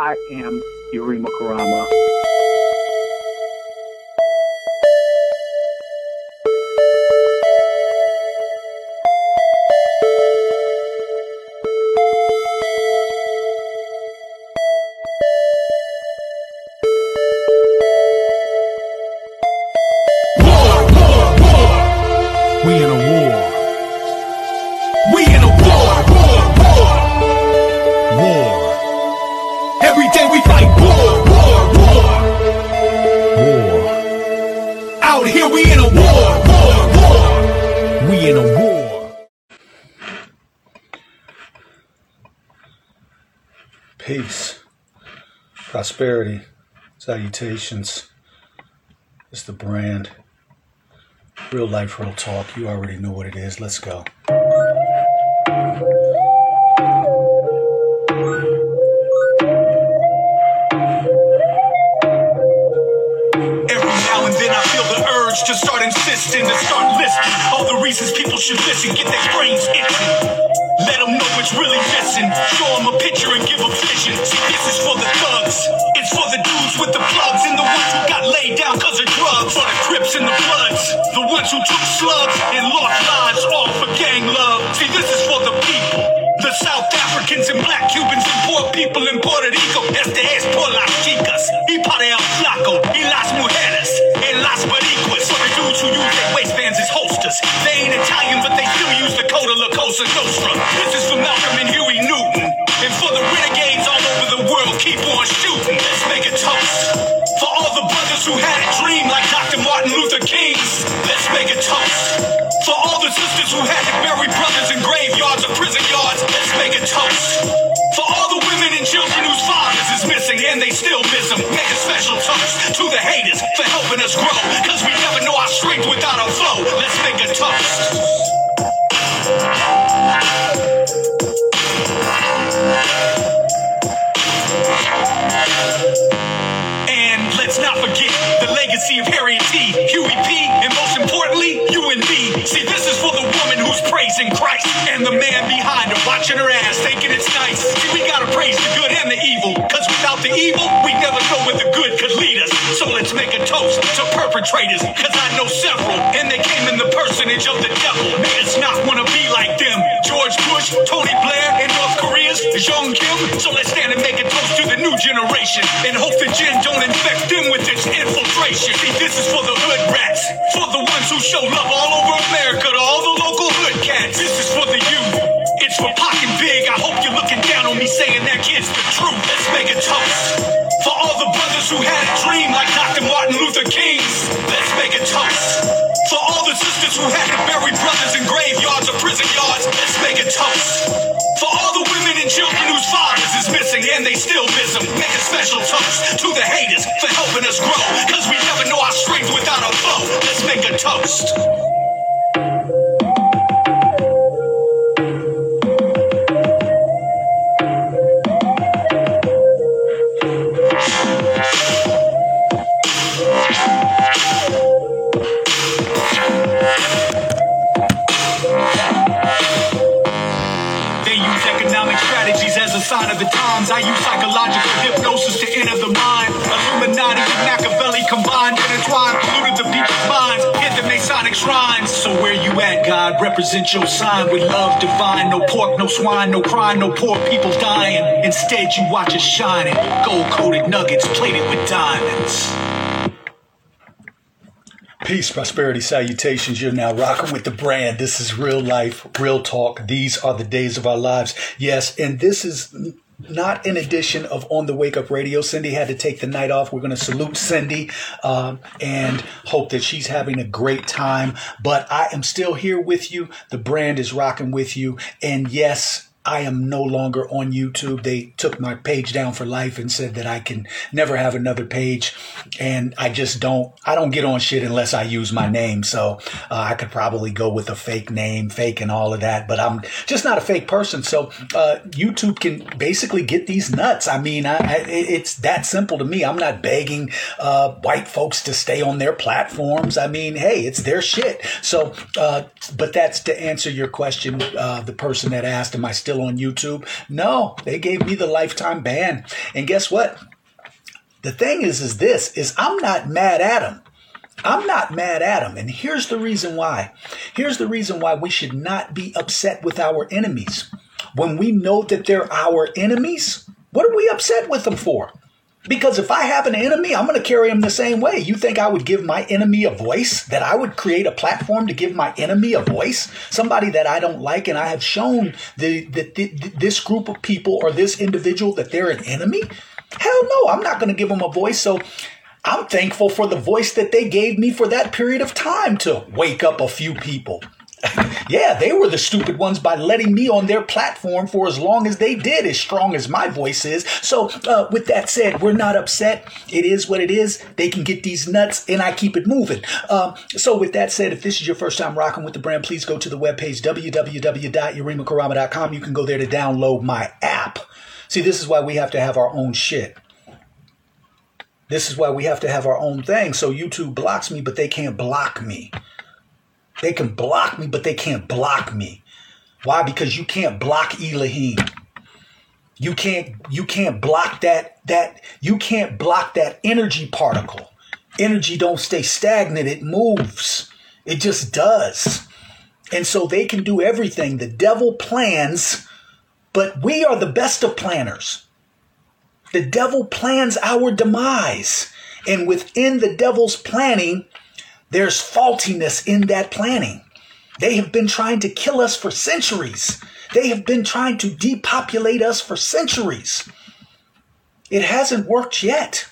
I am Yarima Karama. Salutations. It's the brand. Real life, real talk. You already know what it is. Let's go. To start insisting, to start listing all the reasons people should listen, get their brains itching. Let them know what's really missing. Show them a picture and give a vision. See, this is for the thugs. It's for the dudes with the plugs and the ones who got laid down cause of drugs. For the Crips and the Bloods. The ones who took slugs and lost lives all for gang love. See, this is for the people. The South Africans and black Cubans and poor people in Puerto Rico. Este es por las chicas. Y para el flaco. Y las mujeres. Dudes who use their waistbands as holsters. They ain't Italian, but they still use the La Cosa Nostra. This is for Malcolm and Huey Newton. And for the renegades all over the world, keep on shooting. Let's make a toast. For all the brothers who had a dream like Dr. Martin Luther King's. Let's make a toast. For all the sisters who had to bury brothers in graveyards or prison yards. Let's make a toast. For all the children whose fathers is missing and they still miss them. Make a special toast to the haters for helping us grow. Cause we never know our strength without our flow. Let's make a toast. Let's not forget the legacy of Harriet T, Huey P, and most importantly, you and me. See, this is for the woman who's praising Christ and the man behind her watching her ass, thinking it's nice. See, we gotta praise the good and the evil, cause without the evil, we never know where the good could lead us. So let's make a toast to perpetrators, cause I know several, and they came in the personage of the devil. Us not wanna be like them. George Bush, Tony Blair, and North Jong Kim. So let's stand and make a toast to the new generation, and hope the gin don't infect them with its infiltration. See, this is for the hood rats, for the ones who show love all over America to all the local hood cats. This is for the youth. It's for and Big. I hope you're looking down on me saying that kid's the truth. Let's make a toast. For all the brothers who had a dream like Dr. Martin Luther King's. Let's make a toast. For all the sisters who had to bury brothers in graveyards or prison yards. Let's make a toast. For all the children whose fathers is missing and they still miss them. Make a special toast to the haters for helping us grow. Cause we never know our strength without our flow. Let's make a toast. Sign of the times. I use psychological hypnosis to enter the mind. Illuminati and Machiavelli combined, intertwined, polluted the people's minds, hit the Masonic shrines. So where you at, God? Represent your sign with love divine. No pork, no swine, no crime, no poor people dying. Instead, you watch us shining. Gold-coated nuggets plated with diamonds. Peace, prosperity, salutations. You're now rocking with the brand. This is real life, real talk. These are the days of our lives. Yes, and this is not an edition of On the Wake Up Radio. Cindy had to take the night off. We're going to salute Cindy um, and hope that she's having a great time. But I am still here with you. The brand is rocking with you. And yes, I am no longer on YouTube. They took my page down for life and said that I can never have another page. And I just don't, I don't get on shit unless I use my name. So uh, I could probably go with a fake name, fake and all of that, but I'm just not a fake person. So uh, YouTube can basically get these nuts. I mean, I, I, it's that simple to me. I'm not begging uh, white folks to stay on their platforms. I mean, hey, it's their shit. So, uh, but that's to answer your question, uh, the person that asked, am I still on YouTube. No, they gave me the lifetime ban. And guess what? The thing is, is this, is I'm not mad at them. I'm not mad at them. And here's the reason why. Here's the reason why we should not be upset with our enemies. When we know that they're our enemies, what are we upset with them for? Because if I have an enemy, I'm going to carry him the same way. You think I would give my enemy a voice? That I would create a platform to give my enemy a voice? Somebody that I don't like, and I have shown the this group of people or this individual that they're an enemy? Hell no, I'm not going to give them a voice. So I'm thankful for the voice that they gave me for that period of time to wake up a few people. Yeah, they were the stupid ones by letting me on their platform for as long as they did, as strong as my voice is. So, uh, with that said, we're not upset. It is what it is. They can get these nuts, and I keep it moving. Um, so, with that said, if this is your first time rocking with the brand, please go to the webpage www.yarimakarama.com. You can go there to download my app. See, this is why we have to have our own shit. This is why we have to have our own thing. So YouTube blocks me, but they can't block me. They can block me, but they can't block me. Why? Because you can't block Elohim. You can't you can't block that that you can't block that energy particle. Energy don't stay stagnant, it moves. It just does. And so they can do everything. The devil plans, but we are the best of planners. The devil plans our demise. And within the devil's planning, there's faultiness in that planning. They have been trying to kill us for centuries. They have been trying to depopulate us for centuries. It hasn't worked yet.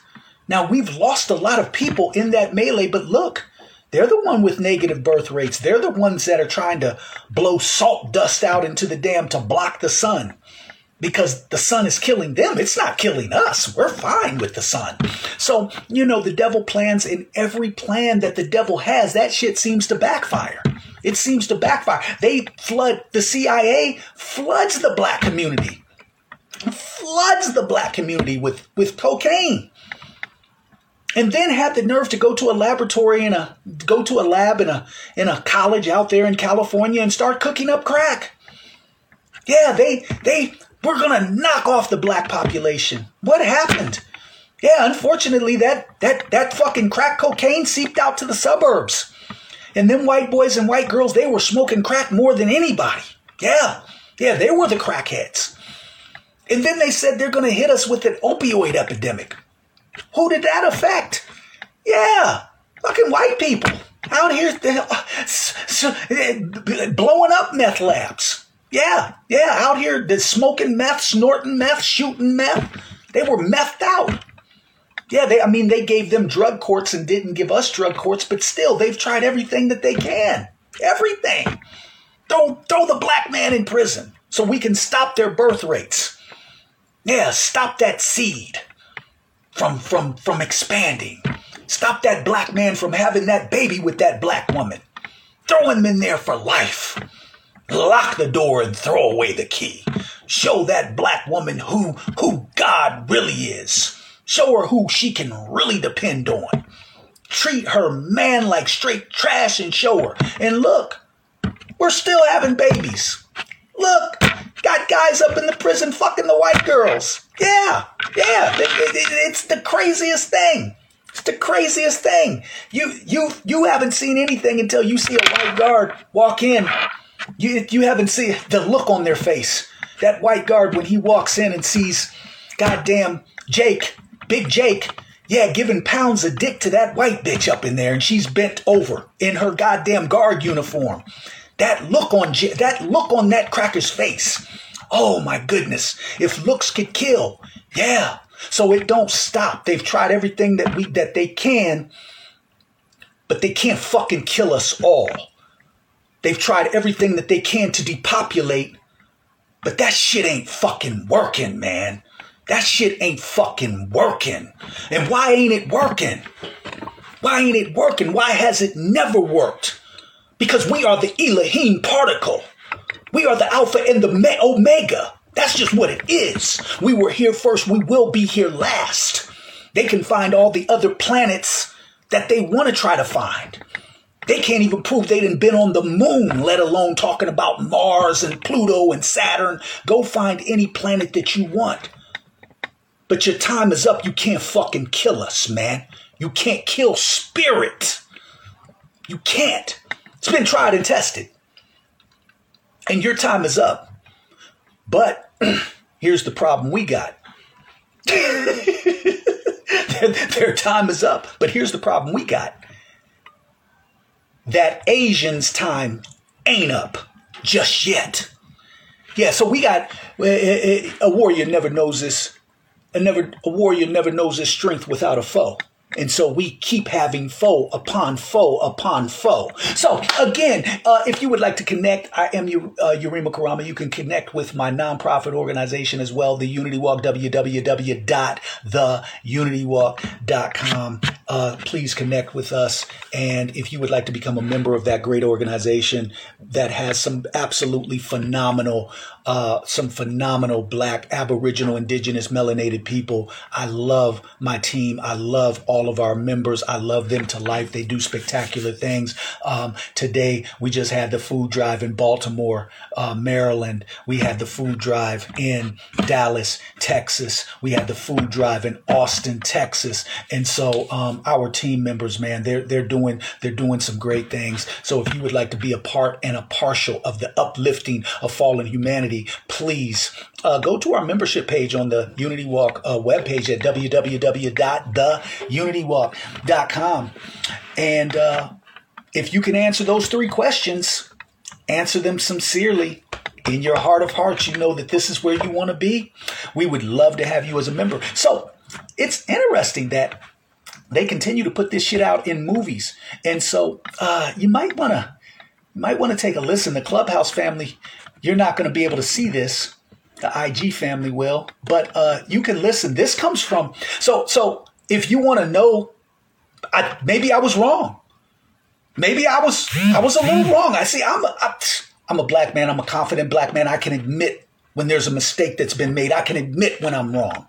Now, we've lost a lot of people in that melee, but look, they're the one with negative birth rates. They're the ones that are trying to blow salt dust out into the dam to block the sun because the sun is killing them. It's not killing us. We're fine with the sun. So, you know, the devil plans in every plan that the devil has, that shit seems to backfire. It seems to backfire. They flood, the CIA floods the black community, floods the black community with, with cocaine. And then had the nerve to go to a laboratory and a go to a lab in a in a college out there in California and start cooking up crack. Yeah, they they we're going to knock off the black population. What happened? Yeah, unfortunately, that, that, that fucking crack cocaine seeped out to the suburbs. And them white boys and white girls, they were smoking crack more than anybody. Yeah, yeah, they were the crackheads. And then they said they're going to hit us with an opioid epidemic. Who did that affect? Yeah, fucking white people out here blowing up meth labs. Yeah, yeah, out here, the smoking meth, snorting meth, shooting meth. They were methed out. Yeah, they, I mean, they gave them drug courts and didn't give us drug courts, but still, they've tried everything that they can. Everything. Throw, throw the black man in prison so we can stop their birth rates. Yeah, stop that seed from, from, from expanding. Stop that black man from having that baby with that black woman. Throw him in there for life. Lock the door and throw away the key. Show that black woman who, who God really is. Show her who she can really depend on. Treat her man like straight trash and show her. And look, we're still having babies. Look, got guys up in the prison fucking the white girls. Yeah, yeah, it, it, it's the craziest thing. It's the craziest thing. You you you haven't seen anything until you see a white guard walk in you, you haven't seen the look on their face. That white guard when he walks in and sees goddamn Jake, Big Jake, yeah, giving pounds of dick to that white bitch up in there, and she's bent over in her goddamn guard uniform. That look on J- that look on that cracker's face. Oh my goodness! If looks could kill, yeah. So it don't stop. They've tried everything that we that they can, but they can't fucking kill us all. They've tried everything that they can to depopulate, but that shit ain't fucking working, man. That shit ain't fucking working. And why ain't it working? Why ain't it working? Why has it never worked? Because we are the Elohim particle. We are the Alpha and the Omega. That's just what it is. We were here first. We will be here last. They can find all the other planets that they want to try to find. They can't even prove they didn't been on the moon, let alone talking about Mars and Pluto and Saturn. Go find any planet that you want. But your time is up. You can't fucking kill us, man. You can't kill spirit. You can't. It's been tried and tested. And your time is up. But here's the problem we got. their, their time is up. But here's the problem we got. That Asians' time ain't up just yet. Yeah, so we got eh, eh, eh, a warrior never knows this. A never a warrior never knows his strength without a foe. And so we keep having foe upon foe upon foe. So again, uh, if you would like to connect, I am uh, Yarima Karama. You can connect with my nonprofit organization as well, the Unity Walk, www.theunitywalk.com. Uh, please connect with us. And if you would like to become a member of that great organization that has some absolutely phenomenal uh, some phenomenal black, aboriginal, indigenous, melanated people. I love my team. I love all of our members. I love them to life. They do spectacular things. Um, today, we just had the food drive in Baltimore, uh, Maryland. We had the food drive in Dallas, Texas. We had the food drive in Austin, Texas. And so, um, our team members, man, they're, they're doing, they're doing some great things. So if you would like to be a part and a partial of the uplifting of fallen humanity, please uh, go to our membership page on the Unity Walk uh, webpage at www.theunitywalk.com. And uh, if you can answer those three questions, answer them sincerely. In your heart of hearts, you know that this is where you want to be. We would love to have you as a member. So it's interesting that they continue to put this shit out in movies. And so uh, you might want to might want to take a listen. The Clubhouse family you're not going to be able to see this. The IG family will, but uh, you can listen. This comes from so so. If you want to know, I, maybe I was wrong. Maybe I was I was a little wrong. I see. I'm a, I, I'm a black man. I'm a confident black man. I can admit when there's a mistake that's been made. I can admit when I'm wrong.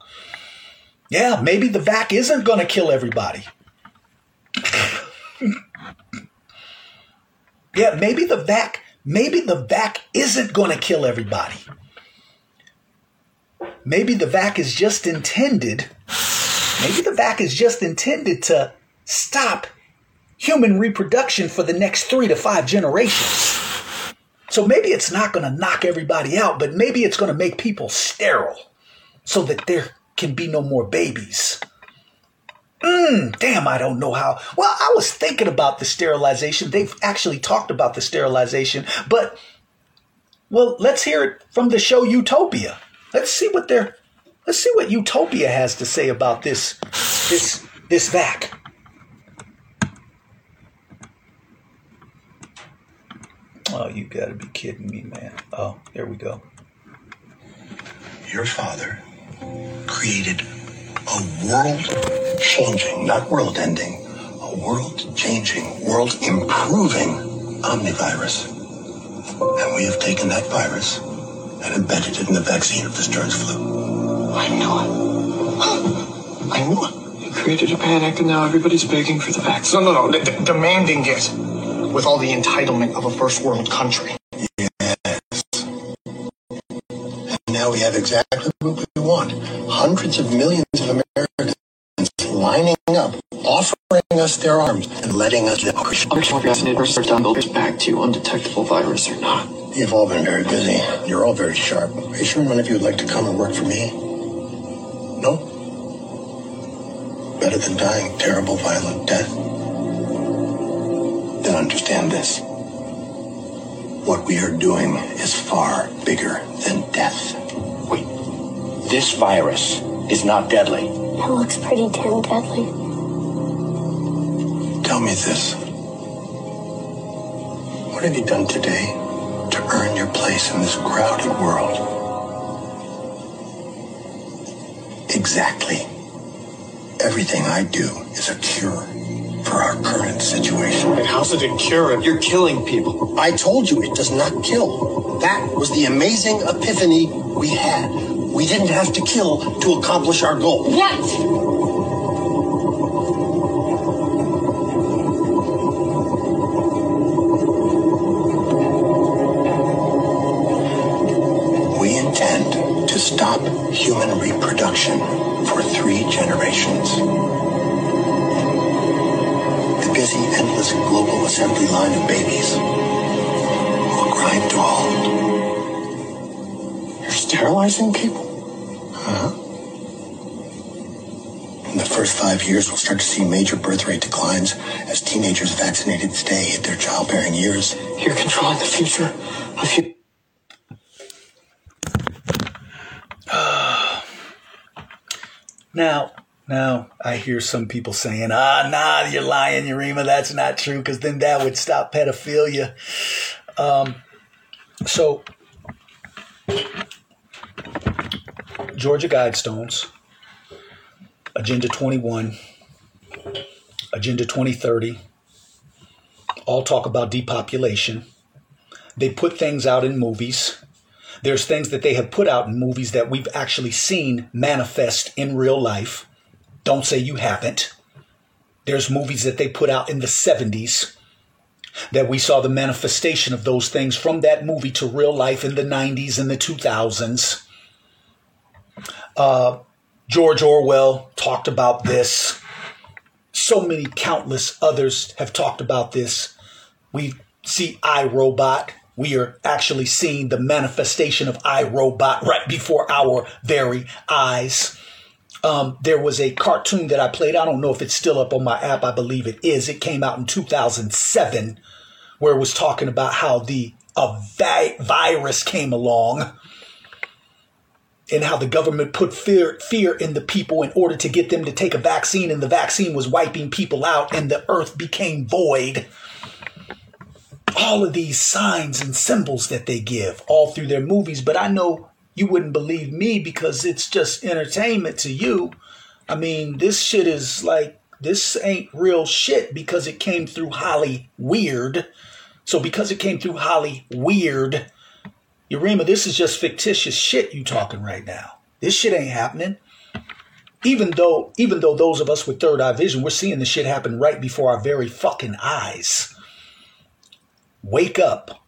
Yeah, maybe the vac isn't going to kill everybody. yeah, maybe the vac maybe the vac isn't going to kill everybody. Maybe the vac is just intended, maybe the vac is just intended to stop human reproduction for the next three to five generations. So maybe it's not going to knock everybody out, but maybe it's going to make people sterile so that there can be no more babies. Mm, damn, I don't know how. Well, I was thinking about the sterilization. They've actually talked about the sterilization, but well, let's hear it from the show Utopia. Let's see what they're let's see what Utopia has to say about this this this vac. Oh, you gotta be kidding me, man. Oh, there we go. Your father created a world changing, not world ending, a world changing, world improving omnivirus. And we have taken that virus and embedded it in the vaccine of this Stern's flu. I knew it. I knew it. You created a panic and now everybody's begging for the vaccine. No, no, no. D- demanding it with all the entitlement of a first world country. Yes. And now we have exactly what we want. Hundreds of millions of Americans lining up, offering us their arms, and letting us live. I'm sure vaccinated versus down builders back to undetectable virus or not. You've all been very busy. You're all very sharp. Are you sure none of you would like to come and work for me? No? Better than dying terrible, violent death? Then understand this. What we are doing is far bigger than death. Wait, this virus is not deadly. It looks pretty damn deadly. Tell me this. What have you done today to earn your place in this crowded world? Exactly. Everything I do is a cure for our current situation. And how's it a cure you're killing people? I told you it does not kill. That was the amazing epiphany we had. We didn't have to kill to accomplish our goal. What? human reproduction for three generations. The busy, endless global assembly line of babies will grind to a halt. You're sterilizing people? Huh? In the first five years, we'll start to see major birth rate declines as teenagers vaccinated stay hit their childbearing years. You're controlling the future of you. Now, now I hear some people saying, "Ah, nah, you're lying, Yarima. That's not true, because then that would stop pedophilia." Um, so, Georgia Guidestones, Agenda 21, Agenda 2030, all talk about depopulation. They put things out in movies. There's things that they have put out in movies that we've actually seen manifest in real life. Don't say you haven't. There's movies that they put out in the 70s that we saw the manifestation of those things from that movie to real life in the 90s and the 2000s. Uh, George Orwell talked about this. So many countless others have talked about this. We see iRobot. We are actually seeing the manifestation of iRobot right before our very eyes. Um, there was a cartoon that I played. I don't know if it's still up on my app. I believe it is. It came out in 2007, where it was talking about how the a vi- virus came along and how the government put fear fear in the people in order to get them to take a vaccine and the vaccine was wiping people out and the earth became void all of these signs and symbols that they give all through their movies but i know you wouldn't believe me because it's just entertainment to you i mean this shit is like this ain't real shit because it came through holly weird so because it came through holly weird Yarima, this is just fictitious shit you talking right now. This shit ain't happening. Even though, even though those of us with third eye vision, we're seeing this shit happen right before our very fucking eyes. Wake up.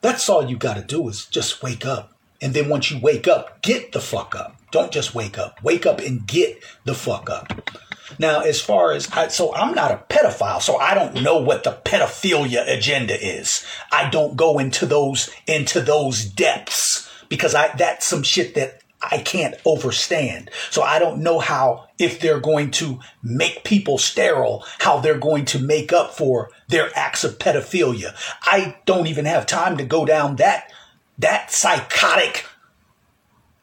That's all you gotta do is just wake up. And then once you wake up, get the fuck up. Don't just wake up. Wake up and get the fuck up. Now, as far as I, so I'm not a pedophile, so I don't know what the pedophilia agenda is. I don't go into those into those depths because I that's some shit that I can't overstand. So I don't know how if they're going to make people sterile, how they're going to make up for their acts of pedophilia. I don't even have time to go down that that psychotic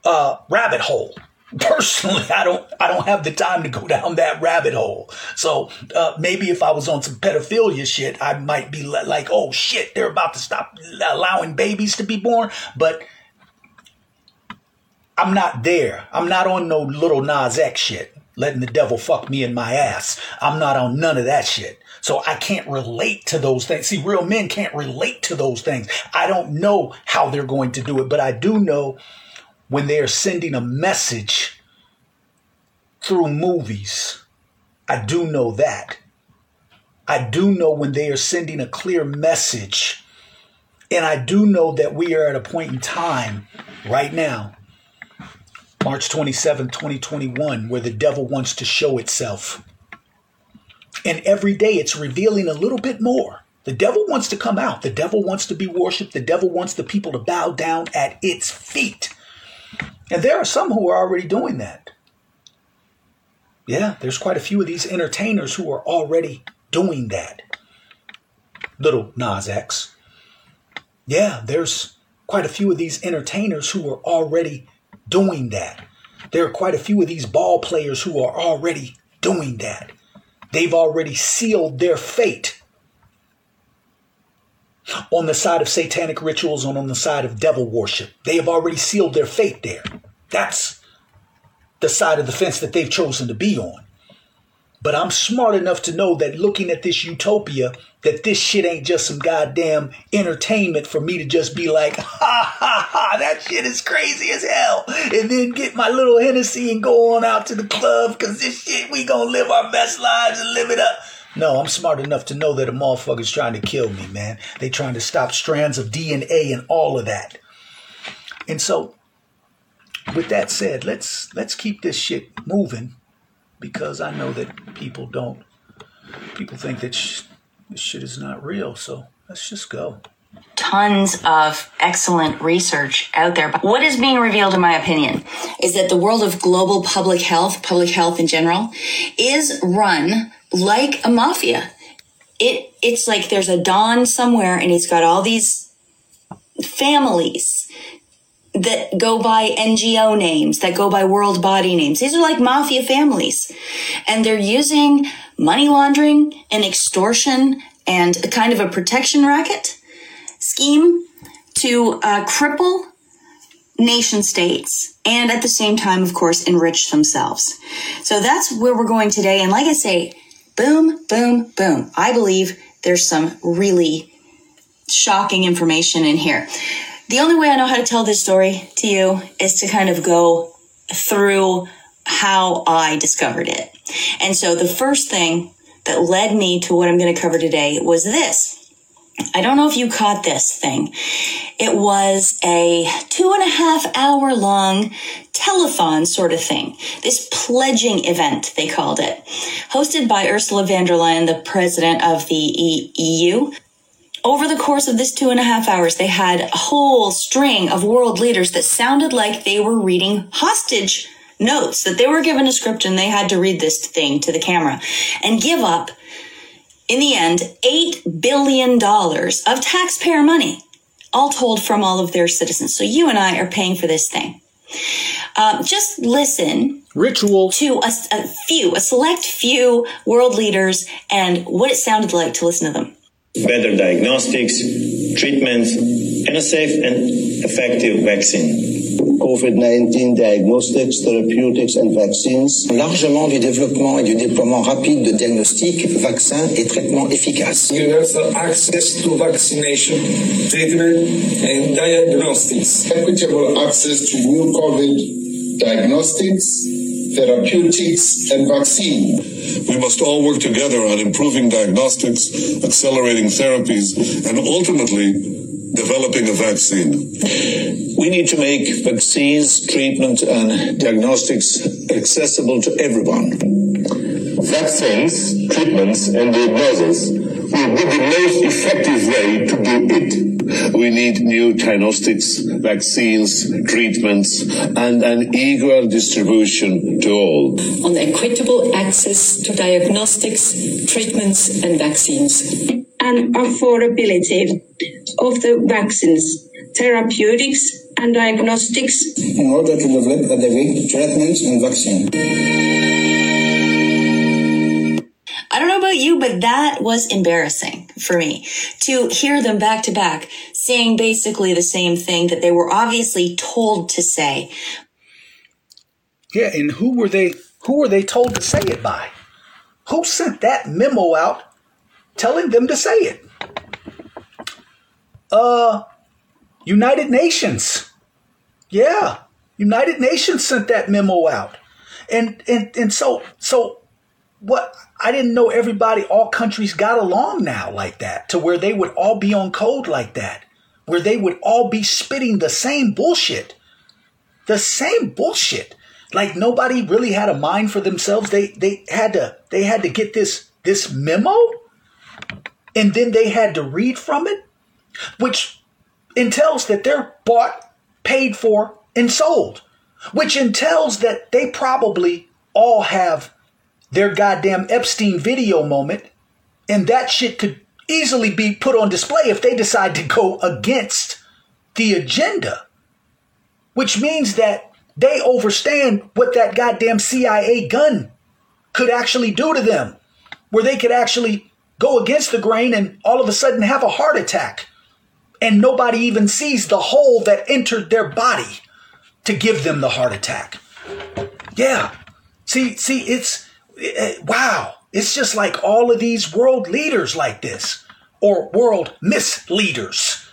uh, rabbit hole personally i don't i don't have the time to go down that rabbit hole so uh, maybe if i was on some pedophilia shit i might be like oh shit they're about to stop allowing babies to be born but i'm not there i'm not on no little nas x shit letting the devil fuck me in my ass i'm not on none of that shit so I can't relate to those things. See, real men can't relate to those things. I don't know how they're going to do it, but I do know when they are sending a message through movies. I do know that. I do know when they are sending a clear message. And I do know that we are at a point in time right now, March 27, 2021, where the devil wants to show itself. And every day it's revealing a little bit more. The devil wants to come out. The devil wants to be worshiped. The devil wants the people to bow down at its feet. And there are some who are already doing that. Yeah, there's quite a few of these entertainers who are already doing that. Little Nas X. Yeah, there's quite a few of these entertainers who are already doing that. There are quite a few of these ball players who are already doing that. They've already sealed their fate on the side of satanic rituals and on the side of devil worship. They have already sealed their fate there. That's the side of the fence that they've chosen to be on. But I'm smart enough to know that looking at this utopia, that this shit ain't just some goddamn entertainment for me to just be like, ha ha ha, that shit is crazy as hell. And then get my little Hennessy and go on out to the club because this shit, we gonna live our best lives and live it up. No, I'm smart enough to know that a motherfucker's trying to kill me, man. They trying to stop strands of DNA and all of that. And so, with that said, let's let's keep this shit moving because I know that people don't. People think that sh- this shit is not real. So let's just go. tons of excellent research out there. But what is being revealed, in my opinion, is that the world of global public health, public health in general, is run like a mafia. It it's like there's a don somewhere, and he's got all these families that go by NGO names, that go by world body names. These are like mafia families. And they're using money laundering and extortion and a kind of a protection racket scheme to uh, cripple nation states and at the same time, of course, enrich themselves. So that's where we're going today. And like I say, boom, boom, boom. I believe there's some really shocking information in here. The only way I know how to tell this story to you is to kind of go through how I discovered it. And so the first thing that led me to what I'm going to cover today was this. I don't know if you caught this thing. It was a two and a half hour long telethon sort of thing. This pledging event, they called it, hosted by Ursula von der Leyen, the president of the EU. Over the course of this two and a half hours, they had a whole string of world leaders that sounded like they were reading hostage notes, that they were given a script and they had to read this thing to the camera and give up in the end, $8 billion of taxpayer money, all told from all of their citizens. So you and I are paying for this thing. Um, just listen Ritual. to a, a few, a select few world leaders and what it sounded like to listen to them. Better diagnostics, treatments, and a safe and effective vaccine. COVID-19 diagnostics, therapeutics and vaccines. Largement du développement et du déploiement rapide de diagnostics, vaccins et traitements efficaces. Universal access to vaccination, treatment, and diagnostics. Equitable access to new COVID diagnostics, therapeutics, and vaccine. We must all work together on improving diagnostics, accelerating therapies, and ultimately developing a vaccine. We need to make vaccines, treatment, and diagnostics accessible to everyone. Vaccines, treatments, and diagnosis will be the most effective way to do it. We need new diagnostics, vaccines, treatments, and an equal distribution to all. On equitable access to diagnostics, treatments, and vaccines. And affordability of the vaccines, therapeutics, and diagnostics. In order to develop adequate treatments and vaccines. About you, but that was embarrassing for me to hear them back to back saying basically the same thing that they were obviously told to say. Yeah, and who were they who were they told to say it by? Who sent that memo out telling them to say it? Uh United Nations. Yeah. United Nations sent that memo out. And and and so so what I didn't know everybody, all countries got along now like that, to where they would all be on code like that, where they would all be spitting the same bullshit. The same bullshit. Like nobody really had a mind for themselves. They they had to they had to get this this memo and then they had to read from it, which entails that they're bought, paid for, and sold, which entails that they probably all have their goddamn Epstein video moment, and that shit could easily be put on display if they decide to go against the agenda, which means that they overstand what that goddamn CIA gun could actually do to them, where they could actually go against the grain and all of a sudden have a heart attack, and nobody even sees the hole that entered their body to give them the heart attack. Yeah. See, see, it's Eh, wow. It's just like all of these world leaders like this or world misleaders.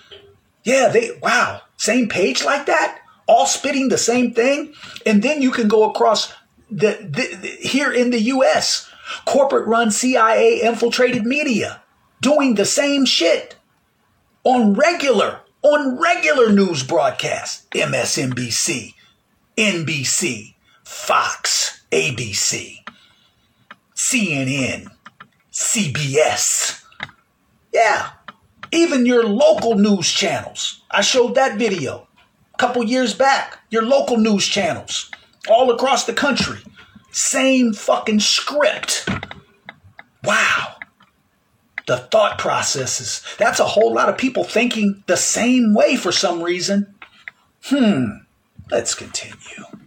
Yeah, they wow, same page like that, all spitting the same thing, and then you can go across the, the, the here in the US, corporate run CIA infiltrated media doing the same shit on regular on regular news broadcasts MSNBC, NBC, Fox, ABC, CNN, CBS. Yeah, even your local news channels. I showed that video a couple years back. Your local news channels all across the country. Same fucking script. Wow. The thought processes. That's a whole lot of people thinking the same way for some reason. Hmm. Let's continue.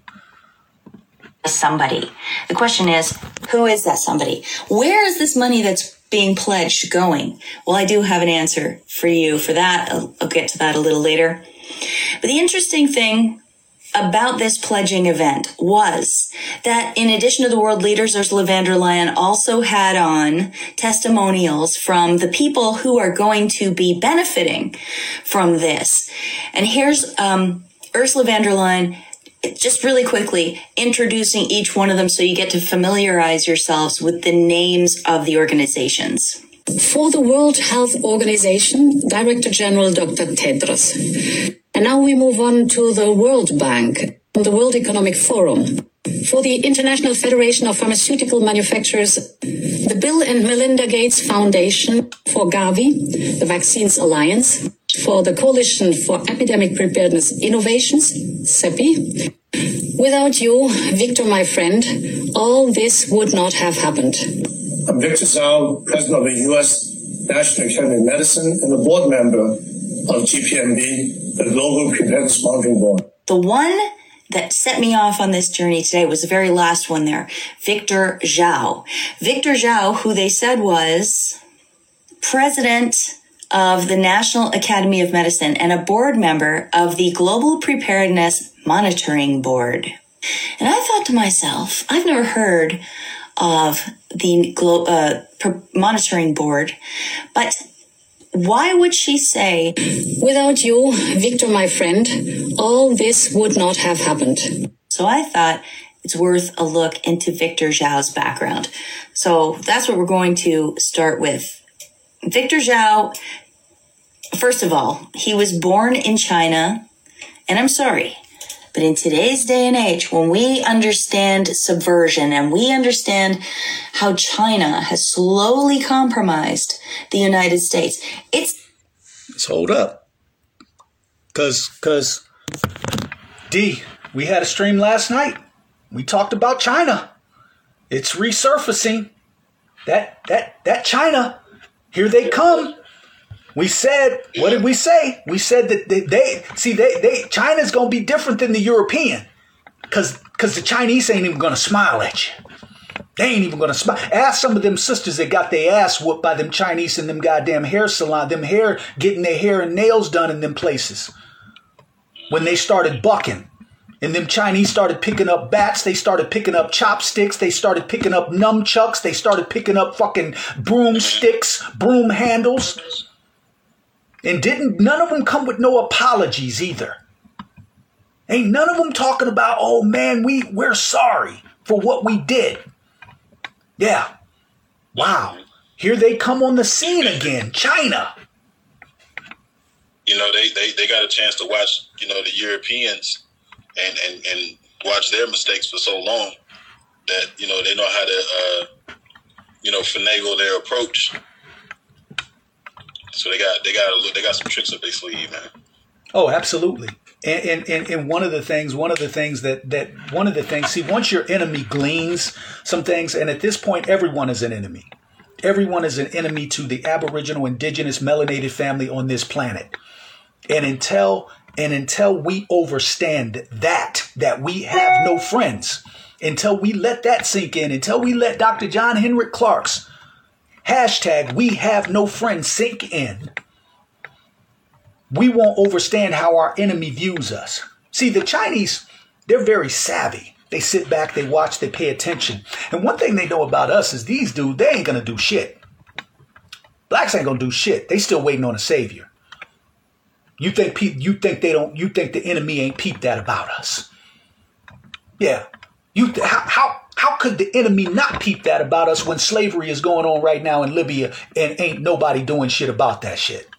Somebody. The question is, who is that somebody? Where is this money that's being pledged going? Well, I do have an answer for you for that. I'll, I'll get to that a little later. But the interesting thing about this pledging event was that in addition to the world leaders, Ursula von der Leyen also had on testimonials from the people who are going to be benefiting from this. And here's um, Ursula von der Leyen just really quickly introducing each one of them so you get to familiarize yourselves with the names of the organizations. For the World Health Organization, Director General Dr. Tedros. And now we move on to the World Bank, the World Economic Forum. For the International Federation of Pharmaceutical Manufacturers, the Bill and Melinda Gates Foundation, for Gavi, the Vaccines Alliance, for the Coalition for Epidemic Preparedness Innovations, CEPI. Without you, Victor, my friend, all this would not have happened. I'm Victor Dzau, president of the U.S. National Academy of Medicine and a board member of GPMB, the Global Preparedness Monitoring Board. The one that set me off on this journey today was the very last one there, Victor Dzau. Victor Dzau, who they said was president of the National Academy of Medicine and a board member of the Global Preparedness Monitoring Board. And I thought to myself, I've never heard of the Glo- uh, monitoring board, but why would she say, Without you, Victor, my friend, all this would not have happened? So I thought it's worth a look into Victor Dzau's background. So that's what we're going to start with. Victor Dzau, first of all, he was born in China, and I'm sorry, but in today's day and age, when we understand subversion and we understand how China has slowly compromised the United States, it's. Let's hold up. Cause, cause, D, we had a stream last night. We talked about China. It's resurfacing. That, that, that China. Here they come. We said, what did we say? We said that they, they see they they China's gonna be different than the European, cause cause the Chinese ain't even gonna smile at you. They ain't even gonna smile. Ask some of them sisters that got their ass whooped by them Chinese in them goddamn hair salon, them hair getting their hair and nails done in them places. When they started bucking. And them Chinese started picking up bats. They started picking up chopsticks. They started picking up nunchucks. They started picking up fucking broomsticks, broom handles. And didn't none of them come with no apologies either. Ain't none of them talking about, oh man, we we're sorry for what we did. Yeah. Wow. Here they come on the scene again. China. You know, they, they, they got a chance to watch, you know, the Europeans and, and, and watch their mistakes for so long that, you know, they know how to uh, you know, finagle their approach so they got they got they got some tricks up their sleeve, man. Oh, absolutely. And, and, and one of the things, one of the things that, that, one of the things, see, once your enemy gleans some things, and at this point, everyone is an enemy. Everyone is an enemy to the Aboriginal, Indigenous, melanated family on this planet. And until, and until we overstand that, that we have no friends, until we let that sink in, until we let Dr. John Henrik Clarke's hashtag we have no friends sink in, we won't understand how our enemy views us. See, the Chinese, they're very savvy. They sit back, they watch, they pay attention. And one thing they know about us is these dudes, they ain't gonna do shit. Blacks ain't gonna do shit. They still waiting on a savior. You think pe- you think they don't you think the enemy ain't peeped that about us. Yeah. You th- how, how how could the enemy not peep that about us when slavery is going on right now in Libya and ain't nobody doing shit about that shit?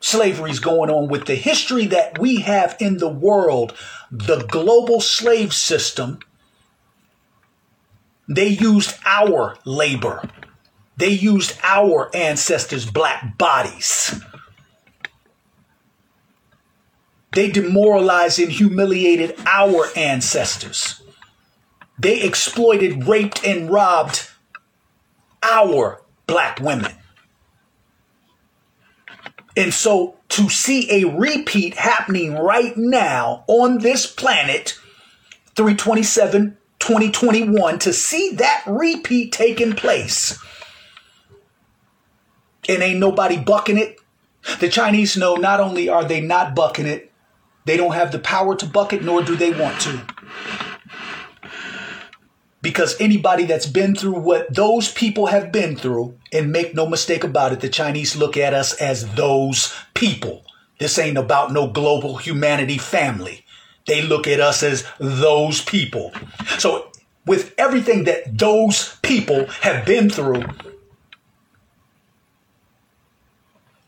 slavery is going on, with the history that we have in the world, the global slave system, they used our labor. They used our ancestors' black bodies. They demoralized and humiliated our ancestors. They exploited, raped, and robbed our black women. And so to see a repeat happening right now on this planet, 327, 2021, to see that repeat taking place, and ain't nobody bucking it. The Chinese know not only are they not bucking it, they don't have the power to buck it, nor do they want to. Because anybody that's been through what those people have been through, and make no mistake about it, the Chinese look at us as those people. This ain't about no global humanity family. They look at us as those people. So, with everything that those people have been through,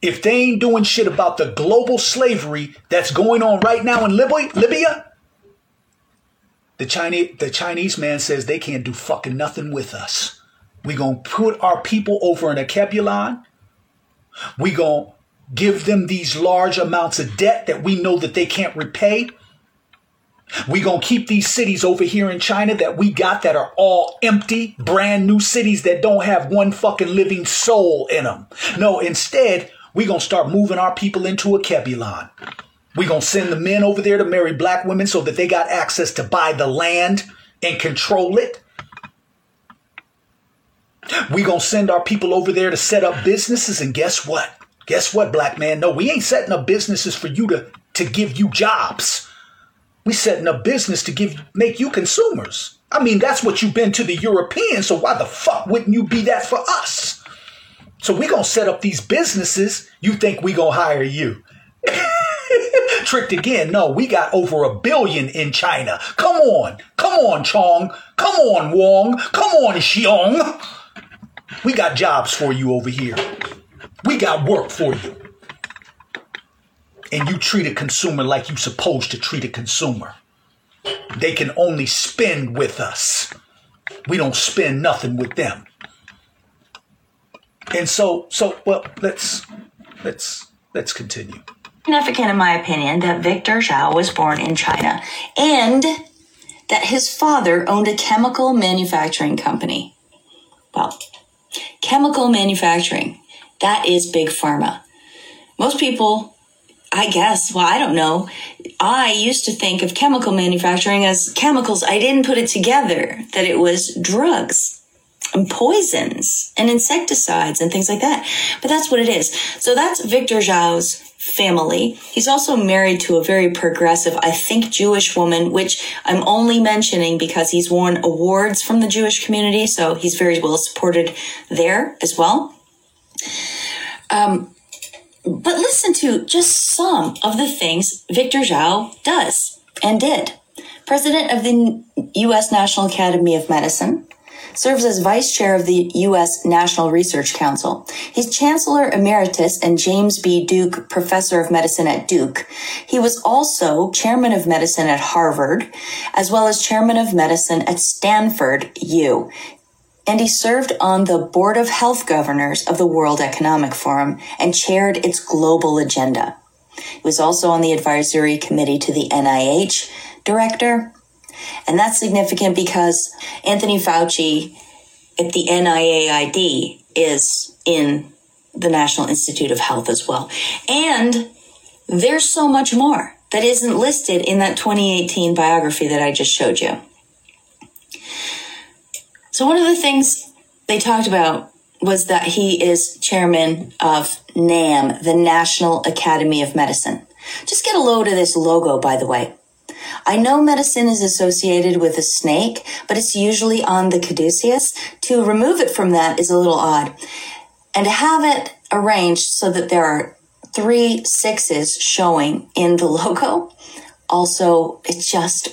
if they ain't doing shit about the global slavery that's going on right now in Libya, Libya, the Chinese, the Chinese man says they can't do fucking nothing with us. We gonna put our people over in Alkebulan. We gonna give them these large amounts of debt that we know that they can't repay. We gonna keep these cities over here in China that we got that are all empty, brand new cities that don't have one fucking living soul in them. No, instead, we gonna start moving our people into Alkebulan. We gonna send the men over there to marry black women so that they got access to buy the land and control it. we gonna send our people over there to set up businesses, and guess what? Guess what, black man? No, we ain't setting up businesses for you to, to give you jobs. We setting up business to give make you consumers. I mean, that's what you've been to the Europeans, so why the fuck wouldn't you be that for us? So we gonna set up these businesses. You think we gonna hire you? Tricked again. No, we got over a billion in China. Come on. Come on, Chong. Come on, Wong. Come on, Xiong. We got jobs for you over here. We got work for you. And you treat a consumer like you supposed to treat a consumer. They can only spend with us. We don't spend nothing with them. And so so well let's let's let's continue. Significant, in my opinion, that Victor Dzau was born in China and that his father owned a chemical manufacturing company. Well, chemical manufacturing, that is big pharma. Most people, I guess, well, I don't know. I used to think of chemical manufacturing as chemicals. I didn't put it together that it was drugs and poisons and insecticides and things like that. But that's what it is. So that's Victor Dzau's family. He's also married to a very progressive, I think, Jewish woman, which I'm only mentioning because he's won awards from the Jewish community. So he's very well supported there as well. Um, but listen to just some of the things Victor Dzau does and did. President of the U.S. National Academy of Medicine, serves as vice chair of the U.S. National Research Council. He's chancellor emeritus and James B. Duke professor of medicine at Duke. He was also chairman of medicine at Harvard, as well as chairman of medicine at Stanford U. And he served on the board of health governors of the World Economic Forum and chaired its global agenda. He was also on the advisory committee to the NIH director and that's significant because Anthony Fauci at the NIAID is in the National Institute of Health as well. And there's so much more that isn't listed in that 2018 biography that I just showed you. So, one of the things they talked about was that he is chairman of NAM, the National Academy of Medicine. Just get a load of this logo, by the way. I know medicine is associated with a snake, but it's usually on the caduceus. To remove it from that is a little odd. And to have it arranged so that there are three sixes showing in the logo, also, it just,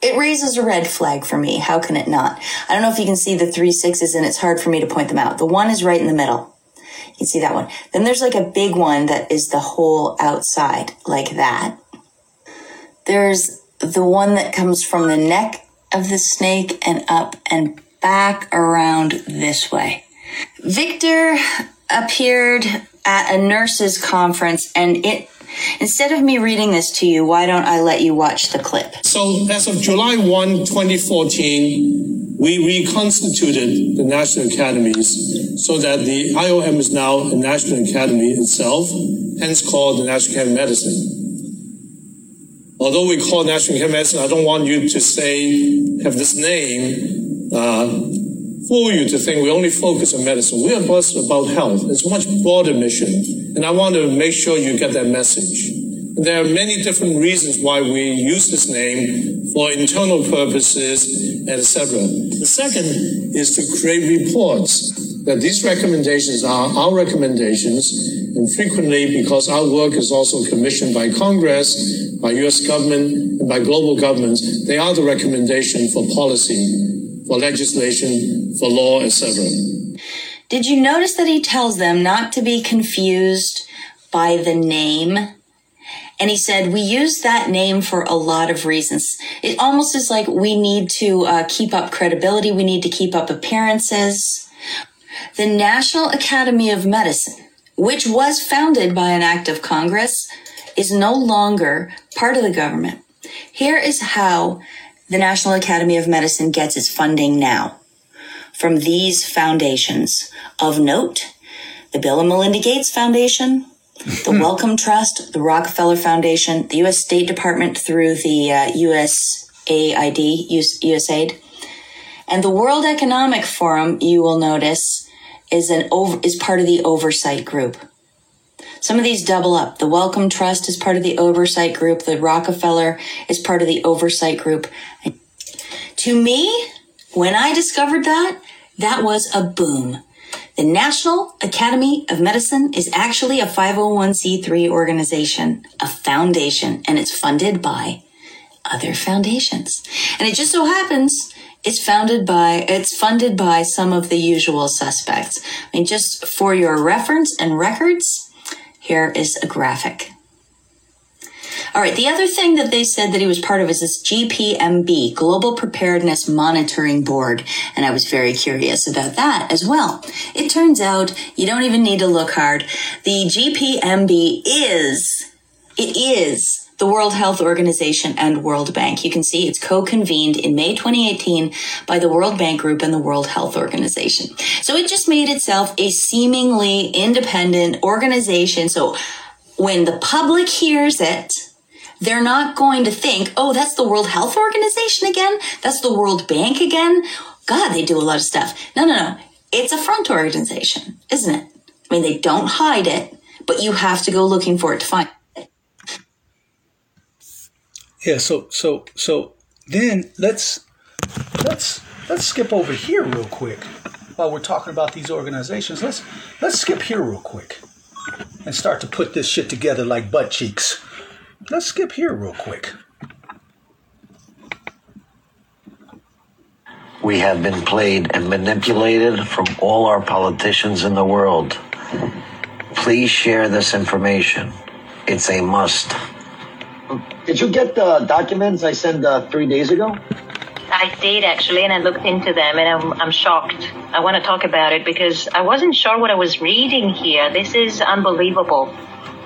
it raises a red flag for me. How can it not? I don't know if you can see the three sixes and it's hard for me to point them out. The one is right in the middle. You can see that one. Then there's like a big one that is the whole outside, like that. There's the one that comes from the neck of the snake and up and back around this way. Victor appeared at a nurses conference and it instead of me reading this to you why don't i let you watch the clip So, as of July 1, 2014, we reconstituted the national academies so that the IOM is now a national academy itself, hence called the National Academy of Medicine. Although we call National Academy Medicine, I don't want you to say, have this name, uh, fool you to think we only focus on medicine. We are just about health. It's a much broader mission. And I want to make sure you get that message. There are many different reasons why we use this name for internal purposes, etc. The second is to create reports that these recommendations are our recommendations, and frequently, because our work is also commissioned by Congress, by US government, and by global governments, they are the recommendation for policy, for legislation, for law, etc. Did you notice that he tells them not to be confused by the name? And he said, we use that name for a lot of reasons. It almost is like we need to uh, keep up credibility. We need to keep up appearances. The National Academy of Medicine, which was founded by an act of Congress, is no longer part of the government. Here is how the National Academy of Medicine gets its funding now from these foundations. Of note, the Bill and Melinda Gates Foundation, the Wellcome Trust, the Rockefeller Foundation, the U.S. State Department through the uh, USAID, US, USAID, and the World Economic Forum. You will notice is an over, is part of the oversight group. Some of these double up. The Wellcome Trust is part of the oversight group. The Rockefeller is part of the oversight group. To me, when I discovered that, that was a boom. The National Academy of Medicine is actually a 501c3 organization, a foundation, and it's funded by other foundations. And it just so happens it's founded by, it's funded by some of the usual suspects. I mean, just for your reference and records, here is a graphic. All right. The other thing that they said that he was part of is this GPMB, Global Preparedness Monitoring Board. And I was very curious about that as well. It turns out you don't even need to look hard. The GPMB is, it is the World Health Organization and World Bank. You can see it's co-convened in May 2018 by the World Bank Group and the World Health Organization. So it just made itself a seemingly independent organization. So when the public hears it, they're not going to think, oh, that's the World Health Organization again. That's the World Bank again. God, they do a lot of stuff. No, no, no. It's a front organization, isn't it? I mean, they don't hide it, but you have to go looking for it to find it. Yeah, so so so then let's let's let's skip over here real quick while we're talking about these organizations. Let's let's skip here real quick and start to put this shit together like butt cheeks. Let's skip here real quick. We have been played and manipulated from all our politicians in the world. Please share this information. It's a must. Did you get the documents I sent uh, three days ago? I did actually, and I looked into them, and I'm, I'm shocked. I want to talk about it because I wasn't sure what I was reading here. This is unbelievable.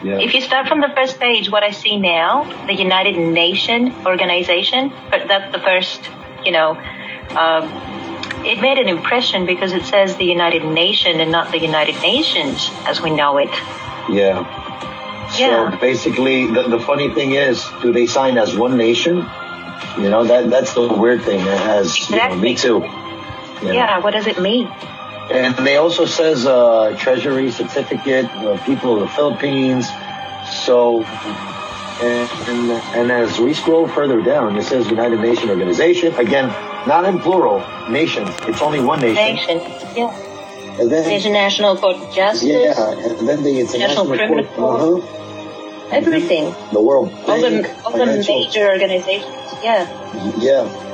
Yeah. If you start from the first page, what I see now, the United Nation organization, but that's the first, you know, um, it made an impression because it says the United Nation and not the United Nations as we know it. Yeah. Yeah. So basically, the, the funny thing is, do they sign as one nation? You know, that that's the weird thing. It has, you know, me too. Yeah. What does it mean? And they also says uh, Treasury certificate, uh, people of the Philippines. So, and, and, and as we scroll further down, it says United Nation Organization. Again, not in plural, nations. It's only one nation. Nation. Yeah. And then, International Court of Justice. yeah, and then the International Criminal Court. Court. Uh-huh. Everything. The World All the, all the major organizations. Yeah. Yeah.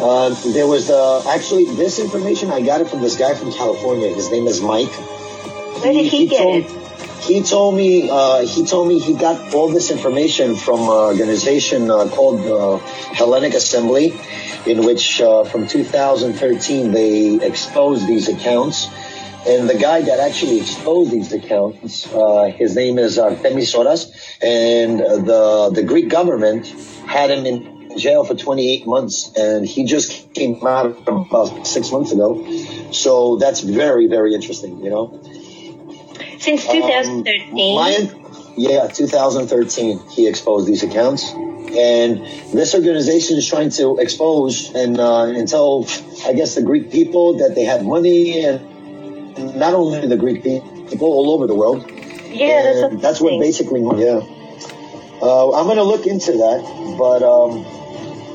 Uh, there was uh, actually this information. I got it from this guy from California. His name is Mike, Where did he, get told, it? He told me uh, he told me he got all this information from an organization uh, called uh, Hellenic Assembly, in which uh, from 2013 they exposed these accounts. And the guy that actually exposed these accounts, uh, his name is Artemis Sorras, and the the Greek government had him in jail for 28 months, and he just came out about six months ago. So that's very very interesting, you know. Since Um, 2013. my- yeah, 2013, he exposed these accounts. And this organization is trying to expose and, uh, and tell, I guess, the Greek people that they have money and not only the Greek pe- people all over the world. yeah, that's And that's what basically, yeah. Uh, I'm going to look into that. But um,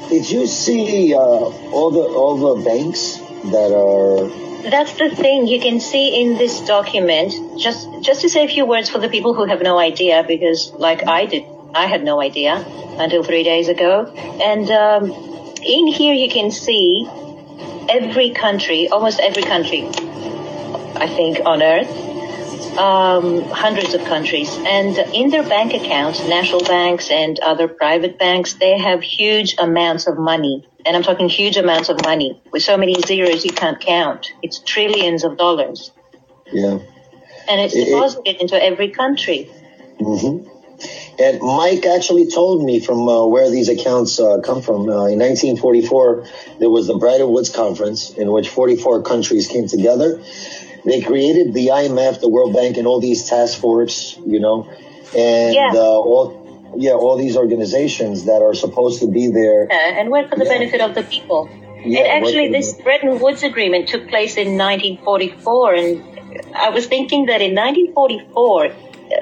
did you see uh, all the all the banks that are That's the thing you can see in this document. Just just to say a few words for the people who have no idea, because like I did, I had no idea until three days ago. And um, in here you can see every country, almost every country, I think on Earth, um, hundreds of countries, and in their bank accounts, national banks and other private banks, they have huge amounts of money. And I'm talking huge amounts of money with so many zeros you can't count. It's trillions of dollars. yeah. And it's It- it- deposited into every country. hmm And Mike actually told me from uh, where these accounts uh, come from. Uh, in 1944, there was the Bretton Woods Conference in which 44 countries came together. They created the IMF, the World Bank, and all these task force, you know, and Yeah. uh, all yeah, all these organizations that are supposed to be there. Uh, and work for the benefit of the people. Yeah, and actually, this Bretton Woods Agreement took place in 1944, and I was thinking that in 1944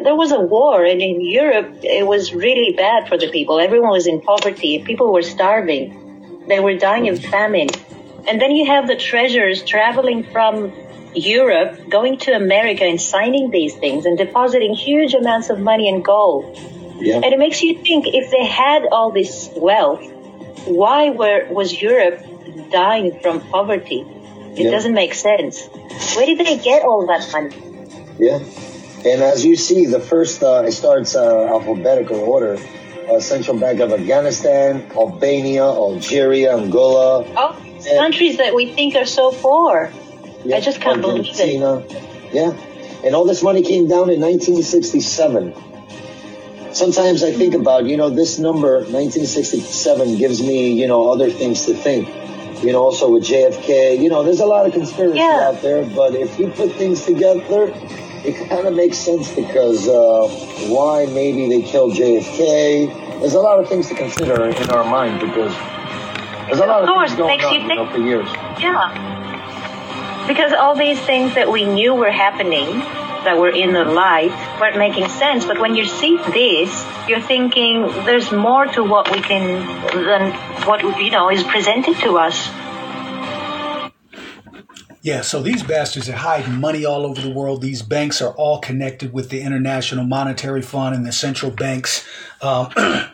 there was a war, and in Europe it was really bad for the people. Everyone was in poverty. People were starving. They were dying of famine. And then you have the treasurers traveling from Europe, going to America and signing these things and depositing huge amounts of money and gold. Yeah. And it makes you think if they had all this wealth, why were was Europe dying from poverty? It Yeah. doesn't make sense. Where did they get all that money? Yeah. And as you see, the first, uh, it starts uh, alphabetical order. Uh, Central Bank of Afghanistan, Albania, Algeria, Angola, Oh, countries that we think are so poor. I just can't believe it. Yeah. And all this money came down in 1967. Sometimes I think about, you know, this number, 1967, gives me, you know, other things to think. You know, also with JFK, you know, there's a lot of conspiracy Yeah. out there, but if you put things together, it kind of makes sense because uh, why maybe they killed JFK. There's a lot of things to consider in our mind because there's a lot Of of, course, things going makes on you you know, think. for years. Yeah. Because all these things that we knew were happening, that were in the light, weren't making sense. But when you see this, you're thinking there's more to what we can, than what, you know, is presented to us. Yeah, so these bastards are hiding money all over the world. These banks are all connected with the International Monetary Fund and the central banks. Um,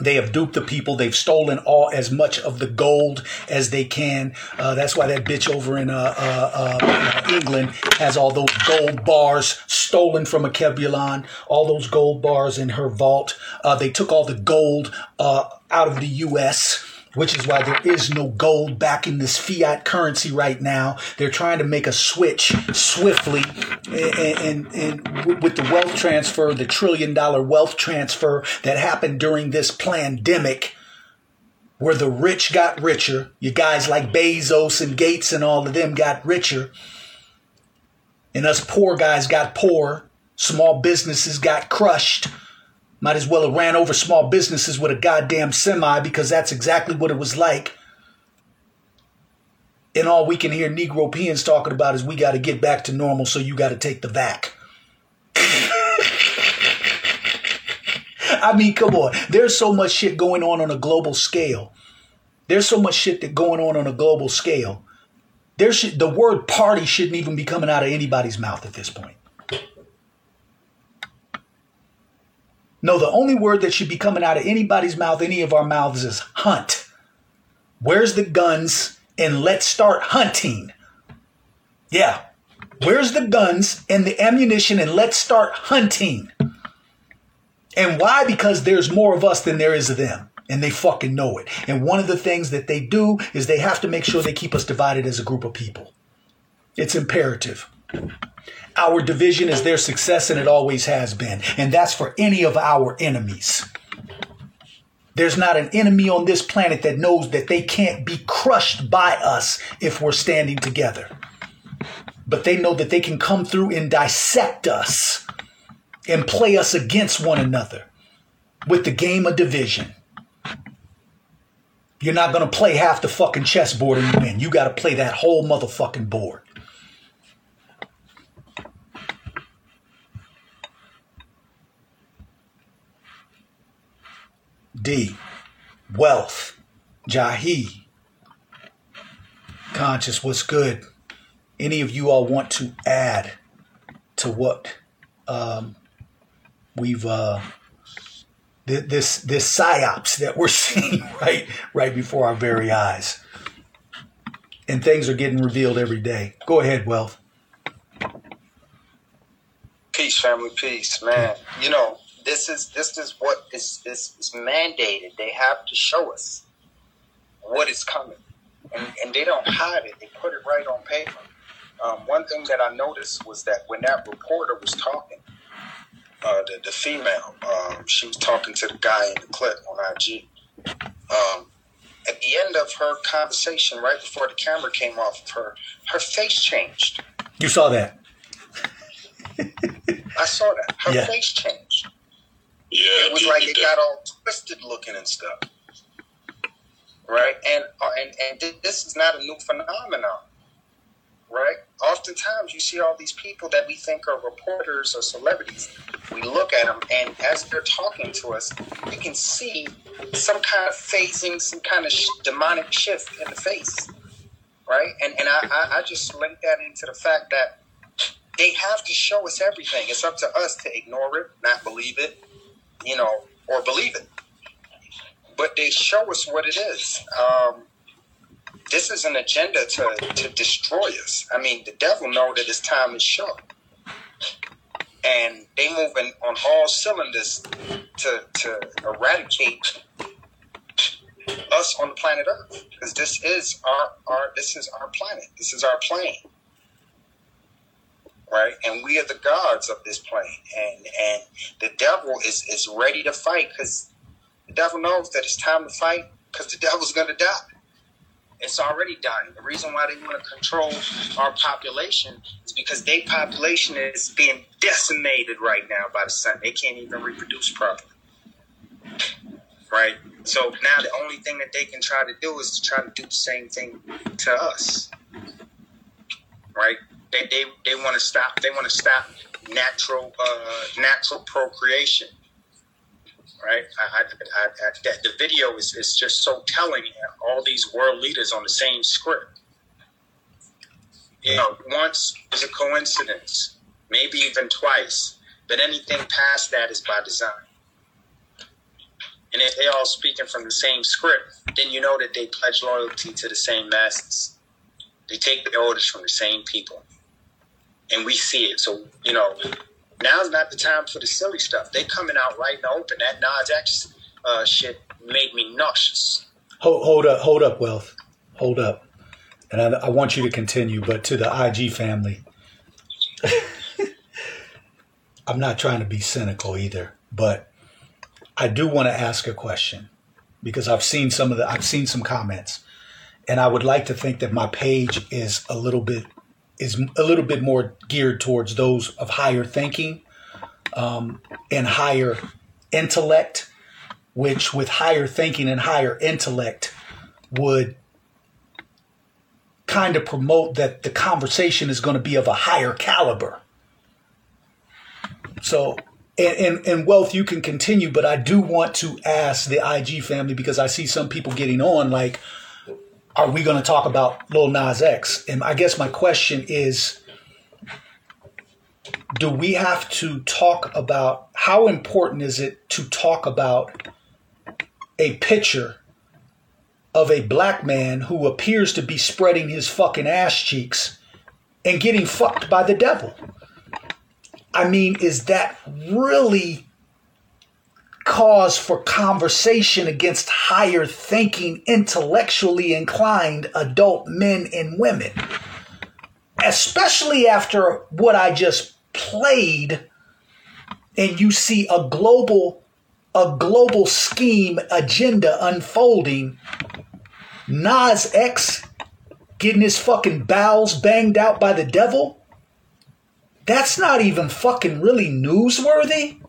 they have duped the people. They've stolen all as much of the gold as they can. Uh, that's why that bitch over in uh, uh, uh, England has all those gold bars stolen from Alkebulan. All those gold bars in her vault. Uh, they took all the gold uh, out of the U.S which is why there is no gold back in this fiat currency right now. They're trying to make a switch swiftly, and, and, and with the wealth transfer, the trillion dollar wealth transfer that happened during this pandemic, where the rich got richer. You guys like Bezos and Gates and all of them got richer, and us poor guys got poor. Small businesses got crushed. Might as well have ran over small businesses with a goddamn semi because that's exactly what it was like. And all we can hear Negropeans talking about is we got to get back to normal, so you got to take the vac. I mean, come on. There's so much shit going on on a global scale. There's so much shit that going on on a global scale. There should the word party shouldn't even be coming out of anybody's mouth at this point. No, the only word that should be coming out of anybody's mouth, any of our mouths, is hunt. Where's the guns? And let's start hunting. Yeah. Where's the guns and the ammunition and let's start hunting. And why? Because there's more of us than there is of them. And they fucking know it. And one of the things that they do is they have to make sure they keep us divided as a group of people. It's imperative. Our division is their success and it always has been. And that's for any of our enemies. There's not an enemy on this planet that knows that they can't be crushed by us if we're standing together. But they know that they can come through and dissect us and play us against one another with the game of division. You're not going to play half the fucking chessboard and win. You got to play that whole motherfucking board. D. Wealth. Jahi. Conscious, what's good? Any of you all want to add to what um, we've uh, th- this this psyops that we're seeing right right before our very eyes, and things are getting revealed every day. Go ahead, Wealth. Peace, family, peace, man. You know, this is this is what is is, is mandated. They have to show us what is coming, and and they don't hide it. They put it right on paper. Um, one thing that I noticed was that when that reporter was talking, uh, the, the female, um, she was talking to the guy in the clip on IG. Um, at the end of her conversation, right before the camera came off of her, her face changed. You saw that. I saw that. Her Yeah. face changed. Yeah, it was like it got all twisted looking and stuff, right? And uh, and and this is not a new phenomenon, right? Oftentimes, you see all these people that we think are reporters or celebrities. We look at them, and as they're talking to us, we can see some kind of phasing, some kind of sh- demonic shift in the face, right? And and I, I I just link that into the fact that they have to show us everything. It's up to us to ignore it, not believe it, you know, or believe it. But they show us what it is. Um, this is an agenda to, to destroy us. I mean, the devil know that his time is short. And they moving on all cylinders to, to eradicate us on the planet Earth. Because this is our, our this is our planet. This is our plane right? And we are the gods of this plane, and and the devil is is ready to fight because the devil knows that it's time to fight because the devil's going to die. It's already dying. The reason why they want to control our population is because their population is being decimated right now by the sun. They can't even reproduce properly, right? So now the only thing that they can try to do is to try to do the same thing to us, right? They they, they want to stop. They want to stop natural uh, natural procreation, right? I, I, I, that the video is, is just so telling. All these world leaders on the same script. You know, once is a coincidence, maybe even twice, but anything past that is by design. And if they all speaking from the same script, then you know that they pledge loyalty to the same masters. They take the orders from the same people and we see it. So you know, now's not the time for the silly stuff. They coming out right in the open. That Nas X uh, shit made me nauseous. Hold, hold up, hold up, Wealth. Hold up. And I, I want you to continue, but to the IG family, I'm not trying to be cynical either, but I do want to ask a question because I've seen some of the, I've seen some comments, and I would like to think that my page is a little bit is a little bit more geared towards those of higher thinking um, and higher intellect, which with higher thinking and higher intellect would kind of promote that the conversation is going to be of a higher caliber. So, and, and, and wealth, you can continue, but I do want to ask the IG family because I see some people getting on like, are we going to talk about Lil Nas X? And I guess my question is do we have to talk about how important is it to talk about a picture of a black man who appears to be spreading his fucking ass cheeks and getting fucked by the devil. I mean, is that really cause for conversation against higher thinking, intellectually inclined adult men and women? Especially after what I just played, and you see a global a global scheme agenda unfolding. Nas X getting his fucking bowels banged out by the devil. That's not even fucking really newsworthy.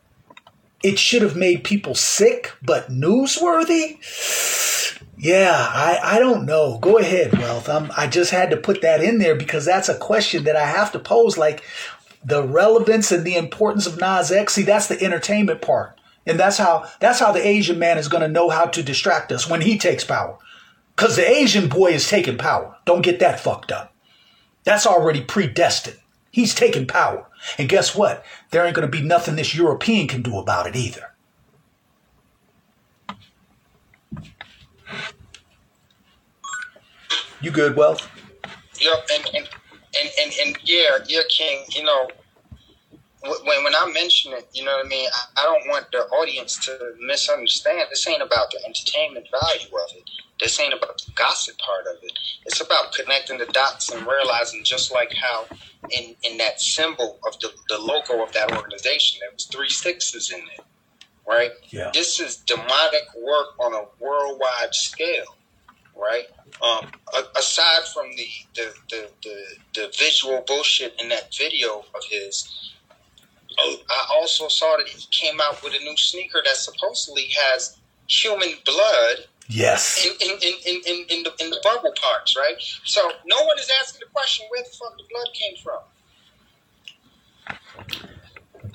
It should have made people sick, but newsworthy? Yeah, I, I don't know. Go ahead, Wealth. I'm, I just had to put that in there because that's a question that I have to pose. Like the relevance and the importance of Nas X. See, that's the entertainment part. And that's how that's how the Asian man is going to know how to distract us when he takes power. Cuz the Asian boy is taking power. Don't get that fucked up. That's already predestined. He's taking power. And guess what? There ain't going to be nothing this European can do about it either. You good, Wealth? Yep, and and, and, and, and yeah, yeah, King, you know, when when I mention it, you know what I mean. I, I don't want the audience to misunderstand. This ain't about the entertainment value of it. This ain't about the gossip part of it. It's about connecting the dots and realizing, just like how in in that symbol of the the logo of that organization, there was three sixes in it, right? Yeah. This is demonic work on a worldwide scale, right? Um, aside from the the, the the the visual bullshit in that video of his Oh, I also saw that he came out with a new sneaker that supposedly has human blood. Yes. In in, in, in, in, in the in the bubble parts, right? So no one is asking the question where the fuck the blood came from.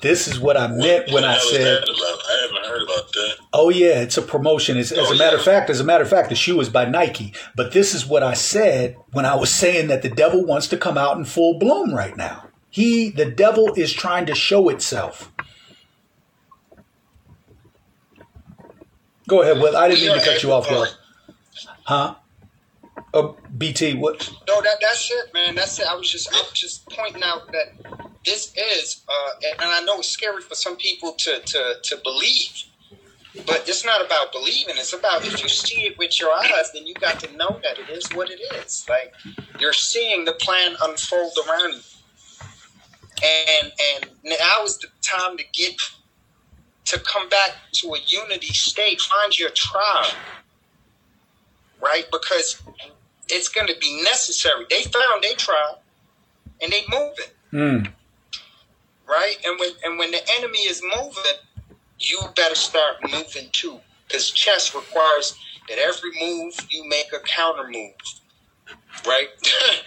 This is what I meant when I said. I haven't heard about that. Oh yeah, it's a promotion. It's, as Oh, a matter yeah. of fact, as a matter of fact, the shoe is by Nike. But this is what I said when I was saying that the devil wants to come out in full bloom right now. He, the devil, is trying to show itself. Go ahead, Will. I didn't mean to cut you off, Will. Huh? Oh, BT, what? No, that that's it, man. That's it. I was just I was just pointing out that this is, uh, and, and I know it's scary for some people to to to believe, but it's not about believing. It's about if you see it with your eyes, then you got to know that it is what it is. Like you're seeing the plan unfold around you, and and now is the time to get to come back to a unity state. Find your tribe, right? Because it's going to be necessary. They found their tribe, and they moving Mm. right? And when and when the enemy is moving, you better start moving too, because chess requires that every move you make a counter move, right?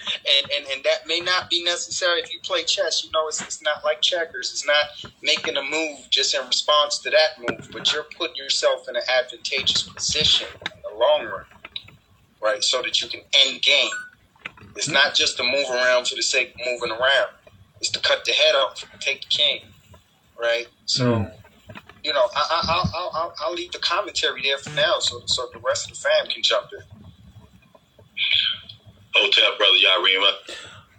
and, and and that may not be necessary if you play chess. You know, it's, it's not like checkers. It's not making a move just in response to that move, but you're putting yourself in an advantageous position in the long run, right? So that you can end game. It's not just to move around for the sake of moving around. It's to cut the head off, take the king, right? So, hmm. you know, I, I, I'll, I'll, I'll, I'll leave the commentary there for now, so so the rest of the fam can jump in. Hotep brother Yarima.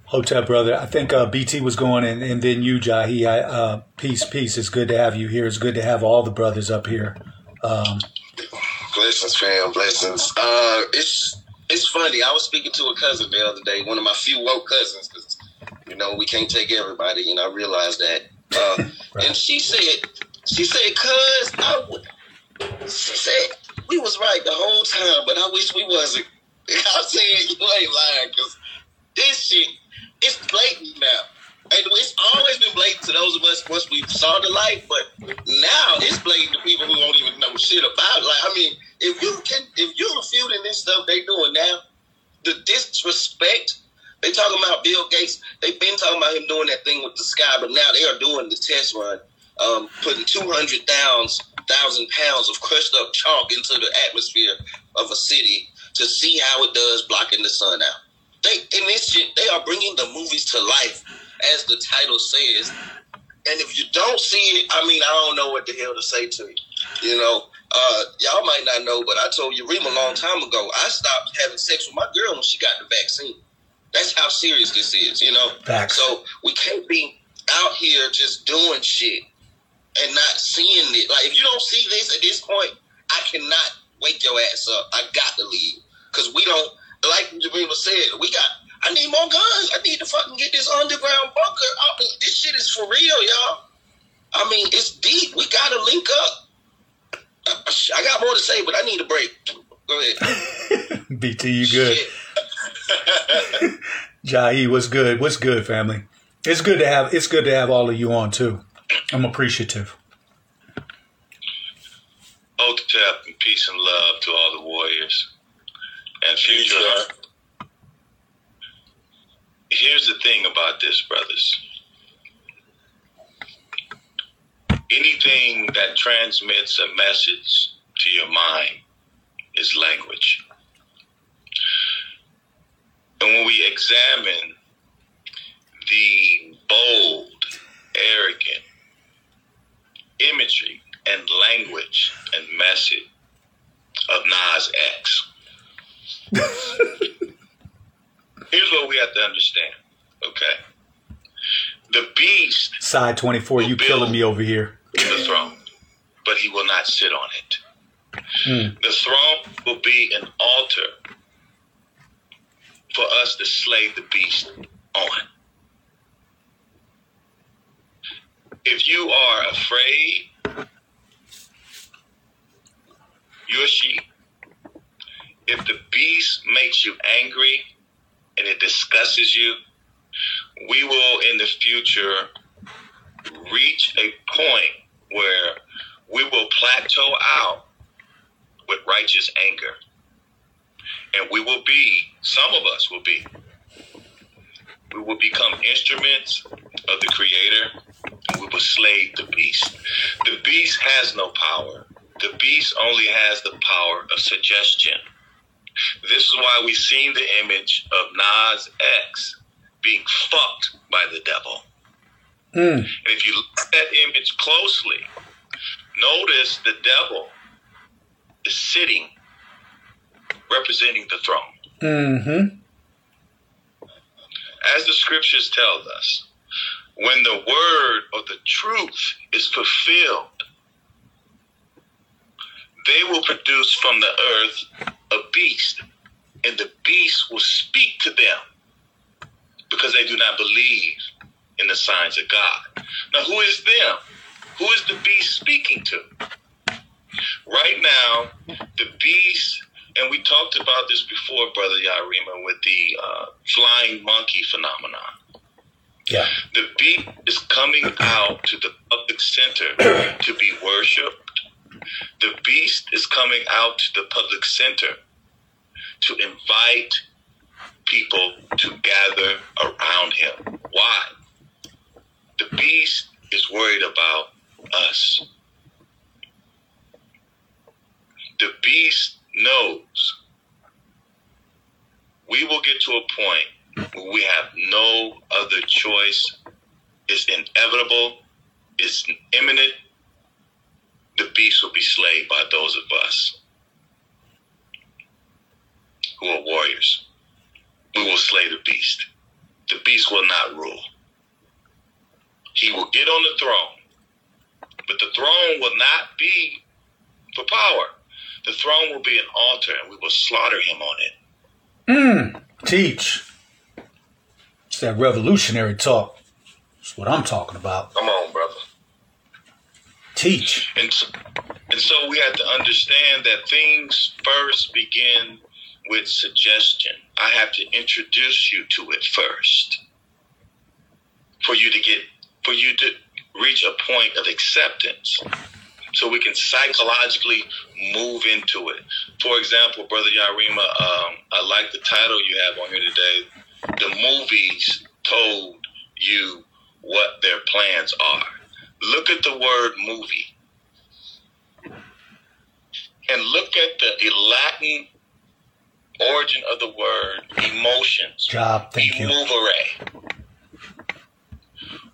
Hotep brother, I think uh, BT was going, and, and then you, Jahi. I, uh, peace, peace. It's good to have you here. It's good to have all the brothers up here. Um, Blessings, fam. Blessings. Uh, it's it's funny. I was speaking to a cousin the other day, one of my few woke cousins, because you know we can't take everybody. and I realized that. Uh, And she said, she said, "Cuz I would." She said we was right the whole time, but I wish we wasn't. I said you ain't lying, cause this shit it's blatant now. And it's always been blatant to those of us once we saw the light, but now it's blatant to people who don't even know shit about it. Like, I mean, if you can, if you're refuting this stuff they doing now, the disrespect. They talking about Bill Gates. They've been talking about him doing that thing with the sky, but now they are doing the test run, um, putting two hundred thousand pounds of crushed up chalk into the atmosphere of a city to see how it does blocking the sun out. They in this shit, they are bringing the movies to life, as the title says. And if you don't see it, I mean, I don't know what the hell to say to you. You know, uh, y'all might not know, but I told you Reem a long time ago. I stopped having sex with my girl when she got the vaccine. That's how serious this is, you know. Facts. So we can't be out here just doing shit and not seeing it. Like if you don't see this at this point, I cannot wake your ass up. I got to leave because we don't. Like Jamila said, we got. I need more guns. I need to fucking get this underground bunker. I mean, this shit is for real, y'all. I mean, it's deep. We gotta link up. I, I got more to say, but I need a break. Go ahead. BT, you good? Jahi, what's good? What's good, family? It's good to have. It's good to have all of you on too. I'm appreciative. Hotep and peace and love to all the warriors and future. Here's the thing about this, brothers. Anything that transmits a message to your mind is language. And when we examine the bold, arrogant imagery and language and message of Nas X. Here's what we have to understand, okay? The beast Side 24, you killing me over here. the throne, but he will not sit on it. Hmm. The throne will be an altar for us to slay the beast on. If you are afraid, you're a sheep. If the beast makes you angry and it disgusts you, we will in the future reach a point where we will plateau out with righteous anger. And we will be, some of us will be, we will become instruments of the Creator and we will slay the beast. The beast has no power, the beast only has the power of suggestion. This is why we see the image of Nas X being fucked by the devil. And if you look at that image closely, notice the devil is sitting representing the throne. Mm-hmm. As the scriptures tell us, when the word of the truth is fulfilled, they will produce from the earth a beast, and the beast will speak to them because they do not believe in the signs of God. Now, who is them? Who is the beast speaking to? Right now, the beast, and we talked about this before, Brother Yarima, with the uh, flying monkey phenomenon. Yeah. The beast is coming out to the public center to be worshipped. The beast is coming out to the public center to invite people to gather around him. Why? The beast is worried about us. The beast knows we will get to a point where we have no other choice. It's inevitable, it's imminent. The beast will be slain by those of us who are warriors. We will slay the beast. The beast will not rule. He will get on the throne, but the throne will not be for power. The throne will be an altar, and we will slaughter him on it. Mm. Teach. It's that revolutionary talk. That's what I'm talking about. Come on, brother. Teach. And so, and so we have to understand that things first begin with suggestion. I have to introduce you to it first for you to get, for you to reach a point of acceptance so we can psychologically move into it. For example, Brother Yarima, um, I like the title you have on here today. The movies told you what their plans are. Look at the word movie and look at the Latin origin of the word emotions. Job, thank you. Movere.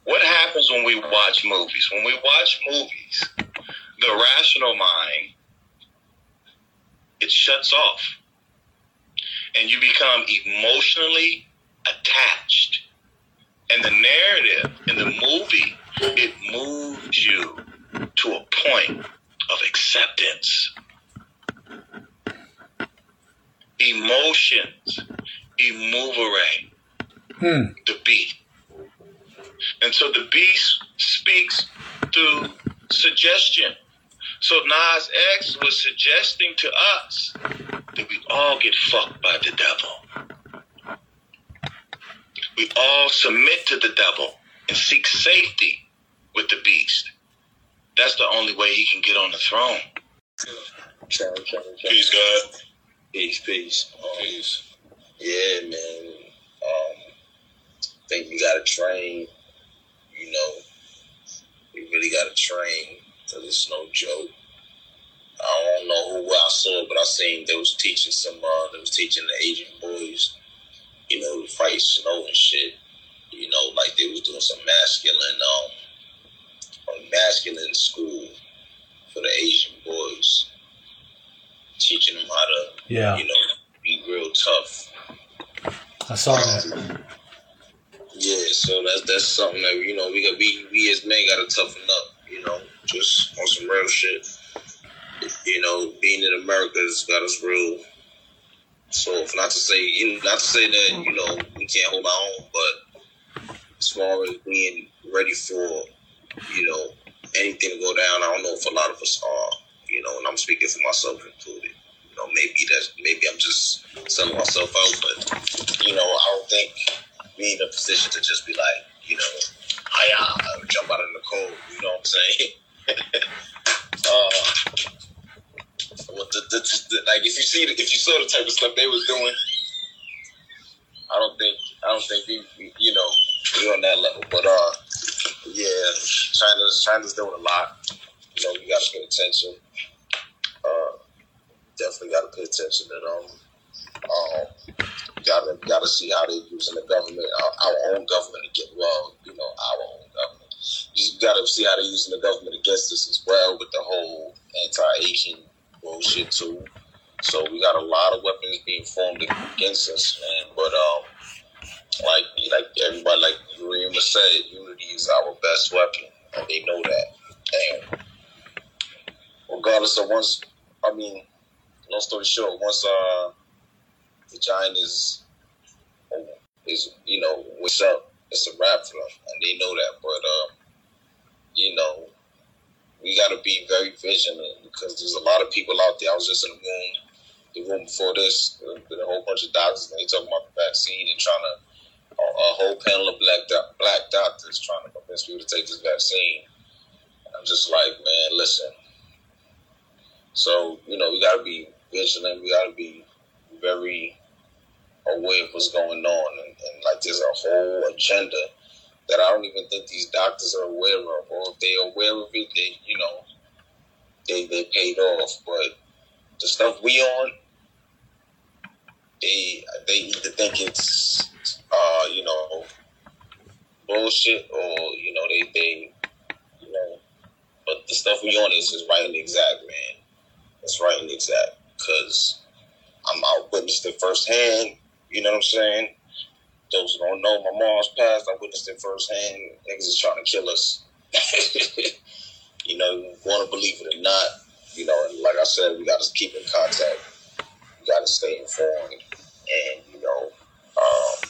What happens when we watch movies? When we watch movies, the rational mind it shuts off, and you become emotionally attached. And the narrative in the movie, it moves you to a point of acceptance. Emotions, immovere, Hmm. the beast. And so the beast speaks through suggestion. So Nas X was suggesting to us that we all get fucked by the devil. We all submit to the devil and seek safety with the beast. That's the only way he can get on the throne. Peace, God. Peace, peace. Um, peace. Yeah, man. Um, think we gotta train. You know, we really gotta train because it's no joke. I don't know who I saw, but I seen they was teaching some. Uh, they was teaching the Asian boys, you know, to fight snow and shit. You know, like they was doing some masculine, um, masculine school for the Asian boys, teaching them how to, Yeah. you know, be real tough. I saw that. Yeah, so that's that's something that you know we got we we as men got to toughen up. You know, just on some real shit. You know, being in America has got us real soft. Not to say you know, not to say that you know we can't hold our own, but as far as being ready for you know anything to go down, I don't know if a lot of us are. You know, and I'm speaking for myself included. You know, maybe that's maybe I'm just selling myself out, but you know, I don't think we in a position to just be like, you know, hi jump out in the cold. You know what I'm saying? uh, what the, the, the, like if you see if you saw the type of stuff they was doing, I don't think I don't think we, we you know we on that level. But uh, yeah, China's China's doing a lot. You know, we got to pay attention. Uh, definitely got to pay attention to them. Um, gotta gotta see how they're using the government, our, our own government to get well. You know, our own government. You gotta see how they're using the government against us as well with the whole anti-Asian bullshit too. So we got a lot of weapons being formed against us, man. But um, like like everybody, like Yarima said, unity is our best weapon, and they know that. And regardless of once, I mean, long story short, once uh the giant is is you know what's up, it's a wrap for them, and they know that. But uh, you know, we got to be very vigilant because there's a lot of people out there. I was just in the room, the room before this, with a whole bunch of doctors, and they talking about the vaccine and trying to a, whole panel of black doc- black doctors trying to convince people to take this vaccine. I'm just like, man, listen. So you know, we got to be vigilant. We got to be very aware of what's going on, and, and like there's a whole agenda that I don't even think these doctors are aware of, or if they're aware of it, they you know they they paid off. But the stuff we on, they they either think it's uh you know bullshit, or you know they they you know, but the stuff we on is is right and exact, man. It's right and exact because I'm out witnessed it firsthand. You know what I'm saying? Those who don't know, my mom's past I witnessed it firsthand. Niggas is trying to kill us. you know, want to believe it or not. You know, and like I said, we got to keep in contact. We got to stay informed, and you know, um,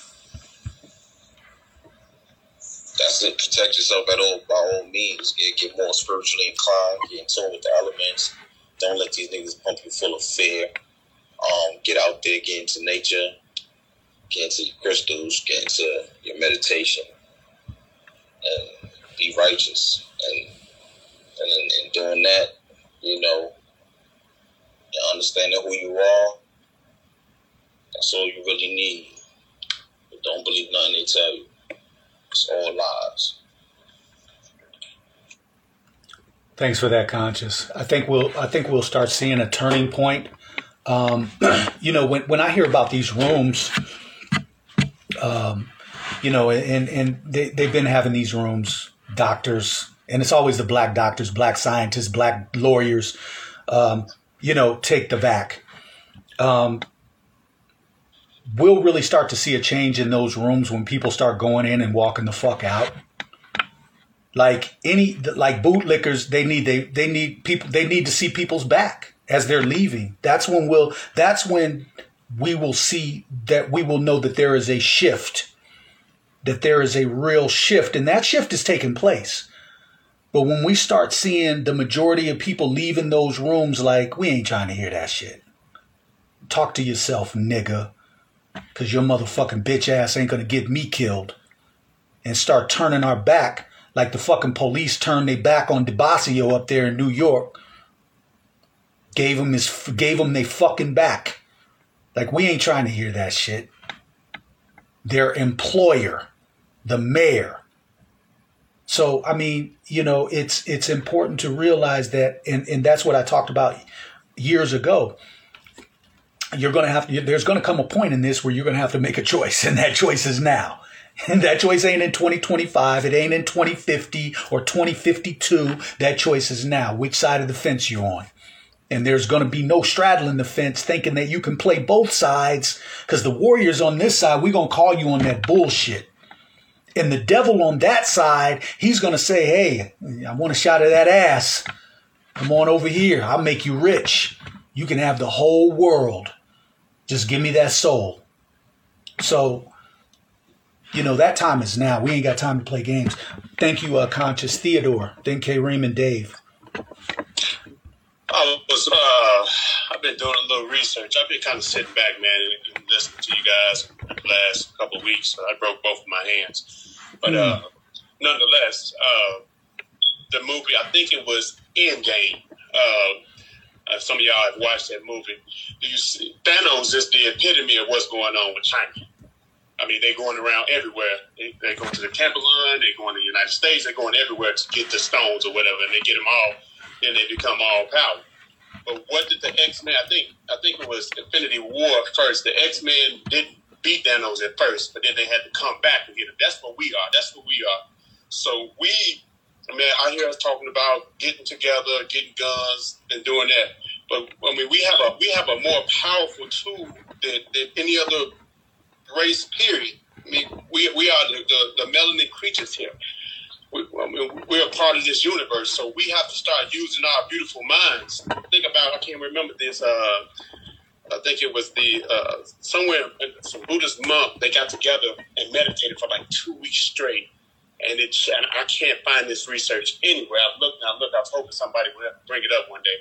that's it. Protect yourself at all by all means. Get, get more spiritually inclined. Get in tune with the elements. Don't let these niggas pump you full of fear. Um, get out there, get into nature, get into your crystals, get into your meditation, and be righteous. And and in, in doing that, you know, and understanding who you are, that's all you really need. But don't believe nothing they tell you. It's all lies. Thanks for that, conscious. I think we'll I think we'll start seeing a turning point. Um, you know, when when I hear about these rooms, um, you know, and and they they've been having these rooms, doctors, and it's always the black doctors, black scientists, black lawyers. Um, you know, take the vac. Um, we'll really start to see a change in those rooms when people start going in and walking the fuck out. Like any like bootlickers, they need they they need people they need to see people's back as they're leaving. That's when we'll that's when we will see that we will know that there is a shift, that there is a real shift, and that shift is taking place. But when we start seeing the majority of people leaving those rooms, like, we ain't trying to hear that shit. Talk to yourself, nigga. Because your motherfucking bitch ass ain't gonna get me killed. And start turning our back like the fucking police turned their back on De Blasio up there in New York. Gave him his, gave him they fucking back. Like we ain't trying to hear that shit. Their employer, the mayor. So I mean, you know, it's it's important to realize that, and and that's what I talked about years ago. You're going to have to. There's going to come a point in this where you're going to have to make a choice, and that choice is now. And that choice ain't in 2025. It ain't in 2050 or 2052. That choice is now. Which side of the fence you're on? And there's going to be no straddling the fence thinking that you can play both sides because the Warriors on this side, we're going to call you on that bullshit. And the devil on that side, he's going to say, hey, I want a shot of that ass. Come on over here. I'll make you rich. You can have the whole world. Just give me that soul. So, you know, that time is now. We ain't got time to play games. Thank you, uh, Conscious Theodore. Thank K. Raymond Dave. I was, uh, I've been doing a little research. I've been kind of sitting back, man, and, and listening to you guys the last couple of weeks. I broke both of my hands. But uh, nonetheless, uh, the movie, I think it was Endgame. Uh, uh, some of y'all have watched that movie. Do you see, Thanos is the epitome of what's going on with China. I mean, they're going around everywhere. They, they go to the Timberland, they're going to the United States, they're going everywhere to get the stones or whatever, and they get them all, and they become all powerful. But what did the X Men? I think I think it was Infinity War first. The X Men didn't beat Thanos at first, but then they had to come back and get him. That's what we are. That's what we are. So we, I mean, I hear us talking about getting together, getting guns, and doing that. But I mean, we have a we have a more powerful tool than, than any other race. Period. I mean, we we are the, the, the melanin creatures here. We, I mean, we're a part of this universe, so we have to start using our beautiful minds. Think about I can't remember this. Uh, I think it was the uh, somewhere some Buddhist monk. They got together and meditated for like two weeks straight, and it. And I can't find this research anywhere. I've looked. I look. I was hoping somebody would bring it up one day,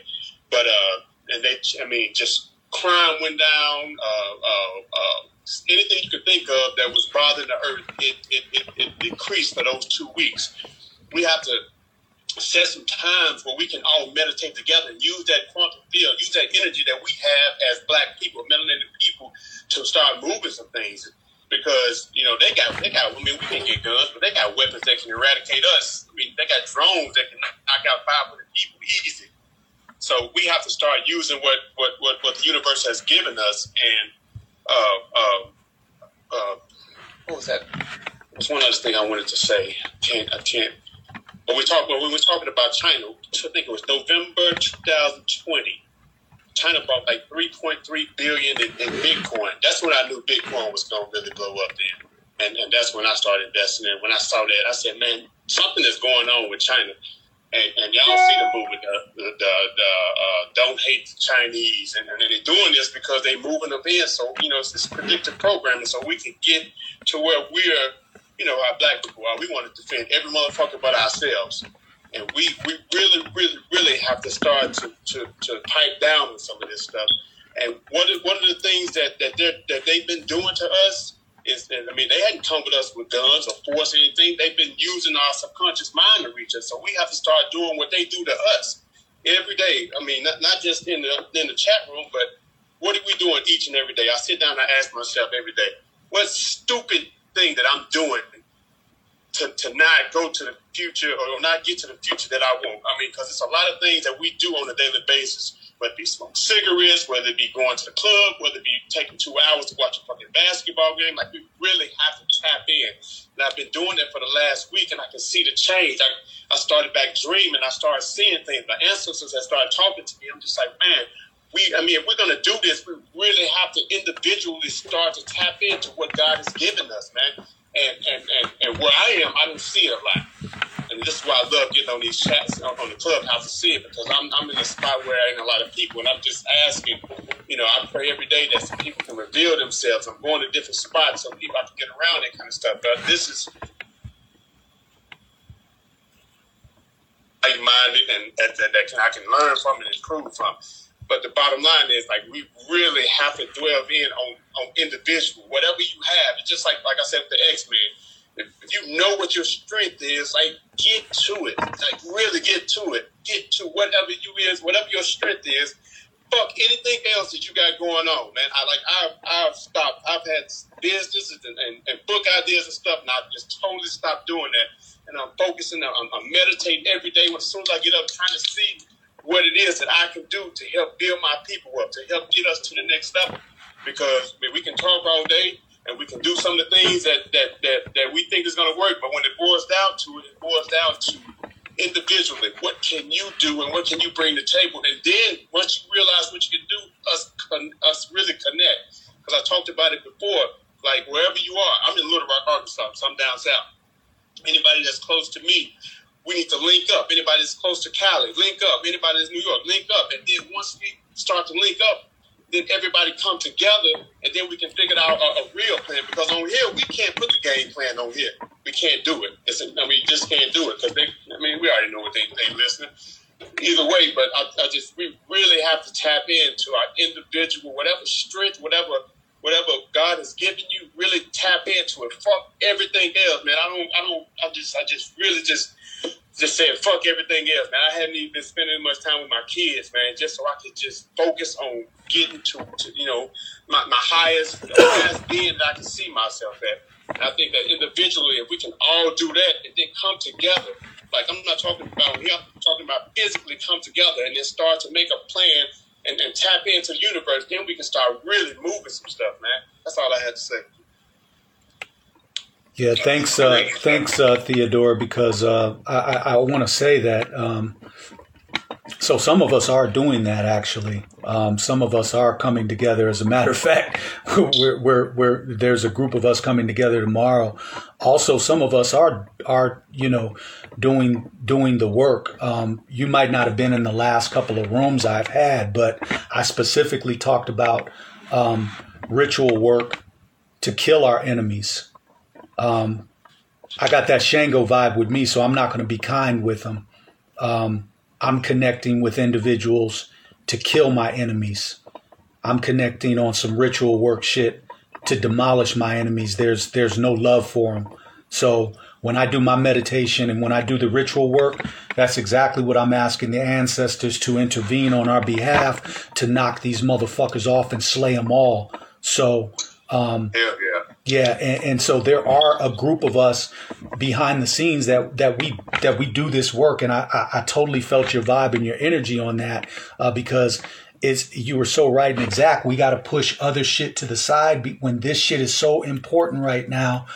but uh, and they. I mean, just crime went down. Uh, uh, uh, anything you could think of that was bothering the earth, it, it, it, it decreased for those two weeks. We have to set some times where we can all meditate together and use that quantum field, use that energy that we have as black people, melanated people, to start moving some things. Because you know they got they got I mean we can get guns, but they got weapons that can eradicate us. I mean they got drones that can knock out 500 people easy. So we have to start using what what what, what the universe has given us. And uh, uh, uh, what was that? There's one other thing I wanted to say. I can't I can't but we talked when we were talking about China. I think it was November 2020. China bought like 3.3 billion in, in Bitcoin. That's when I knew Bitcoin was going to really blow up then, and and that's when I started investing. And when I saw that, I said, "Man, something is going on with China." And, and y'all see the movement, the, the, the, uh, don't hate the Chinese, and, and they're doing this because they're moving them in. So you know, it's this predictive programming, so we can get to where we're you know, our black people are. We want to defend every motherfucker but ourselves. And we, we really, really, really have to start to, to, to pipe down some of this stuff. And one of, one of the things that, that, that they've been doing to us is, that, I mean, they hadn't come with us with guns or force or anything. They've been using our subconscious mind to reach us. So we have to start doing what they do to us every day. I mean, not, not just in the, in the chat room, but what are we doing each and every day? I sit down and I ask myself every day, what stupid thing that I'm doing to, to not go to the future or not get to the future that I want. I mean, because it's a lot of things that we do on a daily basis, whether it be smoking cigarettes, whether it be going to the club, whether it be taking two hours to watch a fucking basketball game. Like, we really have to tap in. And I've been doing it for the last week, and I can see the change. I, I started back dreaming. I started seeing things. My ancestors have started talking to me. I'm just like, man, we, I mean, if we're gonna do this, we really have to individually start to tap into what God has given us, man. And and and, and where I am, I don't see it a lot. And this is why I love getting on these chats on, on the clubhouse to see it because I'm, I'm in a spot where I ain't a lot of people, and I'm just asking. You know, I pray every day that some people can reveal themselves. I'm going to different spots so people I can get around that kind of stuff. But this is like-minded and that, that, that can, I can learn from and improve from. But the bottom line is like we really have to dwell in on, on individual, whatever you have. It's just like like I said with the X Men. If, you know what your strength is, like get to it. Like really get to it. Get to whatever you is, whatever your strength is. Fuck anything else that you got going on, man. I like I've I've stopped. I've had businesses and, and, and book ideas and stuff, and I've just totally stopped doing that. And I'm focusing. I'm, I'm meditating every day. As soon as I get up, trying to see what it is that I can do to help build my people up, to help get us to the next level. Because I mean, we can talk all day and we can do some of the things that that that, that we think is going to work, but when it boils down to it, it boils down to individually what can you do and what can you bring to the table, and then once you realize what you can do, us us really connect. Because I talked about it before, like wherever you are, I'm in Little Rock, Arkansas, so I'm down south. Anybody that's close to me, we need to link up. Anybody that's close to Cali, link up. Anybody that's New York, link up. And then once we start to link up, then everybody come together, and then we can figure out a, a real plan. Because on here, we can't put the game plan on here. We can't do it. It's mean, we just can't do it because. I mean, we already know what they they listening. Either way, but I, I just we really have to tap into our individual, whatever strength, whatever whatever God has given you, really tap into it. Fuck everything else, man. I don't, I don't, I just, I just really just just saying fuck everything else, man. I hadn't even been spending much time with my kids, man, just so I could just focus on getting to, to you know, my, my highest, highest being that I can see myself at. And I think that individually, if we can all do that and then come together, like I'm not talking about here, I'm talking about physically come together and then start to make a plan and, and tap into the universe, then we can start really moving some stuff, man. That's all I had to say. Yeah, thanks, uh, thanks, uh, Theodore. Because uh, I, I want to say that. Um, so some of us are doing that actually. Um, some of us are coming together. As a matter of fact, we're, we're, we're, there's a group of us coming together tomorrow. Also, some of us are are you know doing doing the work. Um, you might not have been in the last couple of rooms I've had, but I specifically talked about um, ritual work to kill our enemies. Um, I got that Shango vibe with me, so I'm not going to be kind with them. Um, I'm connecting with individuals to kill my enemies. I'm connecting on some ritual work shit to demolish my enemies. There's there's no love for them. So when I do my meditation and when I do the ritual work, that's exactly what I'm asking the ancestors to intervene on our behalf to knock these motherfuckers off and slay them all. So um, Hell yeah. Yeah, and, and so there are a group of us behind the scenes that that we that we do this work, and I I, I totally felt your vibe and your energy on that uh, because it's you were so right and exact. We got to push other shit to the side when this shit is so important right now.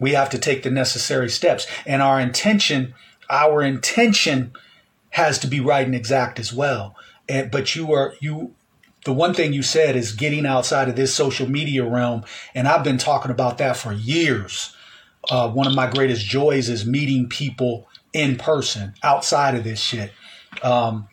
We have to take the necessary steps, and our intention, our intention, has to be right and exact as well. And but you are you the one thing you said is getting outside of this social media realm. And I've been talking about that for years. Uh, one of my greatest joys is meeting people in person outside of this shit. Um,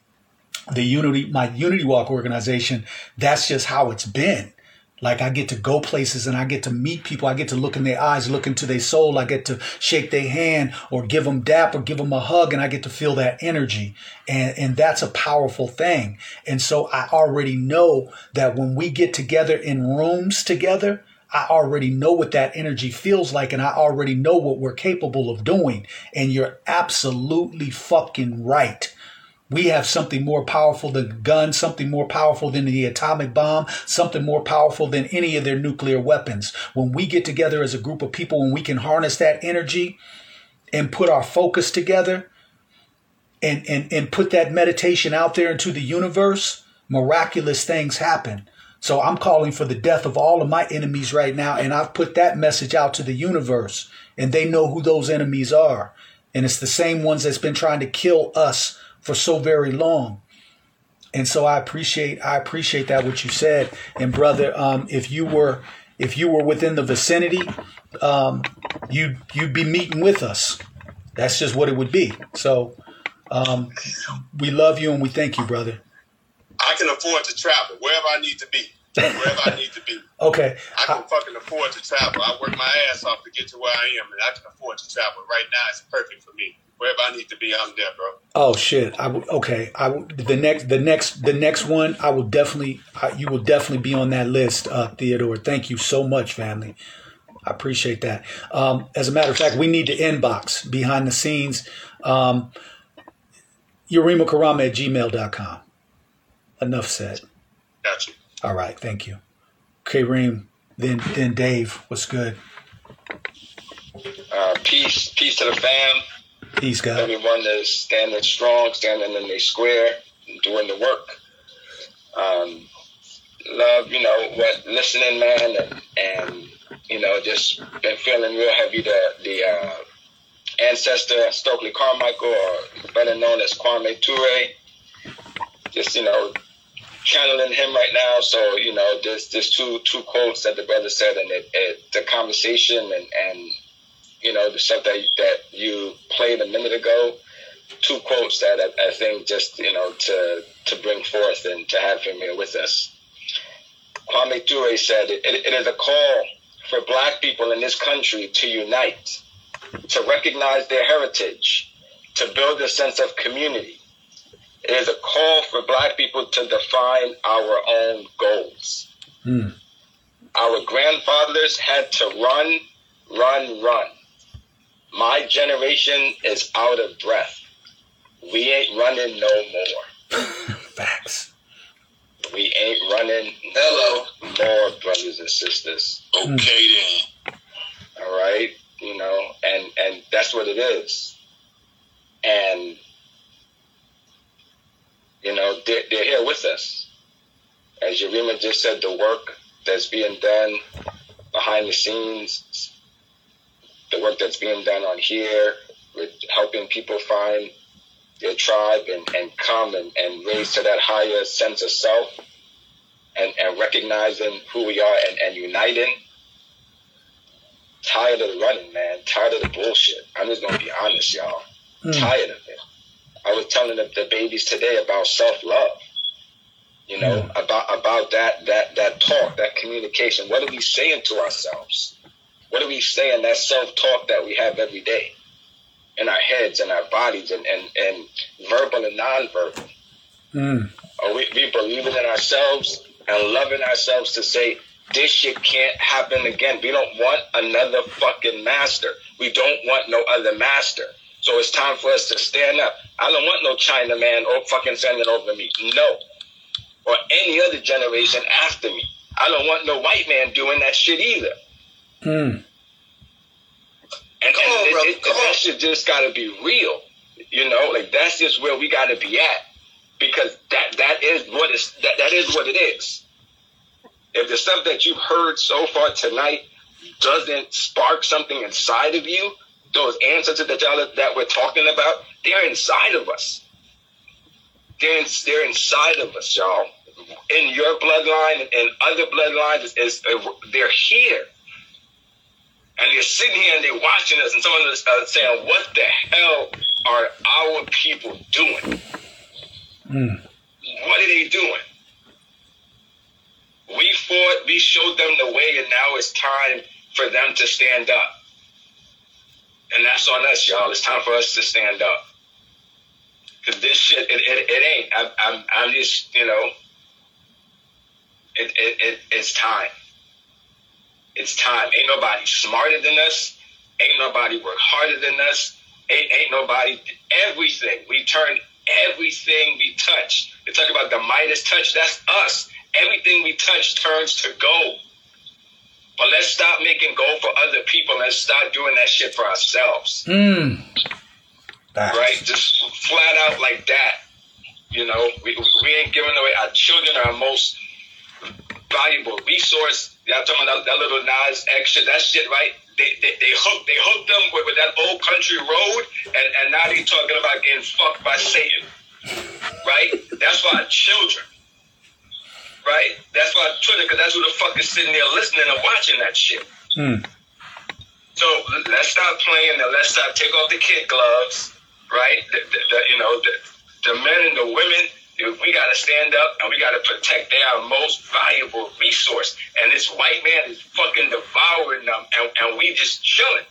the Unity, my Unity Walk organization, that's just how it's been. Like I get to go places and I get to meet people. I get to look in their eyes, look into their soul. I get to shake their hand or give them dap or give them a hug and I get to feel that energy. And, and that's a powerful thing. And so I already know that when we get together in rooms together, I already know what that energy feels like and I already know what we're capable of doing. And you're absolutely fucking right. We have something more powerful than guns, something more powerful than the atomic bomb, something more powerful than any of their nuclear weapons. When we get together as a group of people, when we can harness that energy and put our focus together and, and, and put that meditation out there into the universe, miraculous things happen. So I'm calling for the death of all of my enemies right now, and I've put that message out to the universe, and they know who those enemies are. And it's the same ones that's been trying to kill us for so very long. and so I appreciate I appreciate that what you said. And brother, um, if you were if you were within the vicinity, um, you you'd be meeting with us. That's just what it would be. So um, we love you and we thank you, brother. I can afford to travel wherever I need to be. Wherever I need to be. Okay. I can fucking afford to travel. I work my ass off to get to where I am, and I can afford to travel. Right now, it's perfect for me. Wherever I need to be, I'm there, bro. Oh shit! I would okay. I would the next the next the next one. I will definitely I, you will definitely be on that list, uh, Theodore. Thank you so much, family. I appreciate that. Um, as a matter of fact, we need to inbox behind the scenes. Um, YarimaKarama at gmail.com. Enough said. Got you. All right, thank you. Kareem, Then then Dave, what's good? Uh, peace, peace to the fam. Peace, God. Everyone that's standing strong, standing in their square, doing the work. Um, love, you know, what listening, man, and, and you know, just been feeling real heavy. The the uh, ancestor Stokely Carmichael, or better known as Kwame Ture. Just you know, channeling him right now. So you know, there's there's two two quotes that the brother said, and it, it, the conversation and and you know the stuff that that you played a minute ago. Two quotes that I, I think just you know to to bring forth and to have him here with us. Kwame Ture said, it, it is a call for black people in this country to unite, to recognize their heritage, to build a sense of community. It is a call for black people to define our own goals. Mm. Our grandfathers had to run, run, run. My generation is out of breath. We ain't running no more. Facts. We ain't running hello more brothers and sisters. Hmm. Okay then. All right, you know, and and that's what it is. And you know, they're, they're here with us. As Yarima just said, the work that's being done behind the scenes, the work that's being done on here with helping people find their tribe and, and come and, and raise to that higher sense of self and, and recognizing who we are and, and uniting. Tired of the running, man. Tired of the bullshit. I'm just gonna be honest, y'all. Mm. Tired of it. I was telling the, the babies today about self love. You know, about about that that that talk, that communication. What are we saying to ourselves? What are we saying? That self talk that we have every day in our heads and our bodies and, and, and verbal and nonverbal. Mm. Are we, we believing in ourselves and loving ourselves to say, this shit can't happen again. We don't want another fucking master. We don't want no other master. So it's time for us to stand up. I don't want no Chinaman or fucking sending over me. No. Or any other generation after me. I don't want no white man doing that shit either. Mm. And, Come and on, it- brother, it- come that on. shit just gotta be real. You know, like that's just where we gotta be at. Because that that is what is that, that is what it is. If the stuff that you've heard so far tonight doesn't spark something inside of you, those answers that y'all that we're talking about, they're inside of us. They're in, they're inside of us, y'all. In your bloodline and other bloodlines, is, is they're here and they're sitting here and they're watching us, and some of us are saying, "What the hell are our people doing? Mm. What are they doing?" We fought, we showed them the way, and now it's time for them to stand up. And that's on us, y'all. It's time for us to stand up. Cause this shit, it, it, it ain't. I'm, I'm, I'm just, you know, it, it, it, it's time. It's time. Ain't nobody smarter than us. Ain't nobody work harder than us. Ain't, ain't nobody, everything. We turn everything we touch. They talk about the Midas touch. That's us. Everything we touch turns to gold. But let's stop making gold for other people. Let's start doing that shit for ourselves. Mm. Right? Just flat out like that. You know, we, we ain't giving away. Our children are our most valuable resource. Y'all talking about that, that Lil Nas X shit, that shit, right? They, they, they hooked they hooked them with, with that old country road, and, and now they talking about getting fucked by Satan. right? That's why children, right? That's why children, because that's who the fuck is sitting there listening and watching that shit. Mm. So let's stop playing and let's stop take off the kid gloves, right? The, the, the, you know, the, the men and the women, we got to stand up and we got to protect their most valuable resource. And this white man is fucking devouring them, and, and we just chilling.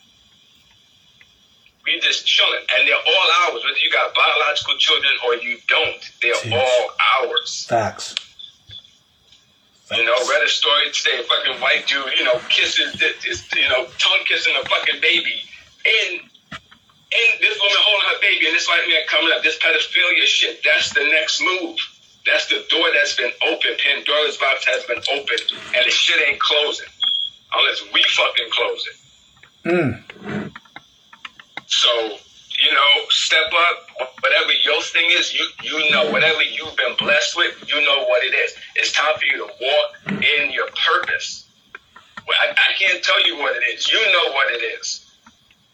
We just chilling, and they're all ours. Whether you got biological children or you don't, they're Jeez. all ours. Facts. You know, read a story today. A fucking white dude, you know, kisses you know, tongue kissing a fucking baby, and and this woman holding her baby, and this white man coming up. This pedophilia shit. That's the next move. That's the door that's been opened. Pandora's box has been opened, and the shit ain't closing unless we fucking close it. Mm. So, you know, step up. Whatever your thing is, you you know. Whatever you've been blessed with, you know what it is. It's time for you to walk in your purpose. Well, I, I can't tell you what it is. You know what it is.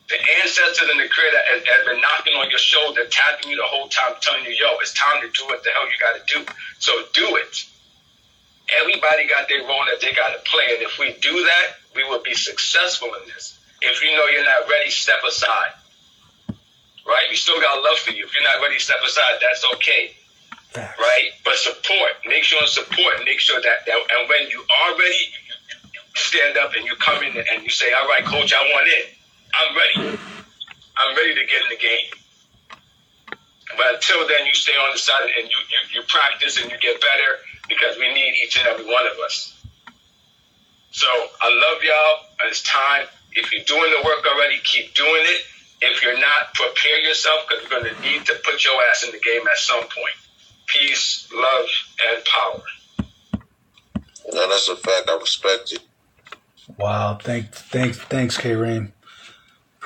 The ancestors and the creator has, has been knocking on your shoulder, tapping you the whole time, telling you, yo, it's time to do what the hell you got to do. So do it. Everybody got their role that they got to play. And if we do that, we will be successful in this. If you know you're not ready, step aside. Right? We still got love for you. If you're not ready, step aside. That's okay. Right? But support. Make sure and support. Make sure that, that and when you are ready, you, you stand up and you come in and you say, all right, coach, I want in. I'm ready. I'm ready to get in the game. But until then, you stay on the side and you, you, you practice and you get better because we need each and every one of us. So I love y'all. It's time. If you're doing the work already, keep doing it. If you're not, prepare yourself because you're going to need to put your ass in the game at some point. Peace, love, and power. No, that's a fact. I respect you. Wow. Thank, thanks, thanks, Kareem.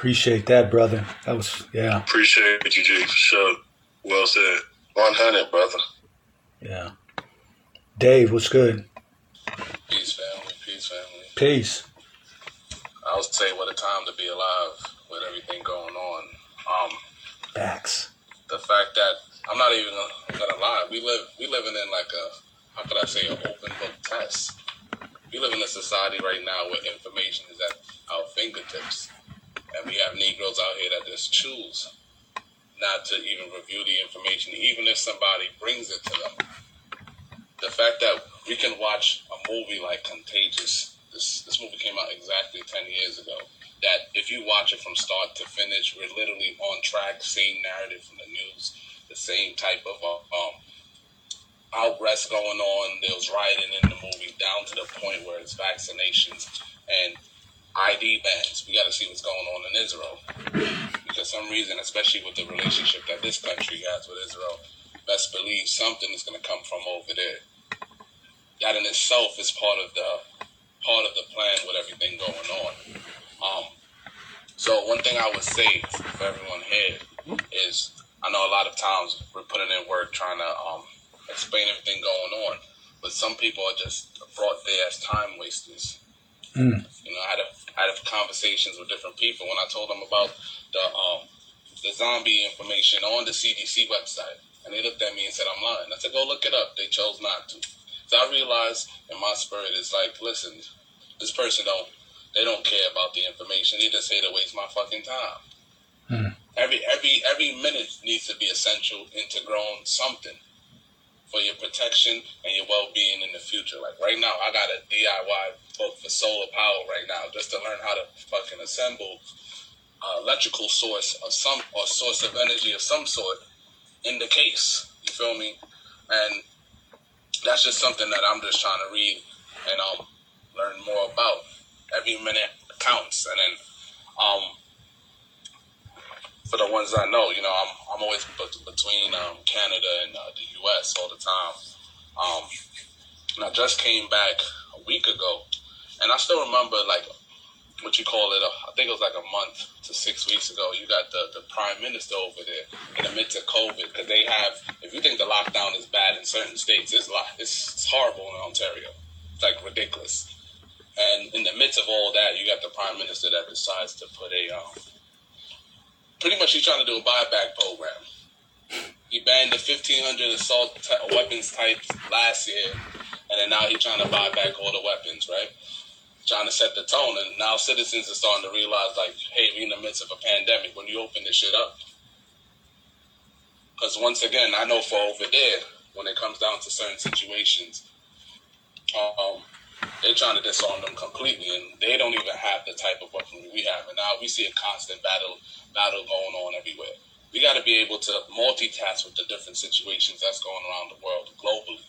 Appreciate that, brother. That was yeah, Appreciate you, G, sure. Well said. 100, brother. yeah. Dave, what's good? Peace, family. Peace, family. Peace. I would say what a time to be alive with everything going on. Um, Facts. the fact that I'm not even gonna lie, we live we living in like a how could I say an open book test. We live in a society right now where information is at our fingertips, and we have Negroes out here that just choose not to even review the information, even if somebody brings it to them. The fact that we can watch a movie like Contagious, this this movie came out exactly ten years ago. That if you watch it from start to finish, we're literally on track, same narrative from the news, the same type of um, outbursts going on. There was rioting in the movie down to the point where it's vaccinations and ID bans. We got to see what's going on in Israel because some reason, especially with the relationship that this country has with Israel, best believe something is going to come from over there. That in itself is part of the part of the plan with everything going on. Um, so one thing I would say for everyone here is I know a lot of times we're putting in work trying to um, explain everything going on, but some people are just brought there as time wasters. Mm. You know, I had a, I had conversations with different people when I told them about the um, the zombie information on the CDC website, and they looked at me and said I'm lying. I said, go look it up. They chose not to. So I realized in my spirit, it's like, listen, this person don't they don't care about the information. They just here to waste my fucking time. Mm. Every every every minute needs to be essential, integral, something for your protection and your well being in the future. Like right now, I got a DIY book for solar power right now, just to learn how to fucking assemble uh, electrical source of some or source of energy of some sort in the case. You feel me? And that's just something that I'm just trying to read and um learn more about. Every minute counts, and then um for the ones I know, you know, I'm I'm always bet- between um, Canada and uh, the U.S. all the time. Um, and I just came back a week ago, and I still remember like what you call it. Uh, I think it was like a month to six weeks ago. You got the, the prime minister over there in the midst of COVID because they have. If you think the lockdown is bad in certain states, it's. It's, it's horrible in Ontario. It's like ridiculous. And in the midst of all that, you got the prime minister that decides to put a um, pretty much he's trying to do a buyback program. He banned the 1,500 assault t- weapons types last year, and then now he's trying to buy back all the weapons, right? Trying to set the tone, and now citizens are starting to realize, like, hey, we're in the midst of a pandemic. When you open this shit up, because once again, I know for over there, when it comes down to certain situations, um, they're trying to disarm them completely, and they don't even have the type of weaponry we have. And now we see a constant battle battle going on everywhere. We got to be able to multitask with the different situations that's going around the world globally.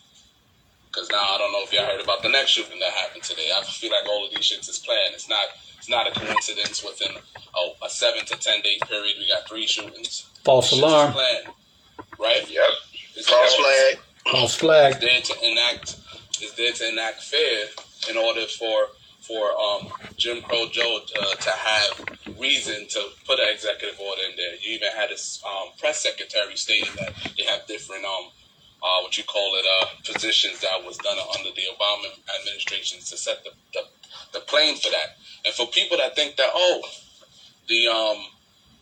Because now I don't know if y'all heard about the next shooting that happened today. I feel like all of these shits is planned. It's not. It's not a coincidence. Within a, a seven to ten day period, we got three shootings. False Shit's alarm. Planned, right? Yep. It's False flag. False flag. is there to enact is there to enact fair in order for for um, Jim Crow Joe to, to have reason to put an executive order in there. You even had a um, press secretary stating that they have different um uh, what you call it uh, positions that was done under the Obama administration to set the, the the plane for that. And for people that think that oh the um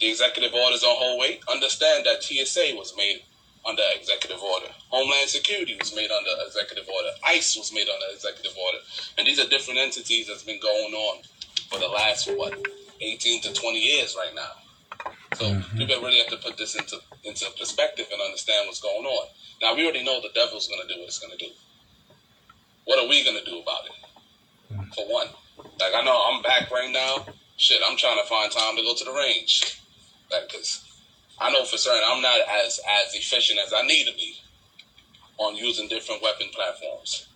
the executive orders on hold wait, understand that TSA was made under executive order. Homeland Security was made under executive order. ICE was made under executive order. And these are different entities that's been going on for the last, what, 18 to 20 years right now. So mm-hmm. people really have to put this into, into perspective and understand what's going on. Now, we already know the devil's going to do what it's going to do. What are we going to do about it? Mm-hmm. For one. Like, I know I'm back right now. Shit, I'm trying to find time to go to the range. Like, because I know for certain I'm not as as efficient as I need to be on using different weapon platforms.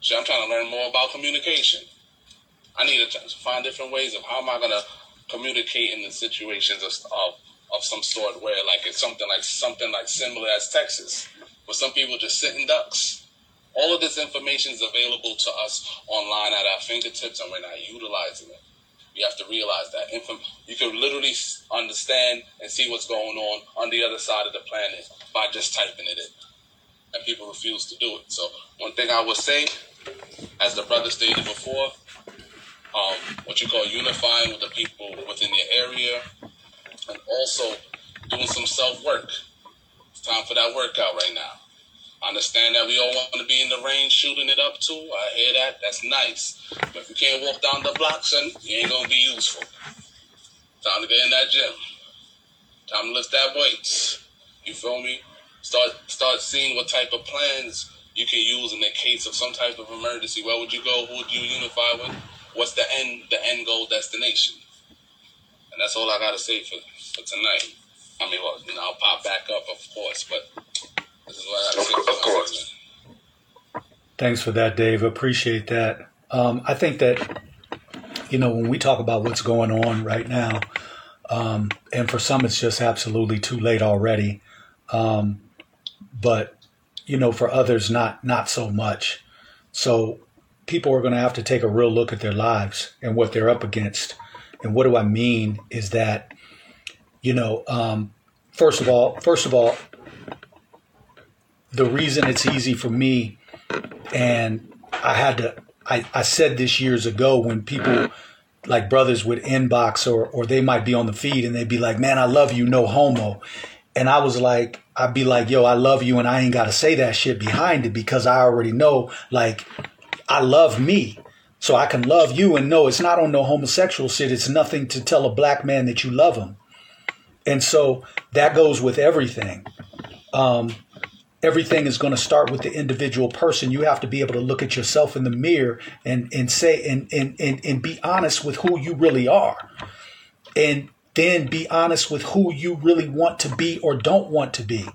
So I'm trying to learn more about communication. I need to find different ways of how am I going to communicate in the situations of, of of some sort where like it's something like something like similar as Texas, where some people just sitting ducks. All of this information is available to us online at our fingertips, and we're not utilizing it. You have to realize that you can literally understand and see what's going on on the other side of the planet by just typing it in. And people refuse to do it. So one thing I would say, as the brother stated before, um, what you call unifying with the people within your area, and also doing some self work. It's time for that workout right now. I understand that we all want to be in the range shooting it up too. I hear that. That's nice. But if you can't walk down the block, son, you ain't gonna be useful. Time to get in that gym. Time to lift that weights. You feel me? Start start seeing what type of plans you can use in the case of some type of emergency. Where would you go? Who would you unify with? What's the end the end goal destination? And that's all I gotta say for, for tonight. I mean, well, you know, I'll pop back up, of course, but Of course. Thanks for that, Dave. Appreciate that. Um, I think that, you know, when we talk about what's going on right now, um, and for some it's just absolutely too late already. Um, but, you know, for others, not not so much. So people are going to have to take a real look at their lives and what they're up against. And what do I mean is that, you know, um, first of all, first of all, the reason it's easy for me and I had to I, I said this years ago when people like brothers would inbox or or they might be on the feed and they'd be like, Man, I love you, no homo. And I was like, I'd be like, yo, I love you and I ain't gotta say that shit behind it because I already know like I love me. So I can love you and no, it's not on no homosexual shit. It's nothing to tell a black man that you love him. And so that goes with everything. Um, everything is going to start with the individual person. You have to be able to look at yourself in the mirror and, and say, and, and, and, and be honest with who you really are. And then be honest with who you really want to be or don't want to be.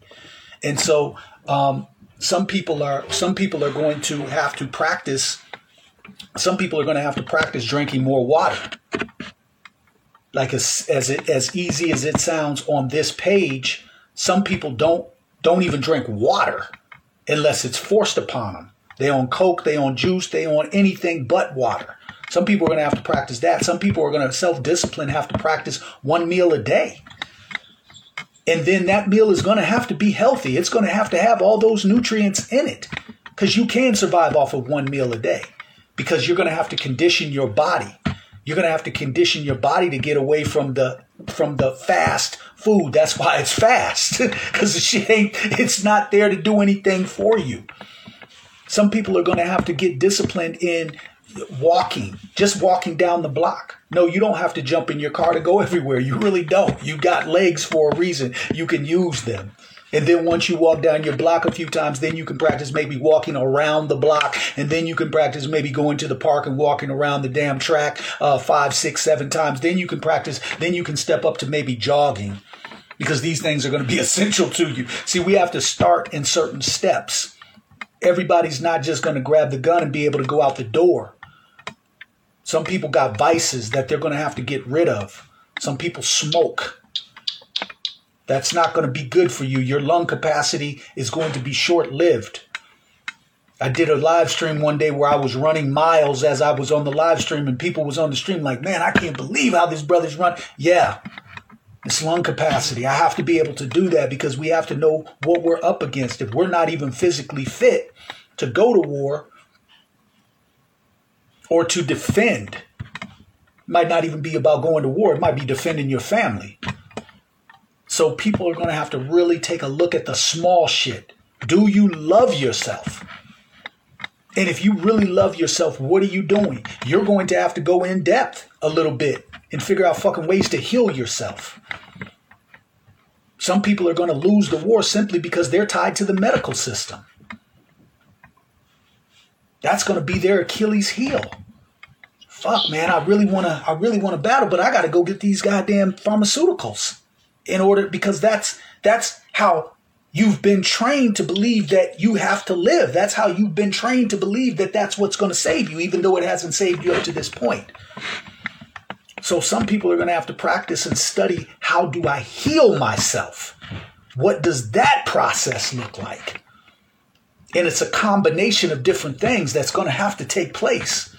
And so, um, some people are, some people are going to have to practice, some people are going to have to practice drinking more water. Like as, as it, as easy as it sounds on this page, some people don't don't even drink water unless it's forced upon them. They on coke, they on juice, they on anything but water. Some people are going to have to practice that. Some people are going to self discipline, have to practice one meal a day. And then that meal is going to have to be healthy. It's going to have to have all those nutrients in it because you can survive off of one meal a day because you're going to have to condition your body. You're going to have to condition your body to get away from the from the fast food. That's why it's fast because the shit ain't. It's not there to do anything for you. Some people are going to have to get disciplined in walking, just walking down the block. No, you don't have to jump in your car to go everywhere. You really don't. You got legs for a reason. You can use them. And then once you walk down your block a few times, then you can practice maybe walking around the block. And then you can practice maybe going to the park and walking around the damn track uh, five, six, seven times. Then you can practice. Then you can step up to maybe jogging because these things are going to be essential to you. See, we have to start in certain steps. Everybody's not just going to grab the gun and be able to go out the door. Some people got vices that they're going to have to get rid of. Some people smoke. That's not going to be good for you. Your lung capacity is going to be short lived. I did a live stream one day where I was running miles as I was on the live stream, and people was on the stream like, "Man, I can't believe how this brother's run." Yeah, it's lung capacity. I have to be able to do that because we have to know what we're up against. If we're not even physically fit to go to war or to defend, might not even be about going to war. It might be defending your family. So people are going to have to really take a look at the small shit. Do you love yourself? And if you really love yourself, what are you doing? You're going to have to go in depth a little bit and figure out fucking ways to heal yourself. Some people are going to lose the war simply because they're tied to the medical system. That's going to be their Achilles heel. Fuck, man, I really want to I really want to battle, but I got to go get these goddamn pharmaceuticals in order because that's that's how you've been trained to believe that you have to live. That's how you've been trained to believe that that's what's going to save you even though it hasn't saved you up to this point. So some people are going to have to practice and study how do I heal myself? What does that process look like? And it's a combination of different things that's going to have to take place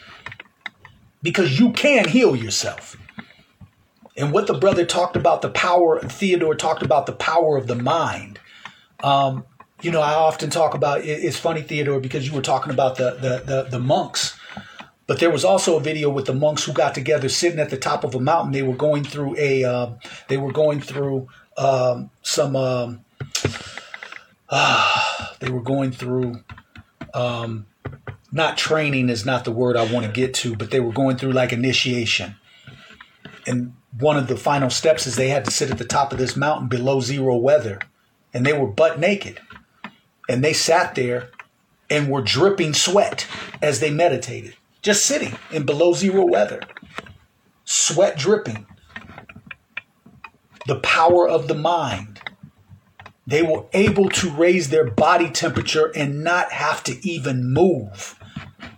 because you can heal yourself. And what the brother talked about the power, Theodore talked about the power of the mind. Um, you know, I often talk about it's funny, Theodore, because you were talking about the, the, the, the monks. But there was also a video with the monks who got together sitting at the top of a mountain. They were going through a, uh, they were going through um, some, um, uh, they were going through, um, not training is not the word I want to get to, but they were going through like initiation. And one of the final steps is they had to sit at the top of this mountain below zero weather and they were butt naked. And they sat there and were dripping sweat as they meditated just sitting in below zero weather sweat dripping. The power of the mind. They were able to raise their body temperature and not have to even move.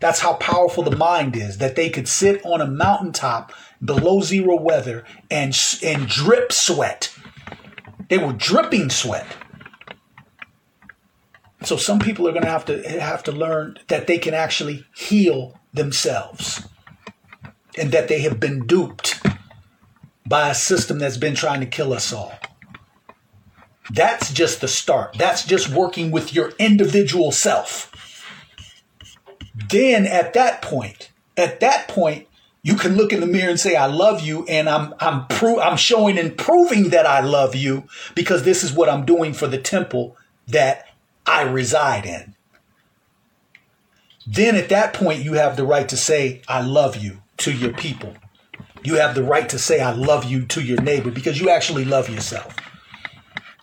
That's how powerful the mind is that they could sit on a mountaintop below zero weather and and drip sweat. They were dripping sweat. So some people are going to have to have to learn that they can actually heal themselves and that they have been duped by a system that's been trying to kill us all. That's just the start. That's just working with your individual self. Then at that point, at that point, you can look in the mirror and say, I love you. And I'm, I'm, pro- I'm showing and proving that I love you because this is what I'm doing for the temple that I reside in. Then at that point, you have the right to say, I love you to your people. You have the right to say, I love you to your neighbor because you actually love yourself.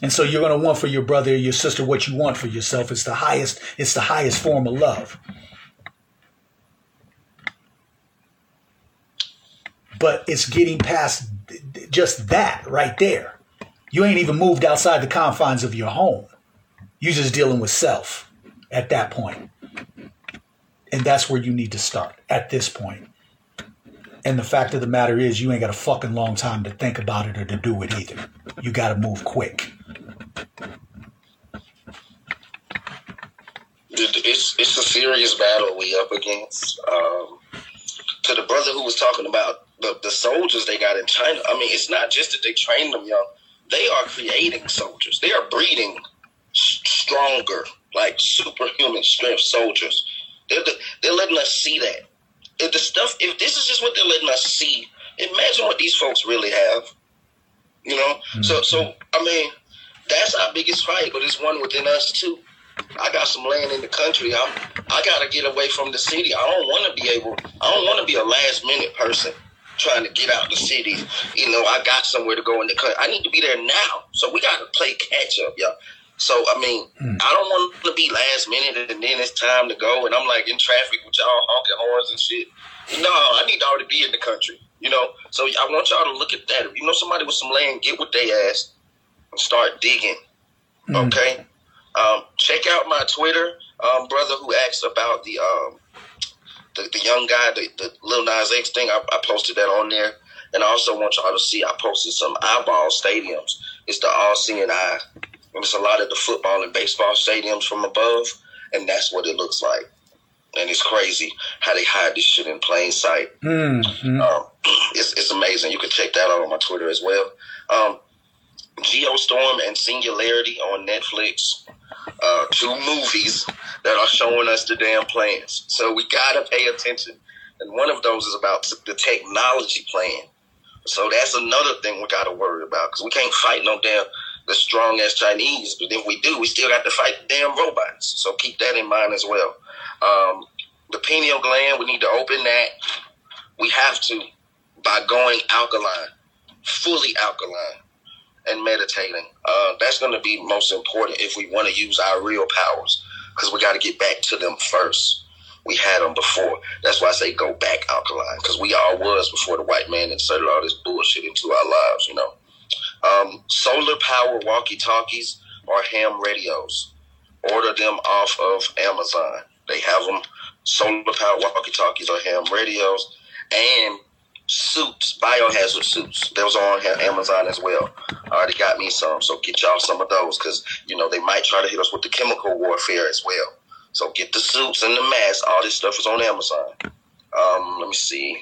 And so you're going to want for your brother or your sister what you want for yourself. It's the highest, it's the highest form of love. But it's getting past just that right there. You ain't even moved outside the confines of your home. You're just dealing with self at that point. And that's where you need to start at this point. And the fact of the matter is, you ain't got a fucking long time to think about it or to do it either. You got to move quick. It's, it's a serious battle we up against. Um, to the brother who was talking about the, the soldiers they got in China, I mean, it's not just that they train them young; they are creating soldiers. They are breeding stronger, like superhuman strength soldiers. They're they're letting us see that, if the stuff, if this is just what they're letting us see, imagine what these folks really have. You know, so mm-hmm. so I mean, that's our biggest fight, but it's one within us too. I got some land in the country. I'm, I gotta get away from the city. I don't want to be able. I don't want to be a last minute person trying to get out the city. You know, I got somewhere to go in the country. I need to be there now. So we got to play catch up, y'all. So I mean, I don't want to be last minute and then it's time to go, and I'm like in traffic with y'all honking horns and shit. No, I need to already be in the country. You know, so I want y'all to look at that. If you know somebody with some land, get with their ass and start digging. Okay. Um, check out my Twitter, um, brother, who asked about the um, the, the young guy, the, the Lil Nas X thing. I, I posted that on there, and I also want y'all to see. I posted some eyeball stadiums. It's the all seeing eye, and it's a lot of the football and baseball stadiums from above, and that's what it looks like. And it's crazy how they hide this shit in plain sight. Mm-hmm. Um, it's it's amazing. You can check that out on my Twitter as well. Um, Geostorm and Singularity on Netflix. Uh, two movies that are showing us the damn plans. So we gotta pay attention. And one of those is about the technology plan. So that's another thing we gotta worry about because we can't fight no damn the strong as Chinese. But if we do, we still got to fight damn robots. So keep that in mind as well. Um, the pineal gland, we need to open that. We have to by going alkaline, fully alkaline, and meditating. Uh, that's going to be most important if we want to use our real powers because we got to get back to them first. We had them before. That's why I say go back alkaline because we all was before the white man inserted all this bullshit into our lives, you know. Um, solar power walkie talkies or ham radios. Order them off of Amazon. They have them solar power walkie talkies or ham radios and suits, biohazard suits. Those are on Amazon as well. I already got me some, so get y'all some of those because you know they might try to hit us with the chemical warfare as well. So get the suits and the masks. All this stuff is on Amazon. Um, let me see.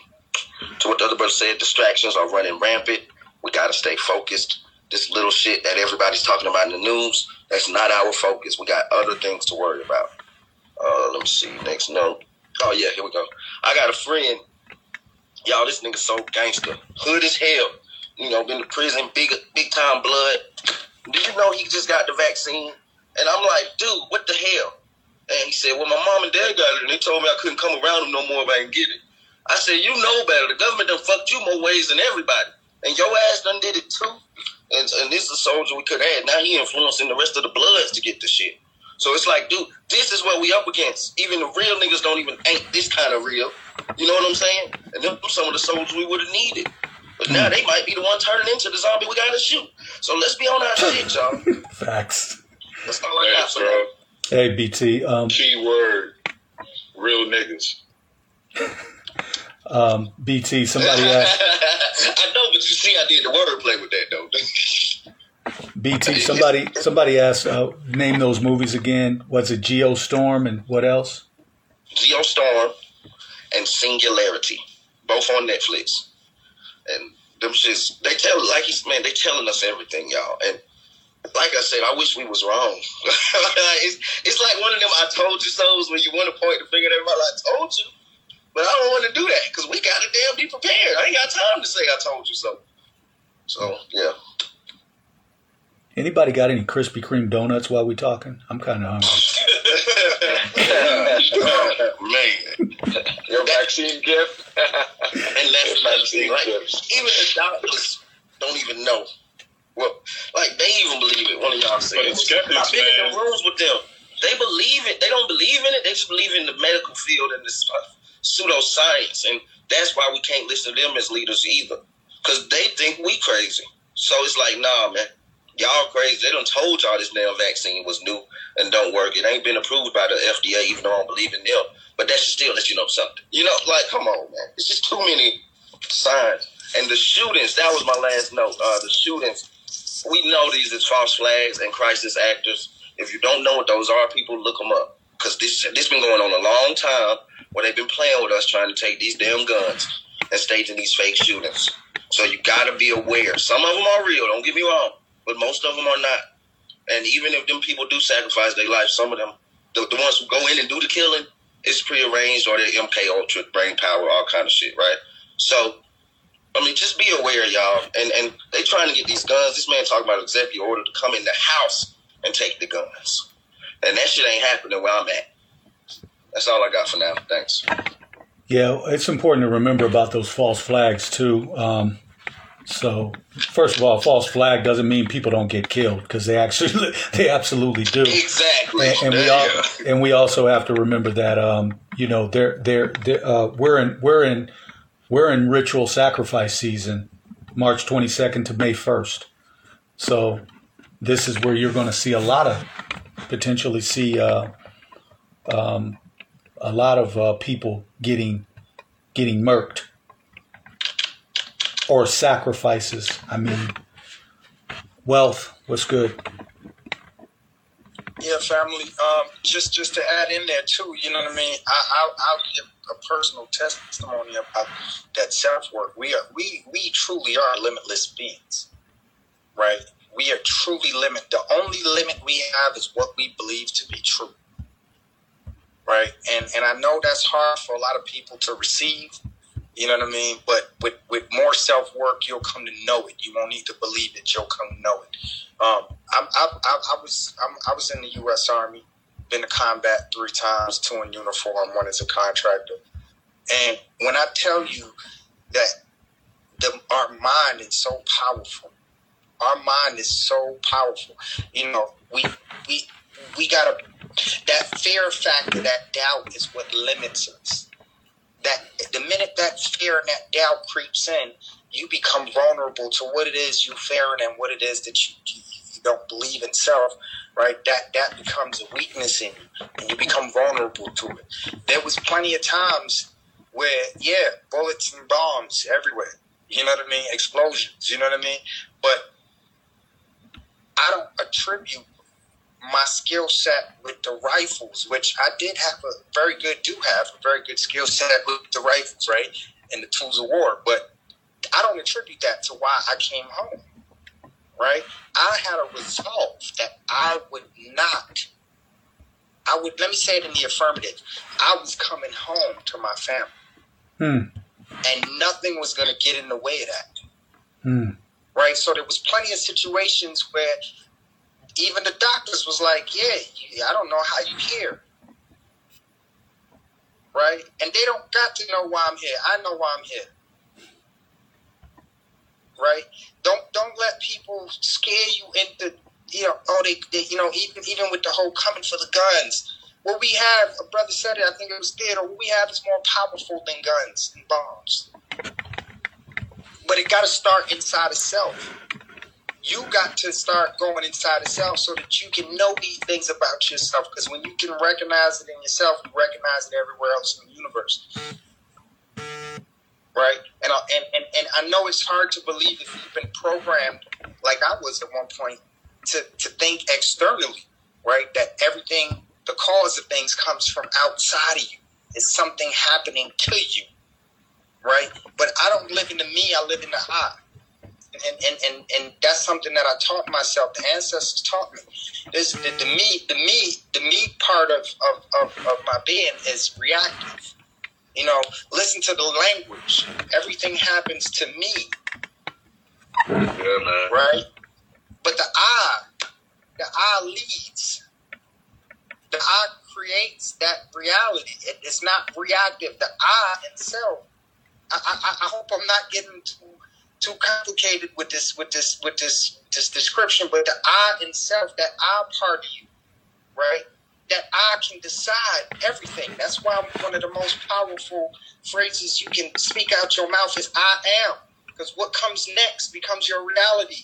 To what the other brother said, distractions are running rampant. We got to stay focused. This little shit that everybody's talking about in the news, that's not our focus. We got other things to worry about. Uh, let me see. Next note. Oh, yeah, here we go. I got a friend. Y'all, this nigga so gangster. Hood as hell. You know, been to prison, big big time blood. Did you know he just got the vaccine? And I'm like, dude, what the hell? And he said, well, my mom and dad got it, and they told me I couldn't come around them no more if I didn't get it. I said, you know better. The government done fucked you more ways than everybody. And your ass done did it too. And, and this is a soldier we could have. Now he influencing the rest of the bloods to get the shit. So it's like, dude, this is what we up against. Even the real niggas don't even ain't this kind of real. You know what I'm saying? And them some of the soldiers we would have needed. But now they might be the one turning into the zombie we gotta shoot. So let's be on our shit, y'all. Facts. That's all I got for now. Hey, BT. Um, Key word: real niggas. um, BT. Somebody asked. I know, but you see, I did the wordplay with that though. BT. Somebody. Somebody asked. Uh, name those movies again. Was it Geostorm and what else? Geostorm and Singularity, both on Netflix. And them shits, they tell like he's man, they telling us everything, y'all. And like I said, I wish we was wrong. it's, it's like one of them I told you so's when you want to point the finger at everybody. I told you, but I don't want to do that because we got to damn be prepared. I ain't got time to say I told you so. So yeah. Anybody got any Krispy Kreme donuts while we talking? I'm kind of hungry. man, Your vaccine gift. and that's another thing. Like even the doctors don't even know. Well, like they even believe it. One of y'all said. But the skeptics, I've been in the rooms with them. They believe it. They don't believe in it. They just believe in the medical field and this stuff, uh, pseudoscience, and that's why we can't listen to them as leaders either, because they think we crazy. So it's like, nah, man, y'all crazy. They done told y'all this damn vaccine was new and don't work. It ain't been approved by the FDA, even though I don't believe in them. But that should still let you know something. You know, like, come on, man. It's just too many signs. And the shootings, that was my last note. Uh, the shootings, we know these as false flags and crisis actors. If you don't know what those are, people look them up. Because this this been going on a long time where they've been playing with us trying to take these damn guns and staging these fake shootings. So you got to be aware. Some of them are real, don't get me wrong, but most of them are not. And even if them people do sacrifice their life, some of them, the, the ones who go in and do the killing, it's prearranged or they're MK Ultra, brain power, all kind of shit, right? So, I mean, just be aware, y'all. And and they trying to get these guns. This man talking about executive order to come in the house and take the guns, and that shit ain't happening where I'm at. That's all I got for now. Thanks. Yeah, it's important to remember about those false flags too. Um, so, first of all, false flag doesn't mean people don't get killed because they actually they absolutely do. Exactly. And, and we all, and we also have to remember that um, you know they're they're, they're uh, we're in we're in we're in ritual sacrifice season, March twenty second to May first. So, this is where you're going to see a lot of potentially see uh, um, a lot of uh, people getting getting murked or sacrifices. I mean, wealth. What's good? Yeah, family. Um, just just to add in there too, you know what I mean. I, I'll, I'll give a personal testimony about that self work. We are we we truly are limitless beings, right? We are truly limit. The only limit we have is what we believe to be true, right? And and I know that's hard for a lot of people to receive you know what I mean? But with, with more self work, you'll come to know it. You won't need to believe it. You'll come to know it. Um, I, I, I, I was I'm, I was in the U.S. Army, been to combat three times, two in uniform, one as a contractor. And when I tell you that the, our mind is so powerful, our mind is so powerful. You know, we we we gotta that fear factor, that doubt is what limits us that the minute that fear and that doubt creeps in, you become vulnerable to what it is you're fearing and what it is that you, you, don't believe in self, right? That that becomes a weakness in you, and you become vulnerable to it. There was plenty of times where, yeah, bullets and bombs everywhere. You know what I mean? Explosions. You know what I mean? But I don't attribute my skill set with the rifles, which I did have a very good, do have a very good skill set with the rifles, right, and the tools of war. But I don't attribute that to why I came home, right? I had a resolve that I would not. I would let me say it in the affirmative. I was coming home to my family, hmm. and nothing was going to get in the way of that. Hmm. Right, so there was plenty of situations where even the doctors was like, yeah, I don't know how you here. Right? And they don't got to know why I'm here. I know why I'm here. Right? Don't don't let people scare you into you know, oh they, they you know, even even with the whole coming for the guns. What we have, a brother said it, I think it was theater, what we have is more powerful than guns and bombs. But it gotta start inside itself you got to start going inside yourself so that you can know these things about yourself. Because when you can recognize it in yourself, you recognize it everywhere else in the universe. Right? And I, and, and, and I know it's hard to believe if you've been programmed, like I was at one point, to, to think externally, right? That everything, the cause of things comes from outside of you. It's something happening to you, right? But I don't live in the me, I live in the I and, and, and, and that's something that I taught myself. The ancestors taught me. This the, the me the me the me part of, of, of, of my being is reactive. You know, listen to the language. Everything happens to me. Yeah, man. Right? But the I, the I leads. The I creates that reality. It, it's not reactive. The I itself. I, I, I hope I'm not getting too too complicated with this with this with this this description, but the I itself, that I part of you, right? That I can decide everything. That's why one of the most powerful phrases you can speak out your mouth is I am. Because what comes next becomes your reality.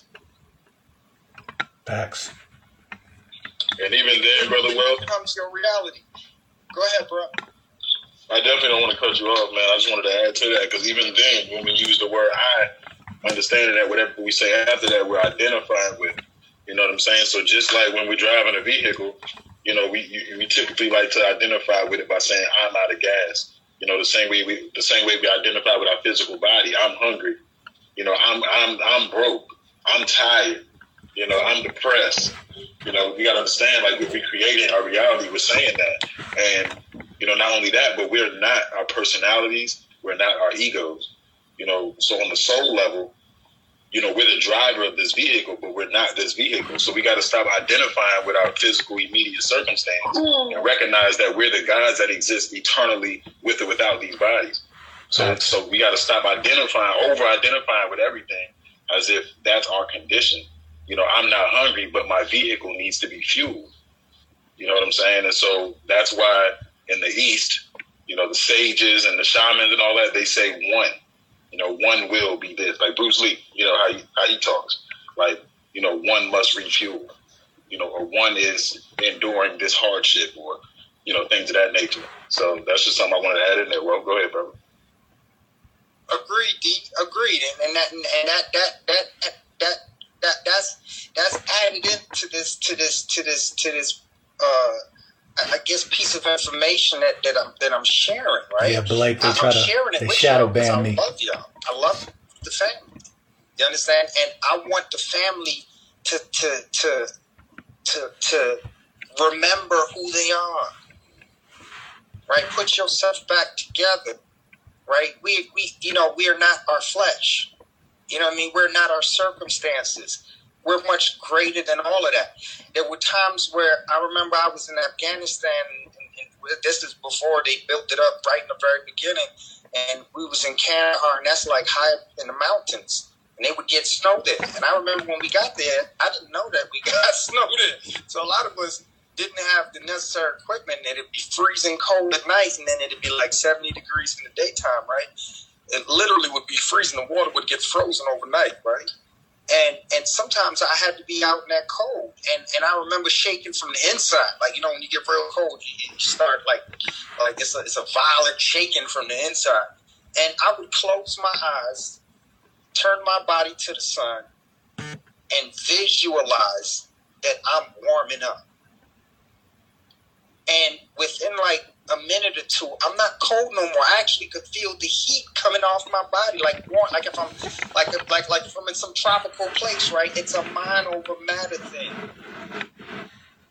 Facts. And even then, brother, well, becomes your reality. Go ahead, bro. I definitely don't want to cut you off, man. I just wanted to add to that because even then, when we use the word "I," understanding that whatever we say after that, we're identifying with. You know what I'm saying? So just like when we're driving a vehicle, you know, we we typically like to identify with it by saying I'm out of gas. You know, the same way we the same way we identify with our physical body. I'm hungry. You know, I'm I'm I'm broke. I'm tired. You know, I'm depressed. You know, we got to understand like we're creating our reality, we're saying that, and you know, not only that, but we're not our personalities. We're not our egos. You know, so on the soul level, you know, we're the driver of this vehicle, but we're not this vehicle. So we got to stop identifying with our physical immediate circumstance mm. and recognize that we're the gods that exist eternally with or without these bodies. So, so we got to stop identifying, over identifying with everything as if that's our condition. You know, I'm not hungry, but my vehicle needs to be fueled. You know what I'm saying? And so that's why in the East, you know, the sages and the shamans and all that, they say one. You know, one will be this. Like Bruce Lee, you know, how he, how he talks. Like, you know, one must refuel. You know, or one is enduring this hardship or, you know, things of that nature. So that's just something I wanted to add in there. Well, go ahead, brother. Agreed, D. Agreed, and, and that and that that that that that that's that's added into this to this to this to this uh I guess piece of information that, that I'm that I'm sharing, right? Yeah, Blake, they I- try I'm to sharing it they with shadow ban I me. love y'all. I love the family. You understand? And I want the family to to to to to remember who they are. Right? Put yourself back together. Right? We we you know, we are not our flesh. You know what I mean? We're not our circumstances. We're much greater than all of that. There were times where I remember I was in Afghanistan. And, and this is before they built it up right in the very beginning. And we was in Kandahar, and that's like high up in the mountains. And they would get snowed in. And I remember when we got there, I didn't know that we got snowed in. So a lot of us didn't have the necessary equipment. And it'd be freezing cold at night, and then it'd be like 70 degrees in the daytime, right? It literally would be freezing. The water would get frozen overnight, right? And and sometimes I had to be out in that cold, and and I remember shaking from the inside, like you know when you get real cold, you, you start like like it's a it's a violent shaking from the inside, and I would close my eyes, turn my body to the sun, and visualize that I'm warming up, and within like a minute or two, I'm not cold no more. I actually could feel the heat coming off my body, like warm, like if I'm like like like if I'm in some tropical place, right? It's a mind over matter thing,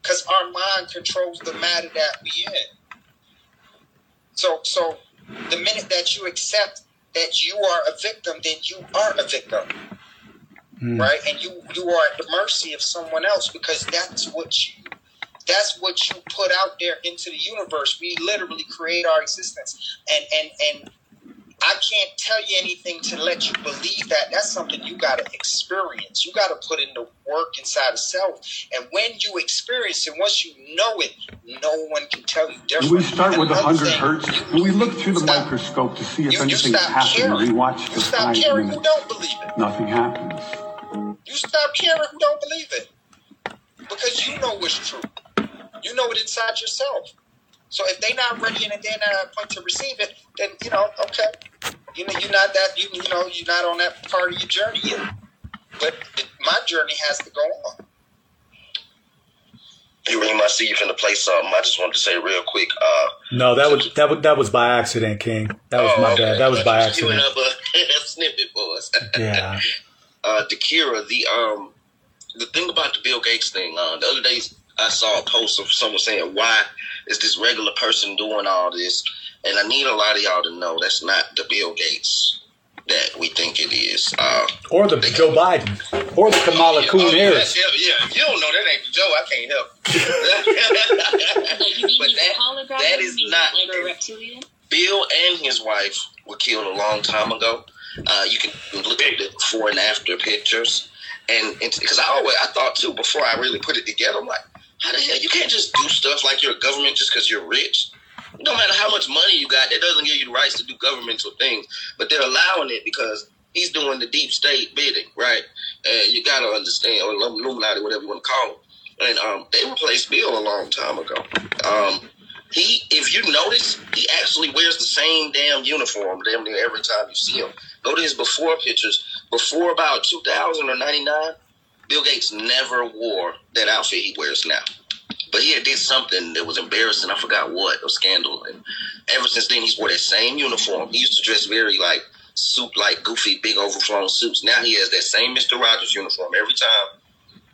because our mind controls the matter that we in. So so the minute that you accept that you are a victim, then you are a victim, hmm. right? And you you are at the mercy of someone else because that's what you that's what you put out there into the universe. We literally create our existence, and and and I can't tell you anything to let you believe that. That's something you got to experience. You got to put in the work inside of self, and when you experience it, once you know it, no one can tell you Do different. we start And with another 100 thing, hertz? Do we look through the microscope to see if you- you anything's happening? We watch the stop caring who don't believe it. Nothing happens. You stop caring who don't believe it because you know what's true. You know it inside yourself. So if they're not ready and they're not at a point to receive it, then you know, okay, you know, you're not that you you know you're not on that part of your journey yet. But it, my journey has to go on. You really must see you finna play something. I just wanted to say real quick. Uh, No, that was that was that was by accident, King. That was my bad. That was by queuing accident. up a snippet for us. Yeah. uh, Dakira, the um, the thing about the Bill Gates thing. Uh, the other day, I saw a post of someone saying, "Why is this regular person doing all this?" And I need a lot of y'all to know that's not the Bill Gates that we think it is. Uh, Or the Joe Biden. Or the Kamala Kuhn oh, yeah, Harris. yeah, yeah. If you don't know that ain't Joe, I can't help. but that, that is not Bill and his wife were killed a long time ago. Uh, you can look at the before and after pictures, and because I always I thought too before I really put it together, I'm like, how the hell you can't just do stuff like you're a government just because you're rich. No matter how much money you got, that doesn't give you the rights to do governmental things. But they're allowing it because he's doing the deep state bidding, right? And you got to understand, or Illuminati, whatever you want to call them. And um, they replaced Bill a long time ago. Um, he, if you notice, he actually wears the same damn uniform damn near every time you see him. Go to his before pictures. Before about 2000 or 99, Bill Gates never wore that outfit he wears now. But he had did something that was embarrassing. I forgot what, a scandal. And ever since then, he's wore that same uniform. He used to dress very like suit, like goofy, big overflown suits. Now he has that same Mister Rogers uniform every time.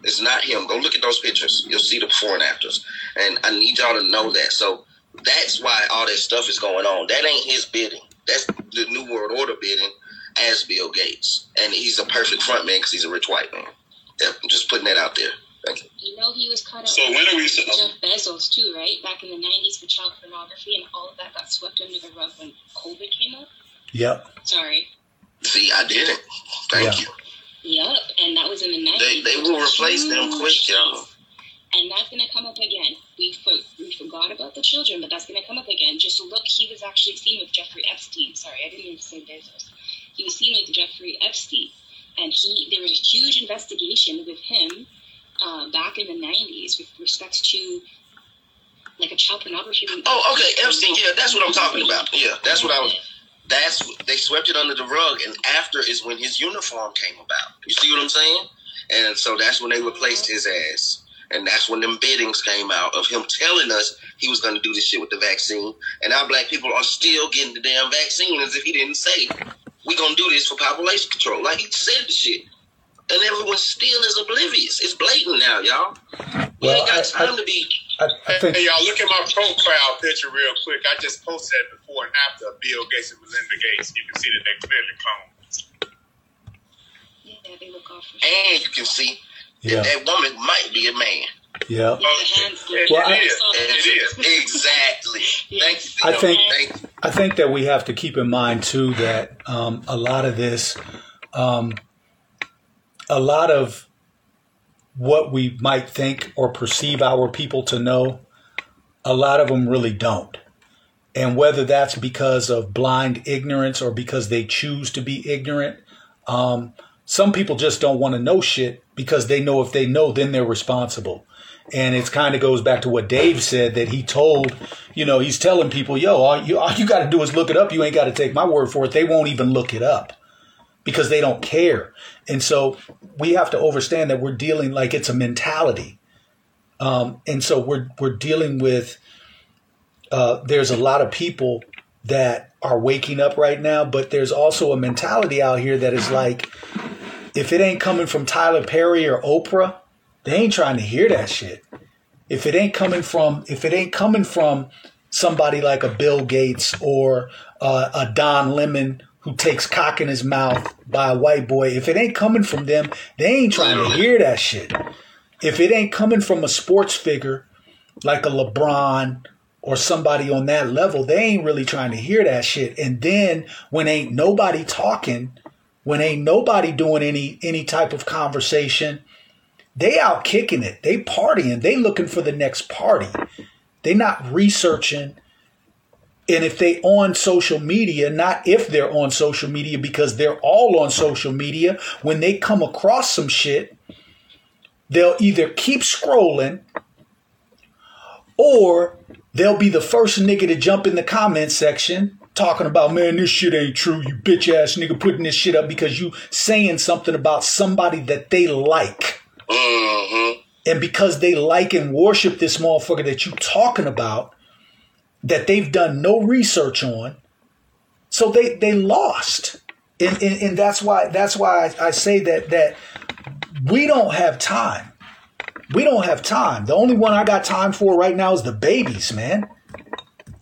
It's not him. Go look at those pictures. You'll see the before and afters. And I need y'all to know that. So That's why all that stuff is going on. That ain't his bidding. That's the New World Order bidding as Bill Gates, and he's a perfect front man because he's a rich white man. Yeah, I'm just putting that out there. Thank you. You know he was caught up So when are we- Jeff Bezos too, right? Back in the nineties for child pornography and all of that got swept under the rug when COVID came up. Yep. Sorry. See, I did it. Thank you. Yep, And that was in the They nineties. they will replace them quick, y'all. And that's gonna come up again. We for, we forgot about the children, but that's gonna come up again. Just look, he was actually seen with Jeffrey Epstein. Sorry, I didn't mean to say Bezos. He was seen with Jeffrey Epstein, and he there was a huge investigation with him uh, back in the '90s with respect to like a child pornography. Oh, okay, Epstein. Yeah, that's what I'm talking about. Yeah, that's what I was. That's they swept it under the rug, and after is when his uniform came about. You see what I'm saying? And so that's when they replaced his ass, and that's when them biddings came out of him telling us he was going to do this shit with the vaccine, and our black people are still getting the damn vaccine as if he didn't say we gonna do this for population control, like he said the shit, and everyone still is oblivious. It's blatant now, y'all. We Well, ain't got I- I- time to be. I, I think Hey, y'all, look at my profile picture real quick. I just posted that before and after of Bill Gates and Melinda Gates. You can see that they clearly cloned. Yeah, they look off. And you can see Yeah. that that woman might be a man. Yeah. It, Well, I- it is. It is. Exactly. Thank you. I think Thank you. I think that we have to keep in mind too that um, a lot of this, um, a lot of what we might think or perceive our people to know, a lot of them really don't. And whether that's because of blind ignorance or because they choose to be ignorant, um, some people just don't want to know shit because they know if they know, then they're responsible. And it kind of goes back to what Dave said that he told, you know, he's telling people, yo, all you, all you got to do is look it up. You ain't got to take my word for it. They won't even look it up because they don't care. And so we have to understand that we're dealing like it's a mentality. Um, and so we're, we're dealing with, uh, there's a lot of people that are waking up right now, but there's also a mentality out here that is like, if it ain't coming from Tyler Perry or Oprah, they ain't trying to hear that shit. If it ain't coming from, if it ain't coming from somebody like a Bill Gates or uh, a Don Lemon who takes cock in his mouth by a white boy, if it ain't coming from them, they ain't trying to hear that shit. If it ain't coming from a sports figure like a LeBron or somebody on that level, they ain't really trying to hear that shit. And then when ain't nobody talking, when ain't nobody doing any any type of conversation, they out kicking it. They partying. They looking for the next party. They not researching. And if they on social media, not if they're on social media, because they're all on social media, when they come across some shit, they'll either keep scrolling or they'll be the first nigga to jump in the comment section talking about, man, this shit ain't true. You bitch ass nigga putting this shit up because you saying something about somebody that they like. Mm-hmm. And because they like and worship this motherfucker that you're talking about, that they've done no research on, so they they lost. And, and, and that's why that's why I, I say that that we don't have time. We don't have time. The only one I got time for right now is the babies, man.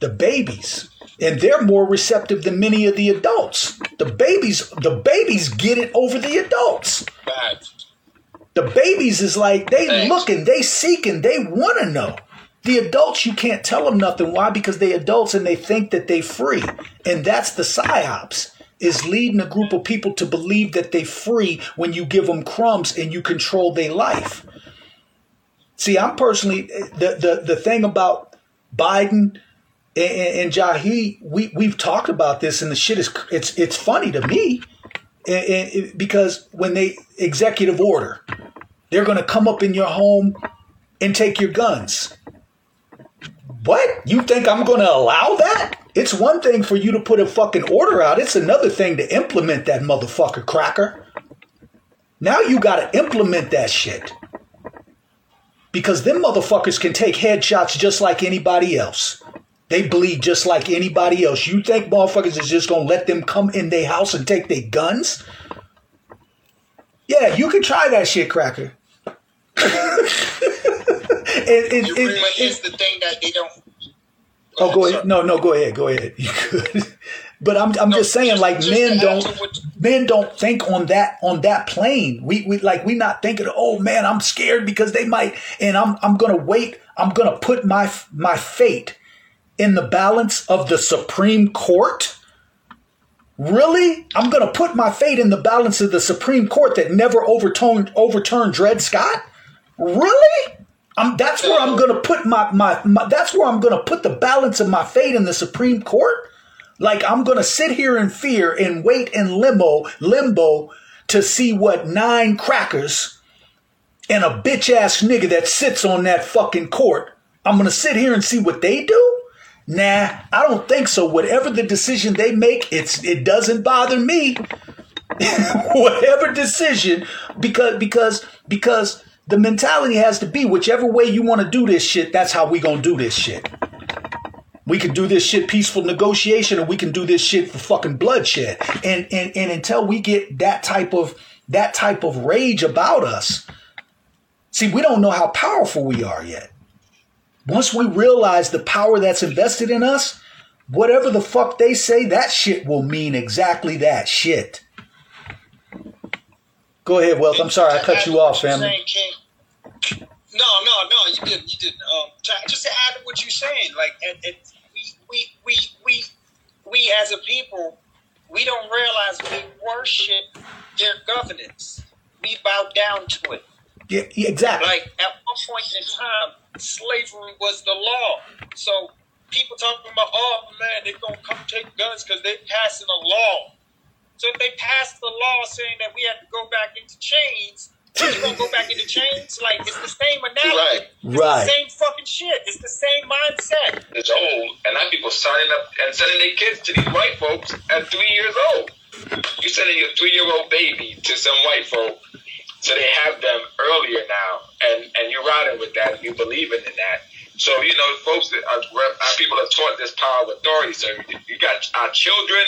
The babies. And they're more receptive than many of the adults. The babies, the babies get it over the adults. The babies is like they looking, they seeking, they want to know. The adults, you can't tell them nothing. Why? Because they adults and they think that they free, and that's the psyops. Is leading a group of people to believe that they free when you give them crumbs and you control their life. See, I'm personally the the the thing about Biden and, and, and Jahi, we we've talked about this, and the shit is it's it's funny to me, and, and because when they executive order, they're going to come up in your home and take your guns. What? You think I'm going to allow that? It's one thing for you to put a fucking order out. It's another thing to implement that motherfucker cracker. Now you got to implement that shit. Because them motherfuckers can take headshots just like anybody else. They bleed just like anybody else. You think motherfuckers is just gonna let them come in their house and take their guns? Yeah, you can try that shit, cracker. You and- but here's the thing that they don't. Oh, go ahead. No, no, go ahead. Go ahead. You could. But I'm, I'm just saying, like men don't, men don't think on that, on that plane. We, we like, we not thinking, oh man, I'm scared because they might, and I'm, I'm gonna wait. I'm gonna put my, my fate in the balance of the Supreme Court. Really? I'm gonna put my fate in the balance of the Supreme Court that never overturned, overturned Dred Scott. Really? I'm, that's where I'm gonna put my, my, my that's where I'm gonna put the balance of my fate in the Supreme Court. Like I'm gonna sit here in fear and wait in limbo, limbo to see what nine crackers and a bitch ass nigga that sits on that fucking court. I'm gonna sit here and see what they do. Nah, I don't think so. Whatever the decision they make, it's it doesn't bother me. Whatever decision, because because because the mentality has to be whichever way you want to do this shit, that's how we gonna do this shit. We can do this shit peaceful negotiation, or we can do this shit for fucking bloodshed. And and and until we get that type of that type of rage about us, see, we don't know how powerful we are yet. Once we realize the power that's invested in us, whatever the fuck they say, that shit will mean exactly that shit. Go ahead, Wealth. I'm sorry I cut you off, family. No, no, no. You didn't. You didn't. Um, just to add to what you're saying, like, it, it, we, we, we, we, we as a people, we don't realize we worship their governance. We bow down to it. Yeah, yeah, exactly. Like at one point in time, slavery was the law. So people talking about, oh man, they're gonna come take guns because they're passing a law. So if they passed the law saying that we had to go back into chains, you gonna go back into chains? Like it's the same analogy. Right. It's the same fucking shit. It's the same mindset. It's old, and now people signing up and sending their kids to these white folks at three years old. You're sending your three-year-old baby to some white folk, so they have them earlier now, and and you're riding with that, and you're believing in that. So you know, folks, that are, our people are taught this power of authority. So you got our children,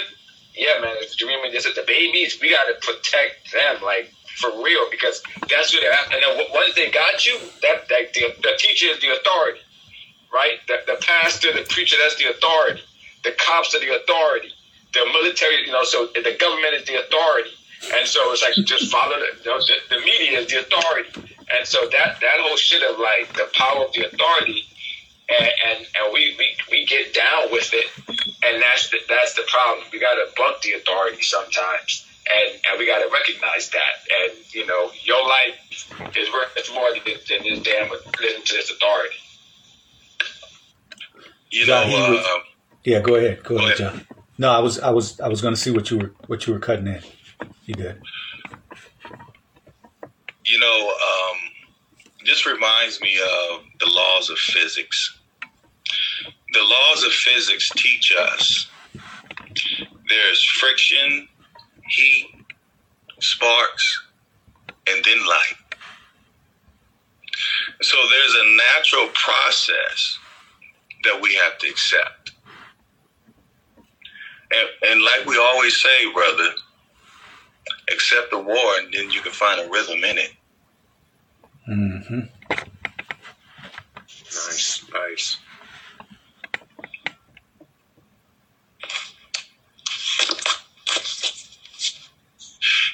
yeah, man. It's dreaming just at the babies. We got to protect them, like for real, because that's who they're. at. And then once they got you, that that the, the is the authority, right? The, the pastor, the preacher, that's the authority. The cops are the authority. The military, you know, so the government is the authority. And so it's like just follow the, the, the media is the authority. And so that that whole shit of like the power of the authority, and and, and we, we we get down with it, and that's the that's the problem. We got to buck the authority sometimes, and and we got to recognize that. And you know, your life is more than, this damn listen to this authority. You know, was- uh, Yeah, go ahead. Go ahead, John. No, I was I was I was gonna see what you were what you were cutting in. You good. you know, um, this reminds me of the laws of physics. The laws of physics teach us there's friction, heat, sparks, and then light. So there's a natural process that we have to accept. And, and like we always say, brother, accept the war and then you can find a rhythm in it. Mm-hmm. Nice, nice.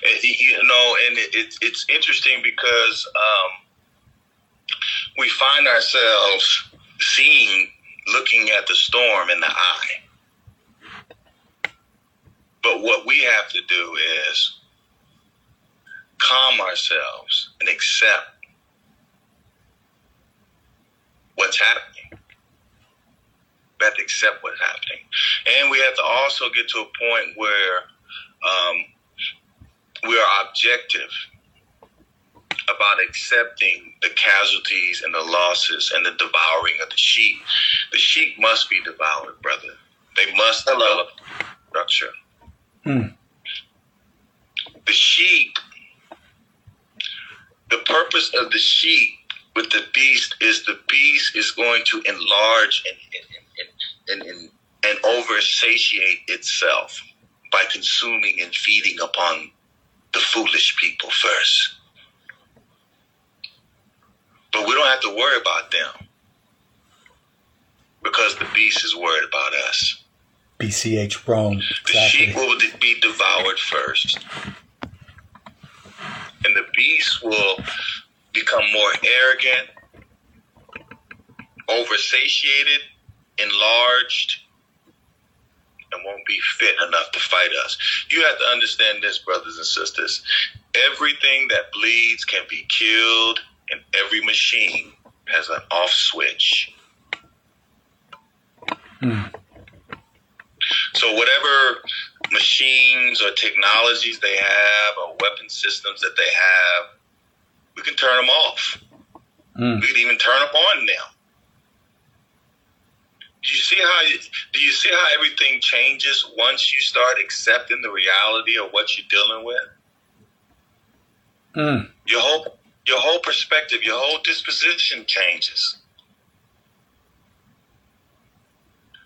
And, you know, and it, it, it's interesting because um, we find ourselves seeing, looking at the storm in the eye. But what we have to do is calm ourselves and accept what's happening. We have to accept what's happening. And we have to also get to a point where um, we are objective about accepting the casualties and the losses and the devouring of the sheep. The sheep must be devoured, brother. They must develop structure. Mm. The sheep, the purpose of the sheep with the beast is the beast is going to enlarge and, and, and, and, and over satiate itself by consuming and feeding upon the foolish people first. But we don't have to worry about them. because the beast is worried about us. BCH Rome. Exactly. The sheep will be devoured first, and the beast will become more arrogant, oversatiated, enlarged, and won't be fit enough to fight us. You have to understand this, brothers and sisters. Everything that bleeds can be killed, and every machine has an off switch. Hmm. So, whatever machines or technologies they have, or weapon systems that they have, we can turn them off. Mm. We can even turn them on now. Do you see how do you see how everything changes once you start accepting the reality of what you're dealing with? Mm. Your whole your whole perspective, your whole disposition changes.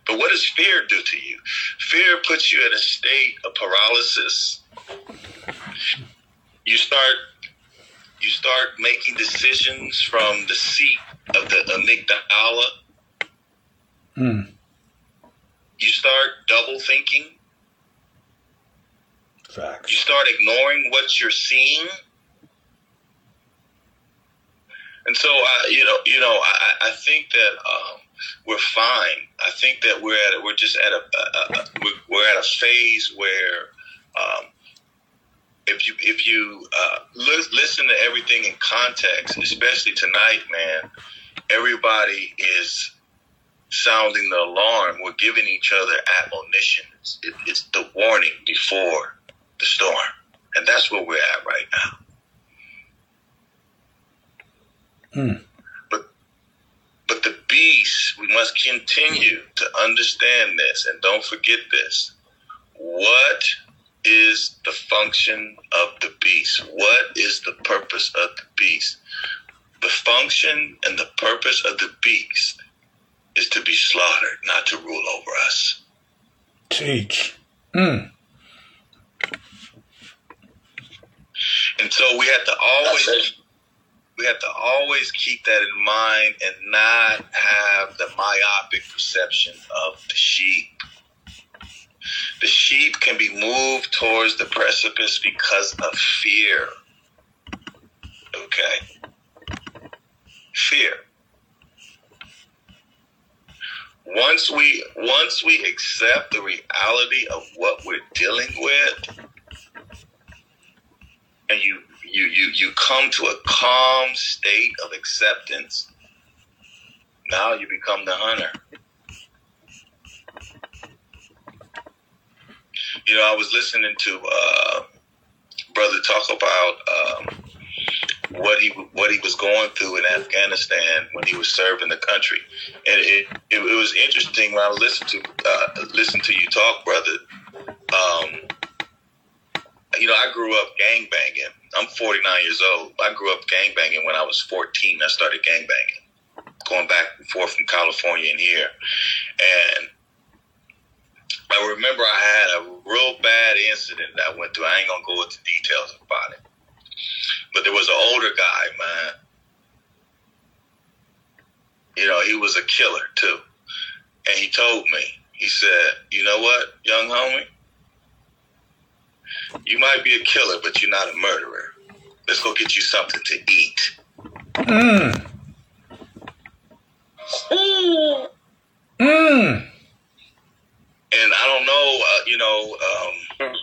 But what does fear do to you? Fear puts you in a state of paralysis. You start you start making decisions from the seat of the amygdala Mm. you start double thinking. Facts. You start ignoring what you're seeing. And so, I, you know, you know, I, I think that um, we're fine. I think that we're at, a, we're just at a, a, a we're, at a phase where, um, if you if you uh, li- listen to everything in context, especially tonight, man, everybody is sounding the alarm. We're giving each other admonitions. It, it's the warning before the storm. And that's where we're at right now. Hmm. But but the beast, we must continue to understand this and don't forget this. What is the function of the beast? What is the purpose of the beast? The function and the purpose of the beast is to be slaughtered, not to rule over us. Teach. Mm. And so we have to always we have to always keep that in mind and not have the myopic perception of the sheep. The sheep can be moved towards the precipice because of fear. Okay? Fear. Once we once we accept the reality of what we're dealing with, and you you you you come to a calm state of acceptance, now you become the hunter. You know, I was listening to uh, brother talk about um, what he what he was going through in Afghanistan when he was serving the country, and it it, it was interesting when I listened to uh, listened to you talk, brother. Um, you know, I grew up gang banging. I'm 49 years old. I grew up gang banging when I was 14. I started gang banging, going back and forth from California and here, and I remember I had a real bad incident that I went through. I ain't gonna go into details about it. But there was an older guy, man. You know, he was a killer too. And he told me, he said, you know what, young homie? You might be a killer, but you're not a murderer. Let's go get you something to eat. Mm. Mm. And I don't know, uh, you know, um,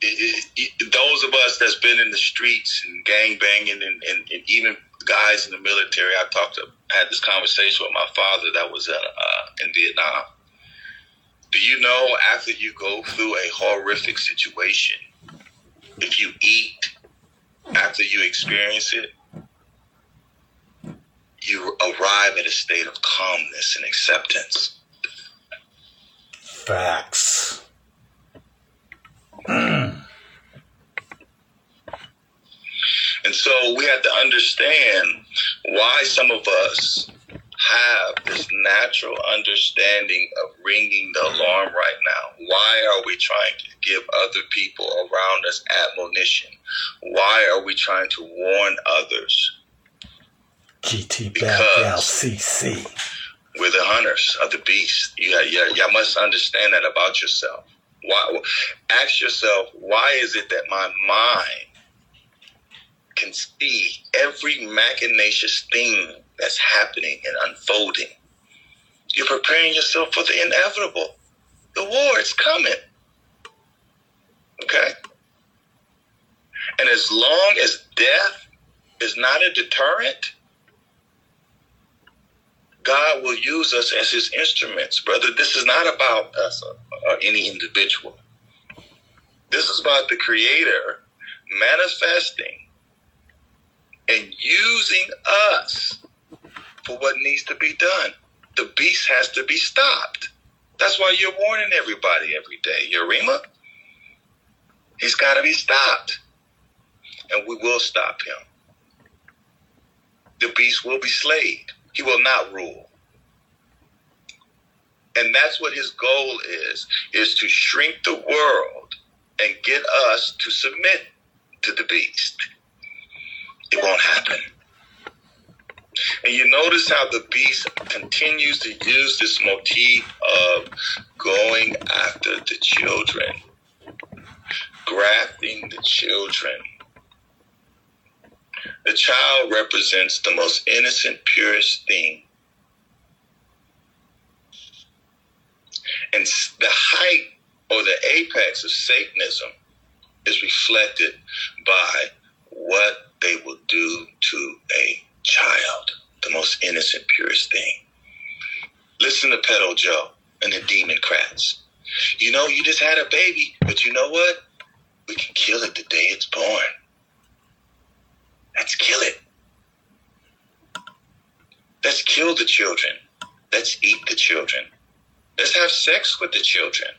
it, it, it, those of us that's been in the streets and gang banging and, and, and, even guys in the military, I talked to, had this conversation with my father that was in, uh, in Vietnam. Do you know after you go through a horrific situation, if you eat after you experience it, you arrive at a state of calmness and acceptance. Facts. Mm. And so we have to understand why some of us have this natural understanding of ringing the alarm right now. Why are we trying to give other people around us admonition? Why are we trying to warn others? GT Bad Gal CC. We're the hunters of the beast. You, you, you must understand that about yourself. Why? Ask yourself, why is it that my mind can see every machinacious thing that's happening and unfolding? You're preparing yourself for the inevitable. The war is coming. Okay? And as long as death is not a deterrent, God will use us as his instruments. Brother, this is not about us or, or any individual. This is about the Creator manifesting and using us for what needs to be done. The beast has to be stopped. That's why you're warning everybody every day. Yarima, he's got to be stopped. And we will stop him. The beast will be slayed. He will not rule. And that's what his goal is, is to shrink the world and get us to submit to the beast. It won't happen. And you notice how the beast continues to use this motif of going after the children, grafting the children. The child represents the most innocent, purest thing. And the height or the apex of Satanism is reflected by what they will do to a child, the most innocent, purest thing. Listen to Pedo Joe and the Democrats. You know, you just had a baby, but you know what? We can kill it the day it's born. Let's kill it. Let's kill the children. Let's eat the children. Let's have sex with the children.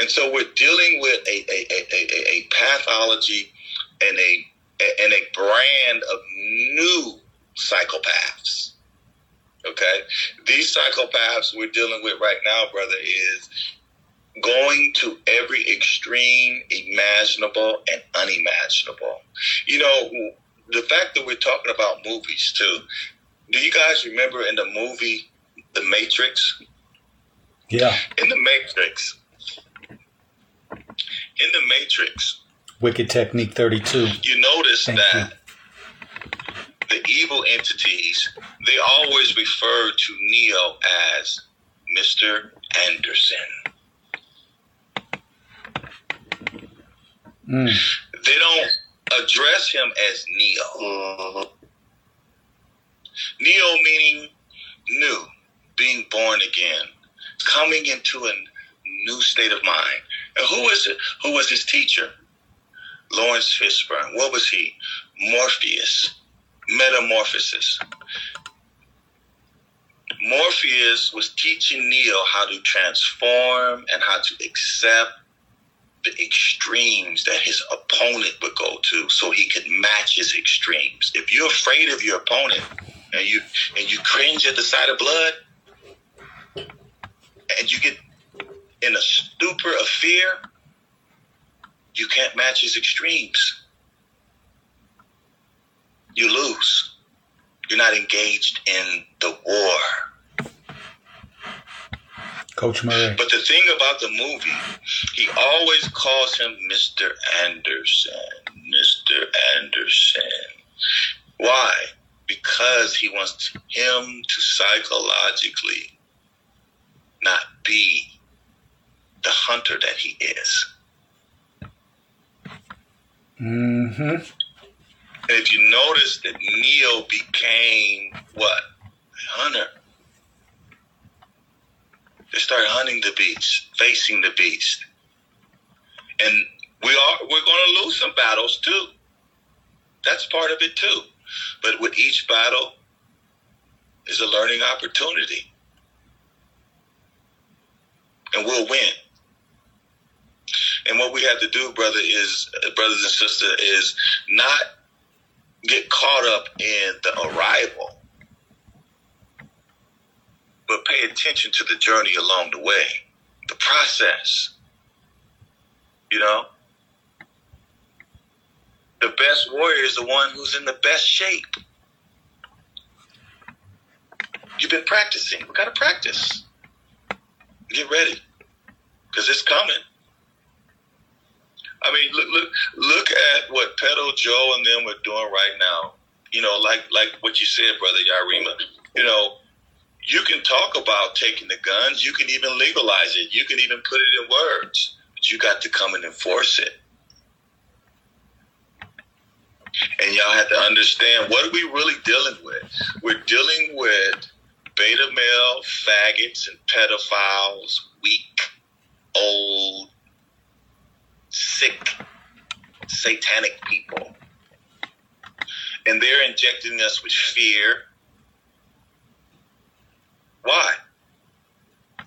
And so we're dealing with a, a, a, a, a pathology and a and a brand of new psychopaths. Okay? These psychopaths we're dealing with right now, brother, is going to every extreme imaginable and unimaginable. You know, the fact that we're talking about movies too. Do you guys remember in the movie The Matrix? Yeah. In The Matrix. In The Matrix, Wicked Technique 32. you notice Thank that the evil entities, they always refer to Neo as Mr. Anderson. Mm. They don't address him as Neo. Neo meaning new, being born again, coming into a new state of mind. And who is it? Who was his teacher? Laurence Fishburne. What was he? Morpheus. Metamorphosis. Morpheus was teaching Neo how to transform and how to accept the extremes that his opponent would go to so he could match his extremes. If you're afraid of your opponent and you and you cringe at the sight of blood and you get in a stupor of fear, you can't match his extremes. You lose. You're not engaged in the war. Coach Murray. But the thing about the movie, he always calls him Mr. Anderson. Mr. Anderson. Why? Because he wants him to psychologically not be the hunter that he is. Mm-hmm. If you notice that Neo became what? A hunter. They started hunting the beast, facing the beast. And we are we're gonna lose some battles too. That's part of it too. But with each battle is a learning opportunity. And we'll win. And what we have to do, brother, is uh, brothers and sisters, is not get caught up in the arrival, but pay attention to the journey along the way, the process. You know, the best warrior is the one who's in the best shape. You've been practicing. We got to practice. Get ready, because it's coming. I mean, look, look, look at what Pedo Joe and them are doing right now. You know, like like what you said, brother Yarima. You know, you can talk about taking the guns. You can even legalize it. You can even put it in words. But you got to come and enforce it. And y'all have to understand what are we really dealing with? We're dealing with beta male faggots and pedophiles, weak, old, sick, satanic people. And they're injecting us with fear. Why?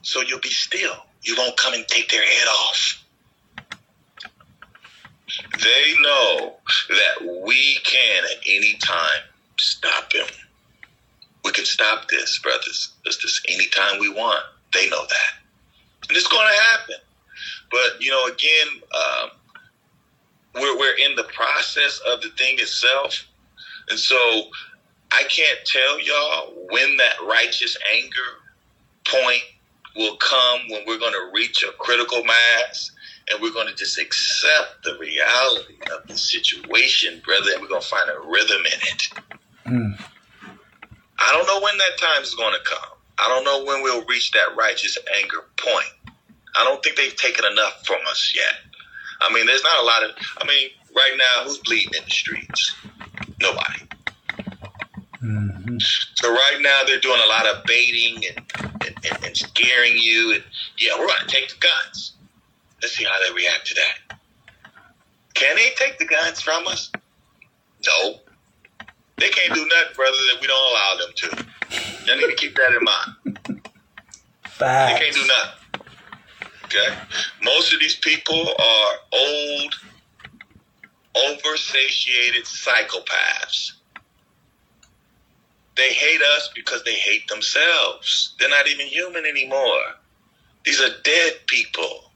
So you'll be still. You won't come and take their head off. They know that we can at any time stop him. We can stop this, brothers. It's just anytime we want. They know that. And it's going to happen. But, you know, again, um, we're, we're in the process of the thing itself. And so I can't tell y'all when that righteous anger point will come when we're going to reach a critical mass and we're going to just accept the reality of the situation, brother, and we're going to find a rhythm in it. Mm. I don't know when that time is going to come. I don't know when we'll reach that righteous anger point. I don't think they've taken enough from us yet. I mean, there's not a lot of. I mean, right now, who's bleeding in the streets? Nobody. Mm-hmm. So right now, they're doing a lot of baiting and, and, and, and scaring you. And yeah, we're going to take the guns. Let's see how they react to that. Can they take the guns from us? No. They can't do nothing, brother, that we don't allow them to. Y'all need to keep that in mind. Facts. They can't do nothing. Okay? Most of these people are old, oversatiated psychopaths. They hate us because they hate themselves. They're not even human anymore. These are dead people.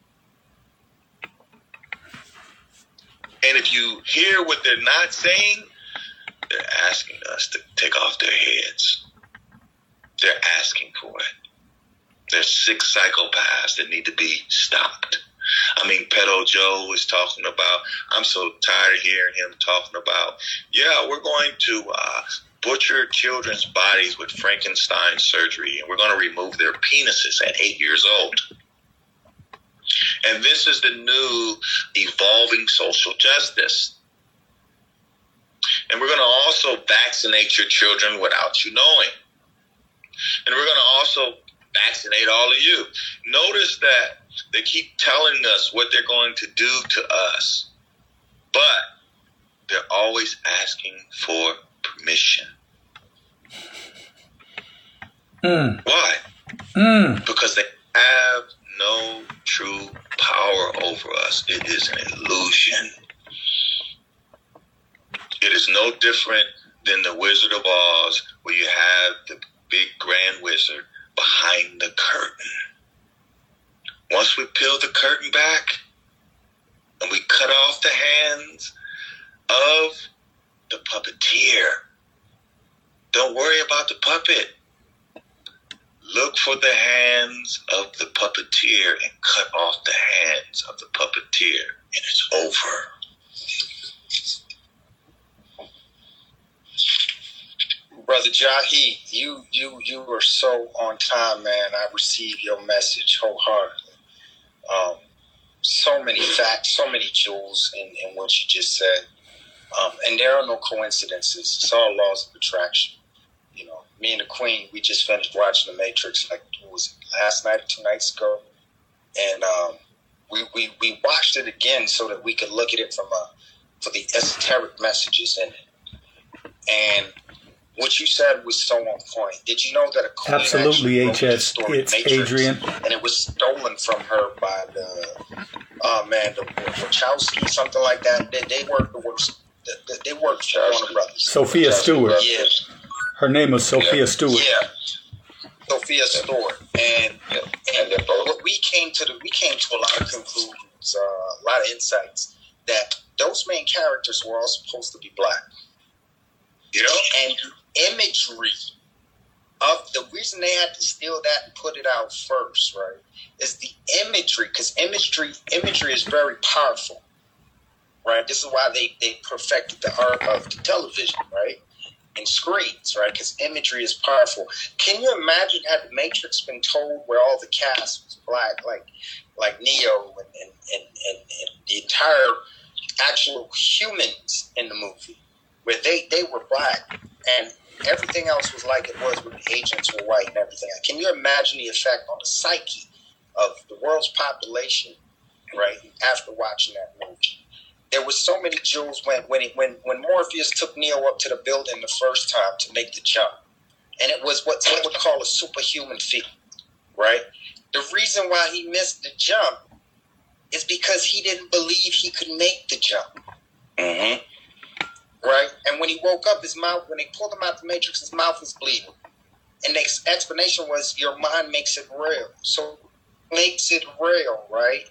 And if you hear what they're not saying, they're asking us to take off their heads. They're asking for it. They're sick psychopaths that need to be stopped. I mean, Pedo Joe was talking about, I'm so tired of hearing him talking about, yeah, we're going to uh, butcher children's bodies with Frankenstein surgery and we're going to remove their penises at eight years old. And this is the new evolving social justice. And we're going to also vaccinate your children without you knowing. And we're going to also vaccinate all of you. Notice that they keep telling us what they're going to do to us, but they're always asking for permission. Mm. Why? Mm. Because they have no true power over us. It is an illusion. It is no different than the Wizard of Oz, where you have the big grand wizard behind the curtain. Once we peel the curtain back and we cut off the hands of the puppeteer, don't worry about the puppet. Look for the hands of the puppeteer and cut off the hands of the puppeteer, and it's over. Brother Jahi, you you you were so on time, man. I received your message wholeheartedly. Um, so many facts, so many jewels in, in what you just said. Um, and there are no coincidences. It's all laws of attraction. You know, me and the Queen, we just finished watching The Matrix like what was it, last night or two nights ago, and um, we, we we watched it again so that we could look at it from a for the esoteric messages in it. And what you said was so on point. Did you know that a queen Absolutely, actually wrote HS. story It's Matrix, Adrian. and it was stolen from her by the uh, man, the Wachowski, something like that. They, they worked the worst. They, they worked for Warner Brothers. Sophia Stewart. Yeah, Her name was Sophia Stewart. yeah. Sophia Stewart, and and what we came to the we came to a lot of conclusions, uh, a lot of insights that those main characters were all supposed to be black. You know, and imagery of the reason they had to steal that and put it out first, right, is the imagery because imagery imagery is very powerful, right? This is why they they perfected the art of the television, right? And screens, right? Because imagery is powerful. Can you imagine had the Matrix been told where all the cast was black, like like Neo and and, and, and, and the entire actual humans in the movie, where they, they were black and everything else was like it was when the agents were white and everything. Can you imagine the effect on the psyche of the world's population, right, after watching that movie? There was so many jewels when when when when Morpheus took Neo up to the building the first time to make the jump, and it was what they would call a superhuman feat, right? The reason why he missed the jump is because he didn't believe he could make the jump. Mm-hmm. Right? And when he woke up, his mouth, when they pulled him out the matrix, his mouth was bleeding. And the explanation was your mind makes it real. So makes it real, right?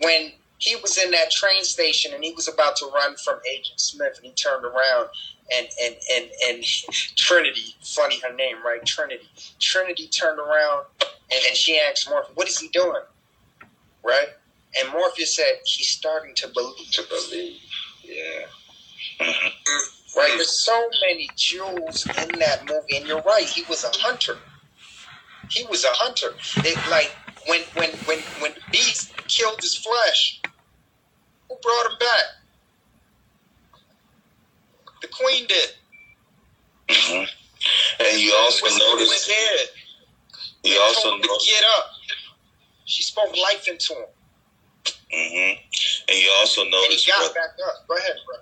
When he was in that train station and he was about to run from Agent Smith and he turned around and and and, and Trinity, funny her name, right? Trinity. Trinity turned around and, and she asked Morpheus, what is he doing? Right? And Morpheus said, he's starting to believe. To believe, yeah. Mm-hmm. Right? There's so many jewels in that movie, and you're right. He was a hunter. He was a hunter. It, like when when when when the Beast killed his flesh, who brought him back? The Queen did. Mm-hmm. And you also noticed. You also told him to get up. She spoke life into him. Mm-hmm. And you also notice. And he got back up. Go ahead, bro.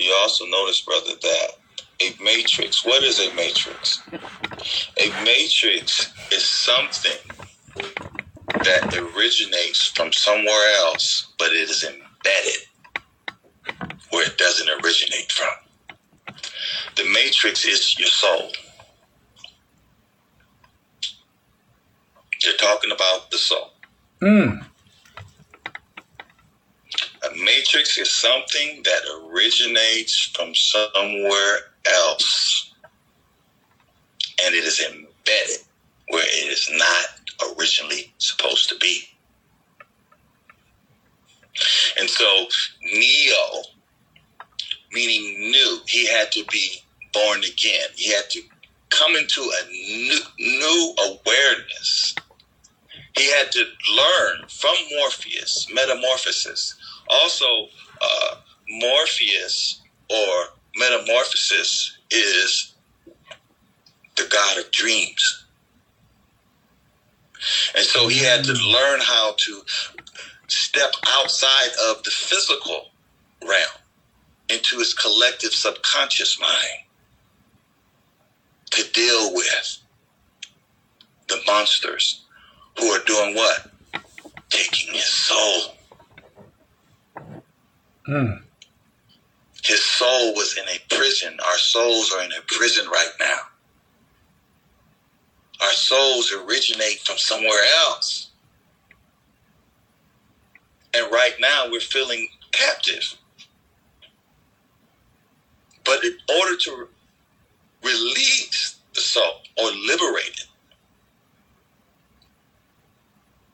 You also notice, brother, that a matrix. What is a matrix? A matrix is something that originates from somewhere else, but it is embedded where it doesn't originate from. The matrix is your soul. You're talking about the soul. Mm. A matrix is something that originates from somewhere else, and it is embedded where it is not originally supposed to be. And so, Neo, meaning new, he had to be born again. He had to come into a new, new awareness. He had to learn from Morpheus, metamorphosis. Also, uh, Morpheus or metamorphosis is the god of dreams. And so he had to learn how to step outside of the physical realm into his collective subconscious mind to deal with the monsters who are doing what? Taking his soul. Mm. His soul was in a prison. Our souls are in a prison right now. Our souls originate from somewhere else. And right now we're feeling captive. But in order to release the soul or liberate it,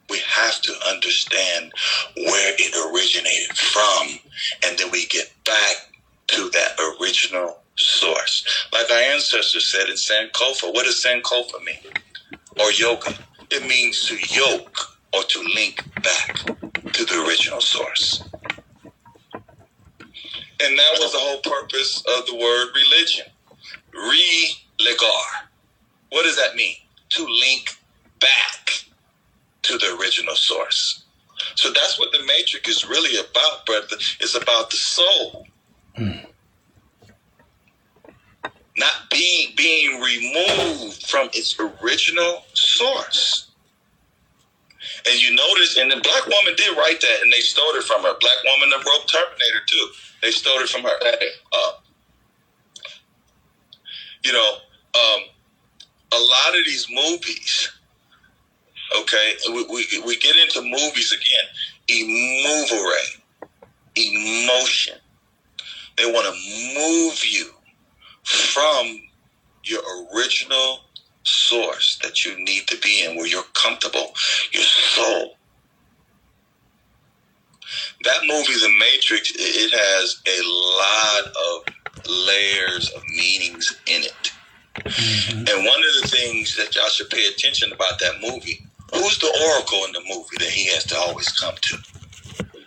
we have to understand where it originated from, and then we get back to that original source. Like our ancestors said in Sankofa, what does Sankofa mean? Or yoga? It means to yoke or to link back to the original source. And that was the whole purpose of the word religion. Re-legar. What does that mean? To link back to the original source. So that's what the matrix is really about, brother. It's about the soul. Not being being removed from its original source. And you notice, and the black woman did write that, and they stole it from her. Black woman that wrote Terminator too. They stole it from her. Uh, you know, um, a lot of these movies, okay, we, we, we get into movies again, emotion. They want to move you from your original source that you need to be in where you're comfortable, your soul. That movie, The Matrix, it has a lot of layers of meanings in it. Mm-hmm. And one of the things that y'all should pay attention about that movie, who's the oracle in the movie that he has to always come to?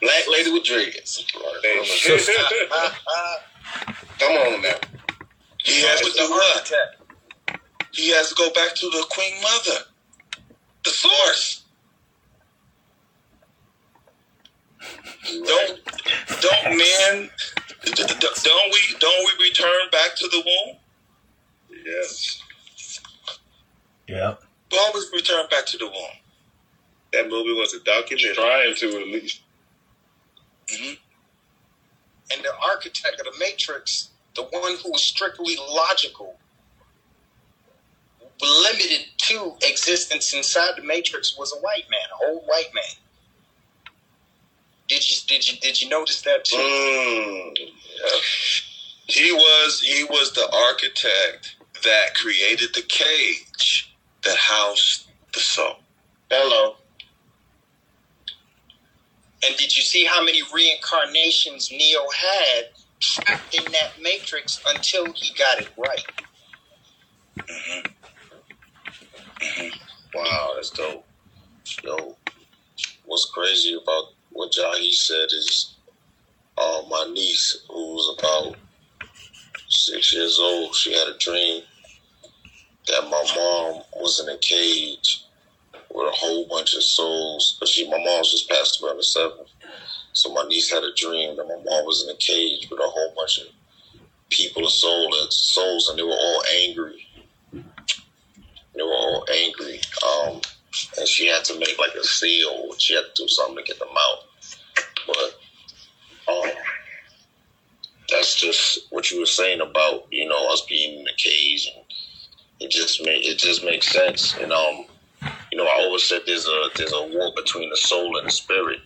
Black lady with dreads. come on now. He has to do what? He has to go back to the Queen Mother, the source. Don't don't men don't we don't we return back to the womb? Yes. Yeah. We always return back to the womb. That movie was a documentary. Trying to at least. Mm-hmm. And the architect of the Matrix, the one who was strictly logical, limited to existence inside the Matrix, was a white man, a old white man. Did you did you did you notice that too? Mm, yeah. He was he was the architect that created the cage that housed the soul. Hello. And did you see how many reincarnations Neo had trapped in that matrix until he got it right? Mm-hmm. Mm-hmm. Wow, that's dope. Yo, what's crazy about what Jahi said is uh, my niece, who was about six years old, she had a dream that my mom was in a cage with a whole bunch of souls. But she, my mom just passed away on the seventh. So my niece had a dream that my mom was in a cage with a whole bunch of people and souls, and they were all angry. They were all angry. Um, and she had to make like a seal. She had to do something to get them out. But um, that's just what you were saying about you know us being in the cage, and it just make it just makes sense. And um, you know, I always said there's a there's a war between the soul and the spirit.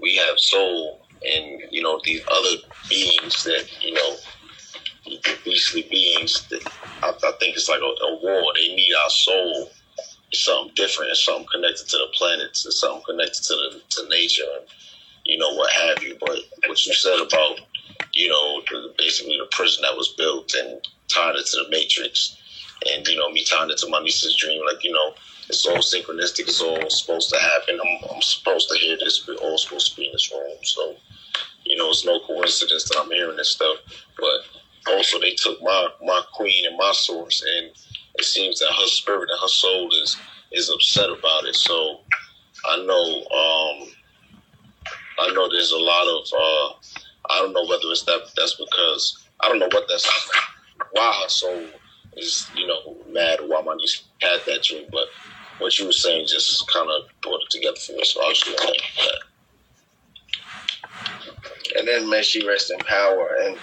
We have soul, and you know these other beings that you know beastly beings that I, I think it's like a, a war. They need our soul it's something different. It's something connected to the planets. It's something connected to the to nature, and you know what have you. But what you said about you know basically the prison that was built and tied it to the matrix, and you know me tying it to my niece's dream, like you know it's all synchronistic. It's all supposed to happen. I'm, I'm supposed to hear this. We're all supposed to be in this room. So you know it's no coincidence that I'm hearing this stuff. But also they took my my queen and my source and it seems that her spirit and her soul is is upset about it. So I know um, I know there's a lot of uh, I don't know whether it's that that's because I don't know what that's why her soul is you know mad why my niece had that dream, but what you were saying just kind of brought it together for me. So I just that. And then may she rest in power. And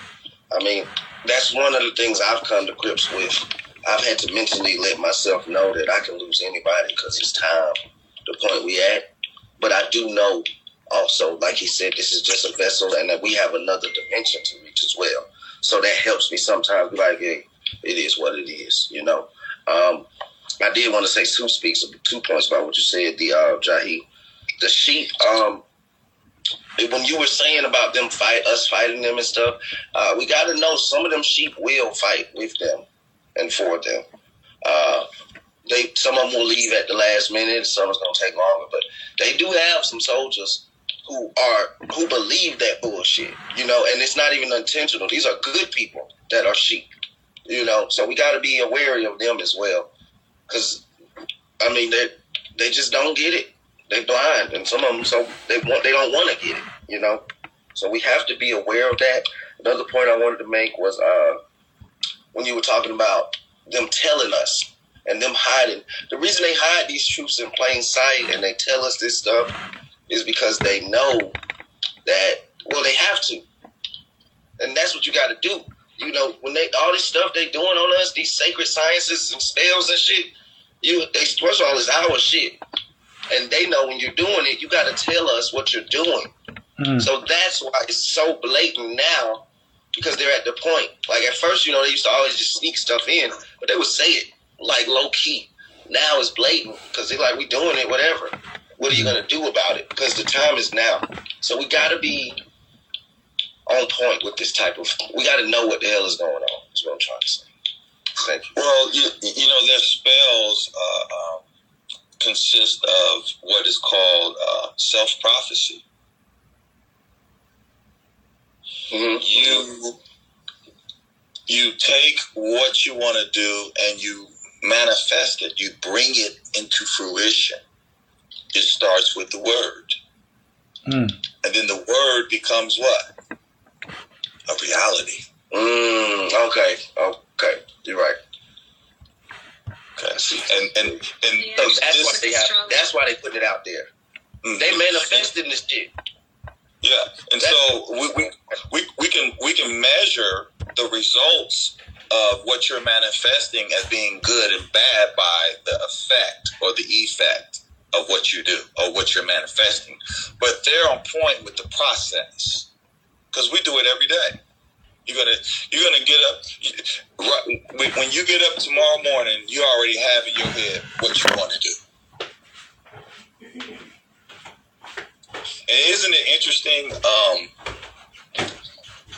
I mean, that's one of the things I've come to grips with I've had to mentally let myself know that I can lose anybody because it's time, the point we at. But I do know also, like he said, this is just a vessel and that we have another dimension to reach as well. So that helps me sometimes be like, hey, it is what it is, you know. Um, I did want to say two speaks two points about what you said, the uh, Jahi. The sheep, um, when you were saying about them fight us fighting them and stuff, uh, we got to know some of them sheep will fight with them and for them. Uh, they some of them will leave at the last minute. Some is gonna take longer, but they do have some soldiers who are who believe that bullshit. You know, and it's not even intentional. These are good people that are sheep. You know, so we got to be aware of them as well, because I mean they they just don't get it. They blind, and some of them so they want they don't want to get it. You know, so we have to be aware of that. Another point I wanted to make was uh, when you were talking about them telling us and them hiding. The reason they hide these truths in plain sight and they tell us this stuff is because they know that well they have to, and that's what you got to do. You know when they all this stuff they doing on us, these sacred sciences and spells and shit. You they first of all is our shit, and they know when you're doing it, you got to tell us what you're doing. Mm. So that's why it's so blatant now because they're at the point. Like at first, you know, they used to always just sneak stuff in, but they would say it. like low key. Now it's blatant because they're like, we doing it, whatever. What are you gonna do about it? Because the time is now. So we gotta be on point with this type of. We gotta know what the hell is going on. Is what I'm trying to say. Thank you. Well, you, you know, their spells uh, um, consist of what is called uh, self prophecy. You you take what you want to do and you manifest it. You bring it into fruition. It starts with the word, Mm. and then the word becomes what a reality. Mm, okay, okay, you're right. Okay, see, and and and So that's why they have. That's why they put it out there. They manifesting this shit. Yeah, and so we, we we we can we can measure the results of what you're manifesting as being good and bad by the effect or the effect of what you do or what you're manifesting. But they're on point with the process because we do it every day. You're gonna you're gonna get up right, when- you get up tomorrow morning. You already have in your head what you want to do. And isn't it interesting? Um,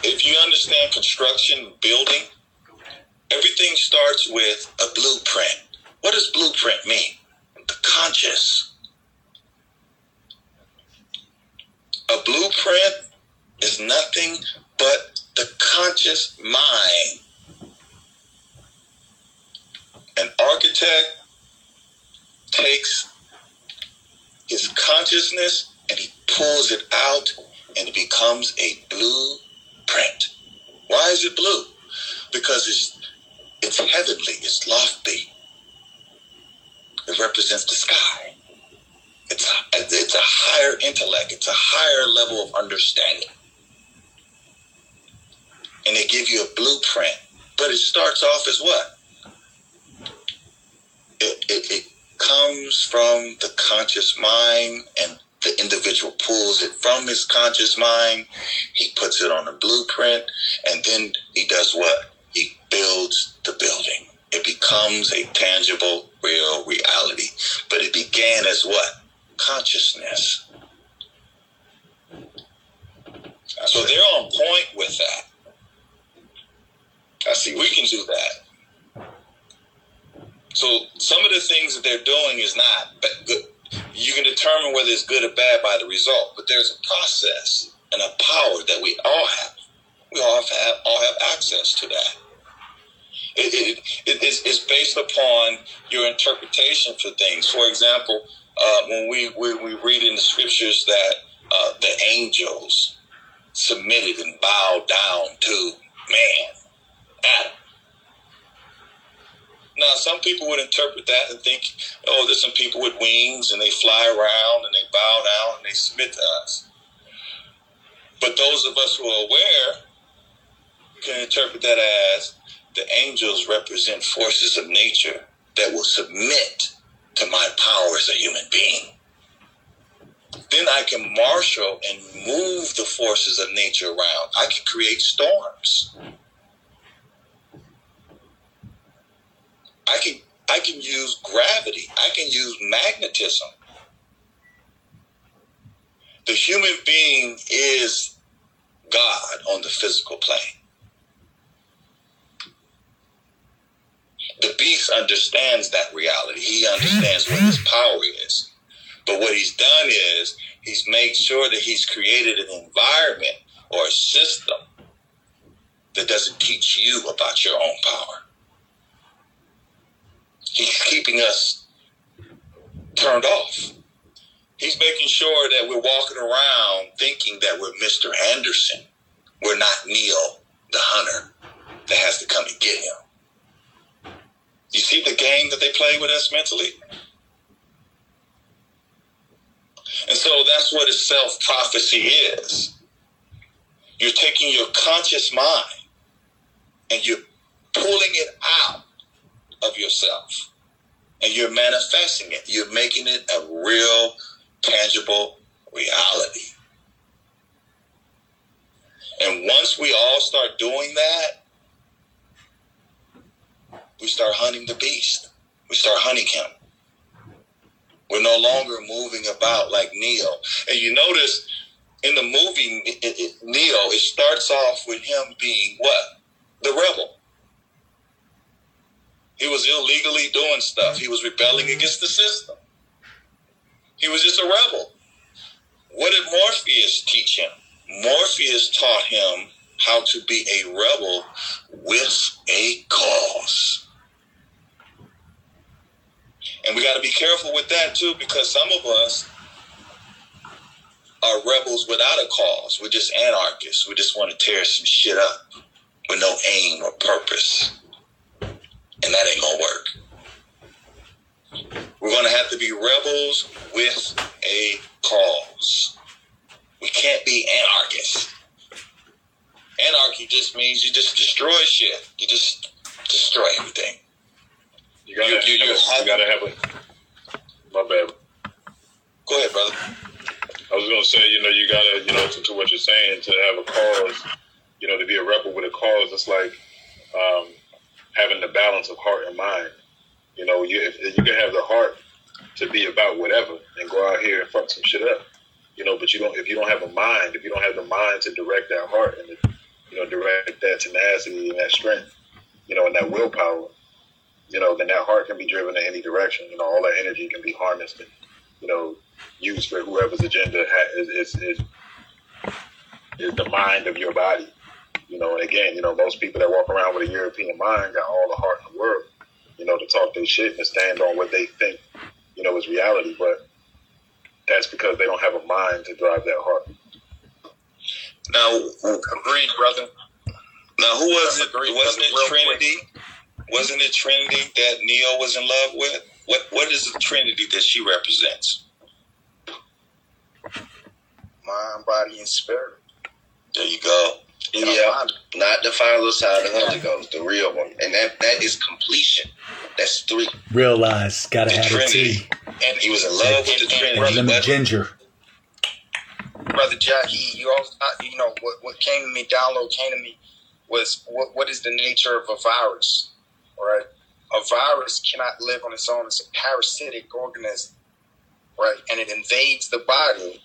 if you understand construction, building, everything starts with a blueprint. What does blueprint mean? The conscious. A blueprint is nothing but the conscious mind. An architect takes his consciousness and he pulls it out and it becomes a blueprint. Why is it blue? Because it's it's heavenly, it's lofty. It represents the sky. It's it's a higher intellect, it's a higher level of understanding. And they give you a blueprint. But it starts off as what? It, it, it comes from the conscious mind and the individual pulls it from his conscious mind. He puts it on a blueprint and then he does what? He builds the building. It becomes a tangible real reality. But it began as what? Consciousness. So they're on point with that i see we can do that so some of the things that they're doing is not good. You can determine whether it's good or bad by the result, but there's a process and a power that we all have. We all have all have access to that. It, it, it, it's, it's based upon your interpretation for things. For example, uh, when we, we, we read in the scriptures that uh, the angels submitted and bowed down to man, Now, some people would interpret that and think, oh, there's some people with wings and they fly around and they bow down and they submit to us. But those of us who are aware can interpret that as the angels represent forces of nature that will submit to my power as a human being. Then I can marshal and move the forces of nature around. I can create storms. I can I can use gravity. I can use magnetism. The human being is God on the physical plane. The beast understands that reality. He understands what his power is. But what he's done is he's made sure that he's created an environment or a system that doesn't teach you about your own power. He's keeping us turned off. He's making sure that we're walking around thinking that we're Mr. Anderson. We're not Neo, the hunter, that has to come and get him. You see the game that they play with us mentally? And so that's what a self prophecy is. You're taking your conscious mind and you're pulling it out of yourself and you're manifesting it. You're making it a real, tangible reality. And once we all start doing that, We start hunting the beast. We start hunting him. We're no longer moving about like Neo. And you notice in the movie Neo, it starts off with him being what? The rebel. He was illegally doing stuff. He was rebelling against the system. He was just a rebel. What did Morpheus teach him? Morpheus taught him how to be a rebel with a cause. And we got to be careful with that too, because some of us are rebels without a cause. We're just anarchists. We just want to tear some shit up with no aim or purpose. And that ain't to work. We're to have to be rebels with a cause. We can't be anarchists. Anarchy just means you just destroy shit. You just destroy everything. You gotta, You- you- have, you you gotta have a. My bad. Go ahead, brother. I was gonna say, you know, you gotta, you know, to, to what you're saying, to have a cause, you know, to be a rebel with a cause, it's like um, having the balance of heart and mind. You know, you if, you can have the heart to be about whatever and go out here and fuck some shit up. You know, but you don't if you don't have a mind, if you don't have the mind to direct that heart and you know, direct that tenacity and that strength, you know, and that willpower, you know, then that heart can be driven in any direction. You know, all that energy can be harnessed and, you know, used for whoever's agenda is, is, is, is the mind of your body. You know, and again, you know, most people that walk around with a European mind got all the heart in the world, you know, to talk their shit and stand on what they think, you know, is reality. But that's because they don't have a mind to drive that heart. Now, agreed, brother. Now, who was it? Agreed, Wasn't brother. It Trinity? Wasn't it Trinity that Neo was in love with? What What is the Trinity that she represents? Mind, body, and spirit. There you go. Yeah, not the final side of the Holy Ghost, the real one, and that that is completion. That's three. Realize, gotta The have a Trinity. T. And he was in love with the Trinity. And lemon ginger. brother Jackie, you uh, you know, what, what came to me, download came to me, was what, what is the nature of a virus, right? A virus cannot live on its own. It's a parasitic organism, right? And it invades the body.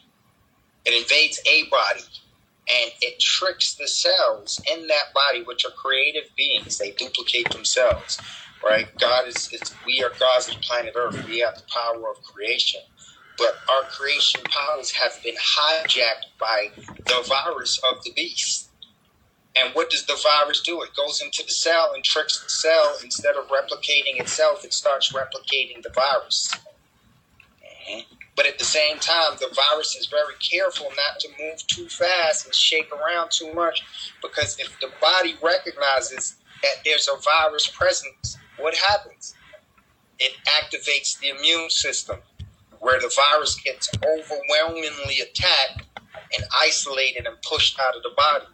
It invades a body, and it tricks the cells in that body, which are creative beings. They duplicate themselves, right? God is, we are God's of the planet Earth. We have the power of creation but our creation powers have been hijacked by the virus of the beast. And what does the virus do? It goes into the cell and tricks the cell. Instead of replicating itself, it starts replicating the virus. Mm-hmm. But at the same time, the virus is very careful not to move too fast and shake around too much because if the body recognizes that there's a virus present, what happens? It activates the immune system where the virus gets overwhelmingly attacked and isolated and pushed out of the body.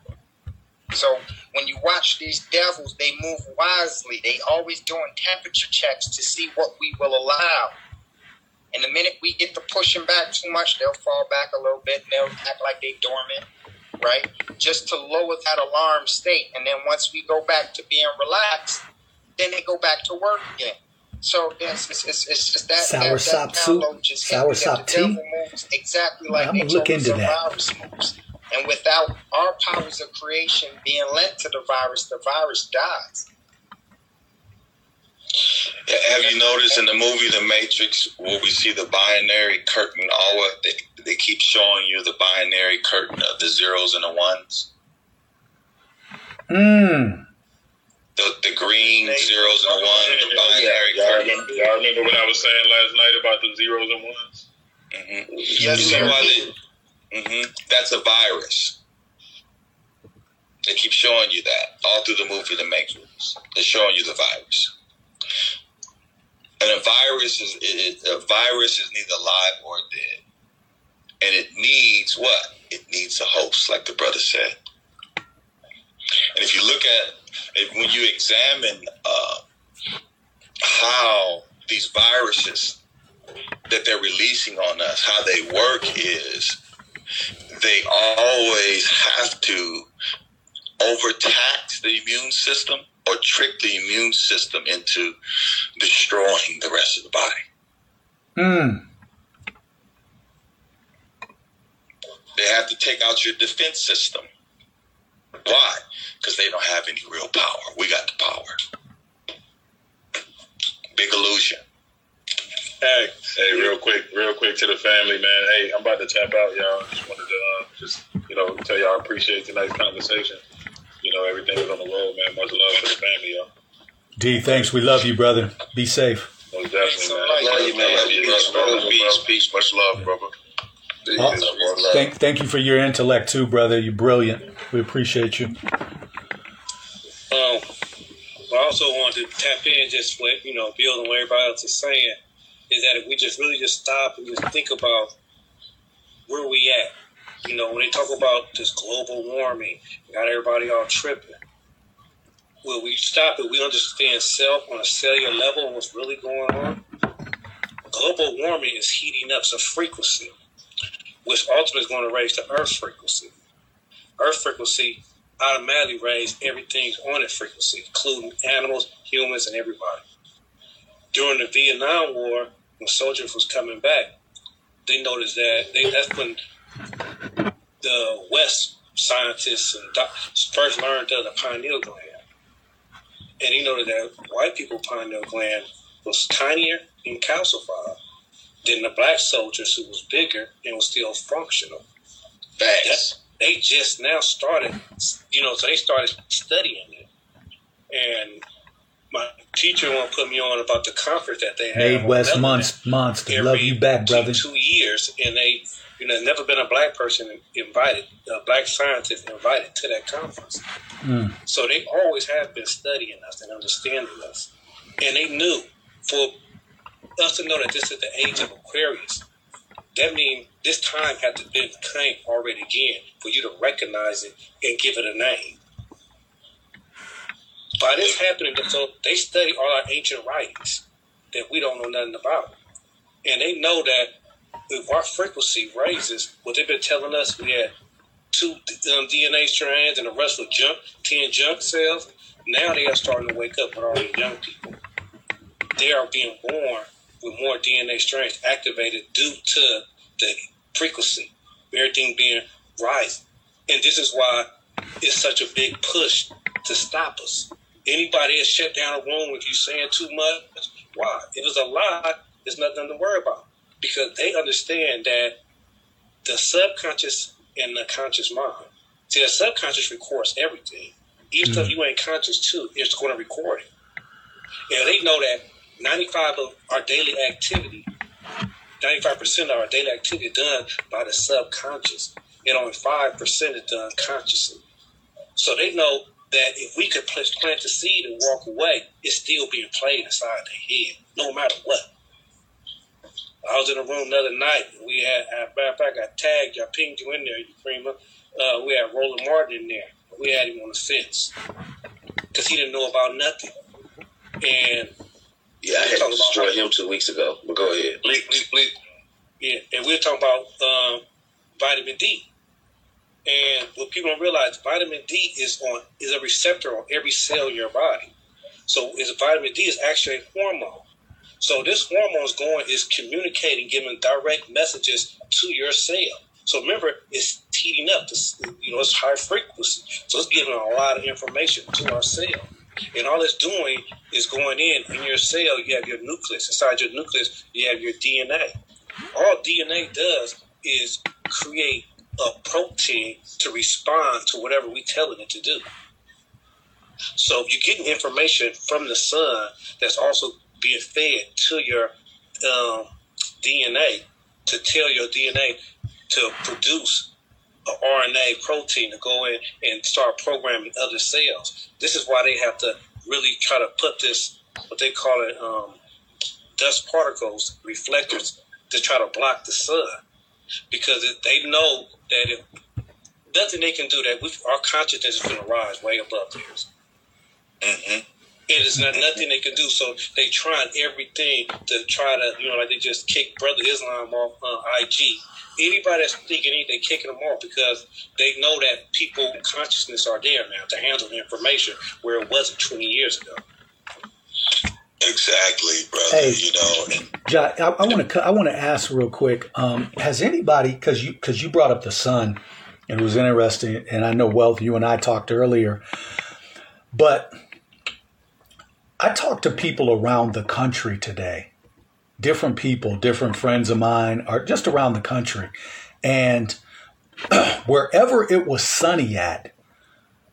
So when you watch these devils, they move wisely. They always doing temperature checks to see what we will allow. And the minute we get to pushing back too much, they'll fall back a little bit and they'll act like they dormant, right? Just to lower that alarm state. And then once we go back to being relaxed, then they go back to work again. So it's, it's, it's, it's just that Sour that, that sop soup? just Sour that sop tea? moves exactly like I'ma look into that. virus moves. And without our powers of creation being lent to the virus, the virus dies. Yeah, Have you noticed in the movie The Matrix where we see the binary curtain? Always they, they keep showing you the binary curtain of the zeros and the ones. Mmm. The, the green zeros and the ones, the binary Y'all curtain. remember, y'all remember what I was saying last night about the zeros and ones? Mm-hmm. you see why they, hmm That's a virus. They keep showing you that all through the movie The Matrix. They're showing you the virus. And a virus is it, it- a virus is neither alive or dead, and it needs what? It needs a host, like the brother said. And if you look at if, when you examine uh, how these viruses that they're releasing on us, how they work is they always have to overtax the immune system or trick the immune system into destroying the rest of the body. Hmm. They have to take out your defense system. Why? Because they don't have any real power. We got the power. Big illusion. Hey, hey, real quick, real quick to the family, man. Hey, I'm about to tap out, y'all. Just wanted to uh, just you know tell y'all I appreciate tonight's conversation. You know everything is on the road, man. Much love to the family, y'all. D, thanks. We love you, brother. Be safe. Most definitely, man. Love you, man. Peace, brother. Peace, peace. Much love, brother. Oh, thank, thank you for your intellect too, brother. You're brilliant. We appreciate you. Um, I also wanted to tap in just what you know, building what everybody else is saying is that if we just really just stop and just think about where we at, you know, when they talk about this global warming, got everybody all tripping. Will we stop it? We understand self on a cellular level and what's really going on. Global warming is heating up some frequency, which ultimately is going to raise the Earth frequency. Earth frequency automatically raise everything's on it frequency, including animals, humans, and everybody. During the Vietnam War, when soldiers was coming back, they noticed that they that's when the West scientists and doctors first learned of the pineal gland. And he noted that white people pineal gland was tinier and calcified than the black soldiers who was bigger and was still functional. Facts. They just now started, you know, so they started studying it. And my teacher want to put me on about the conference that they. Made on West Monster. Monster. Love you back, brother. Two years, and they, you know, there's never been a black person invited, a black scientist invited to that conference. Mm. So they always have been studying us and understanding us, and they knew for us to know that this is the age of Aquarius. That means this time had to been came already again for you to recognize it and give it a name. By this happening, so they study all our ancient writings that we don't know nothing about, and they know that if our frequency raises, what they've been telling us, we had two um, DNA strands and the rest were junk, ten junk cells. Now they are starting to wake up with all the young people. They are being born with more DNA strands activated due to the frequency, everything being rising. And this is why it's such a big push to stop us. Anybody that shut down a room if you're saying too much, why? If it's a lie, there's nothing to worry about. Because they understand that the subconscious and the conscious mind. See, the subconscious records everything. Even stuff mm. you ain't conscious to, it's going to record it. And they know that 95 of our daily activity, 95% of our daily activity is done by the subconscious, and only 5% is done consciously. So they know that if we could plant the seed and walk away, it's still being played inside their head, no matter what. I was in a room the other night. And we had, uh, matter of fact, I tagged you, I pinged you in there, you prima. Uh, we had Roland Martin in there. We had him on the fence because he didn't know about nothing. And Yeah, I had to destroy him two weeks ago. But go ahead. Yeah, and we're talking about um, vitamin D. And what people don't realize, vitamin D is on is a receptor on every cell in your body. So is vitamin D is actually a hormone. So this hormone is going is communicating, giving direct messages to your cell. So remember, it's heating up. This, you know, it's high frequency. So it's giving a lot of information to our cell. And all it's doing is going in in your cell. You have your nucleus. Inside your nucleus, you have your DNA. All DNA does is create a protein to respond to whatever we telling it to do. So you're getting information from the sun that's also being fed to your um, DNA to tell your DNA to produce a RNA protein to go in and start programming other cells. This is why they have to really try to put this, what they call it, um, dust particles, reflectors, to try to block the sun. Because they know that if nothing they can do, that we, our consciousness is going to rise way above theirs. Mm-hmm. It is not nothing they can do. So they trying everything to try to, you know, like they just kick Brother Islam off on IG. Anybody that's thinking anything, kicking them off because they know that people consciousness are there now to handle the information where it wasn't 20 years ago. Exactly, brother. Hey. You know, and John, I, I want to I want to ask real quick. Um, has anybody because you because you brought up the sun, and it was interesting, and I know Wealth, you and I talked earlier, but I talked to people around the country today, different people, different friends of mine, are just around the country, and wherever it was sunny at,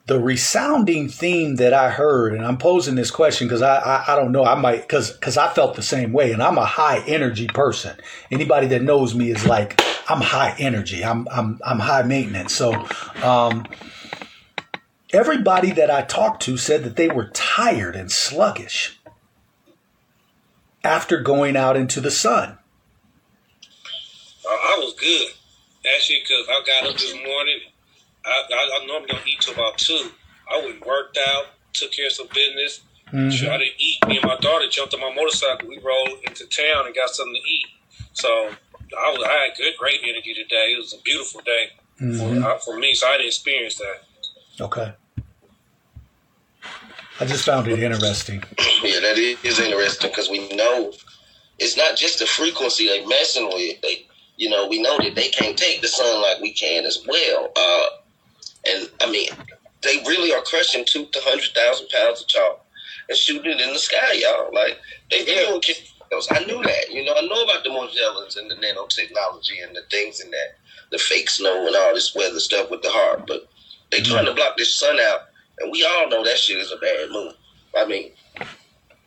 the resounding theme that I heard, and I'm posing this question because I, I I don't know I might because because I felt the same way, and I'm a high energy person. Anybody that knows me is like I'm high energy. I'm I'm I'm high maintenance. So, um, everybody that I talked to said that they were tired and sluggish after going out into the sun. I, was good actually because I got up this morning. I, I, I normally don't eat till about two. I went and worked out, took care of some business. Mhm. Sure, I didn't eat. Me and my daughter jumped on my motorcycle. We rolled into town and got something to eat. So I was I had good, great energy today. It was a beautiful day Mhm. for, uh, for me. So I didn't experience that. Okay. I just found it interesting. Yeah, that is interesting because we know it's not just the frequency they're messing with. They, you know, we know that they can't take the sun like we can as well. Uh, and I mean, they really are crushing two to hundred thousand pounds of chalk and shooting it in the sky, y'all. Like they with chemicals. I knew that. You know, I know about the Morgellons and the nanotechnology and the things and that, the fake snow and all this weather stuff with the heart. But they trying to block this sun out, and we all know that shit is a bad move. I mean,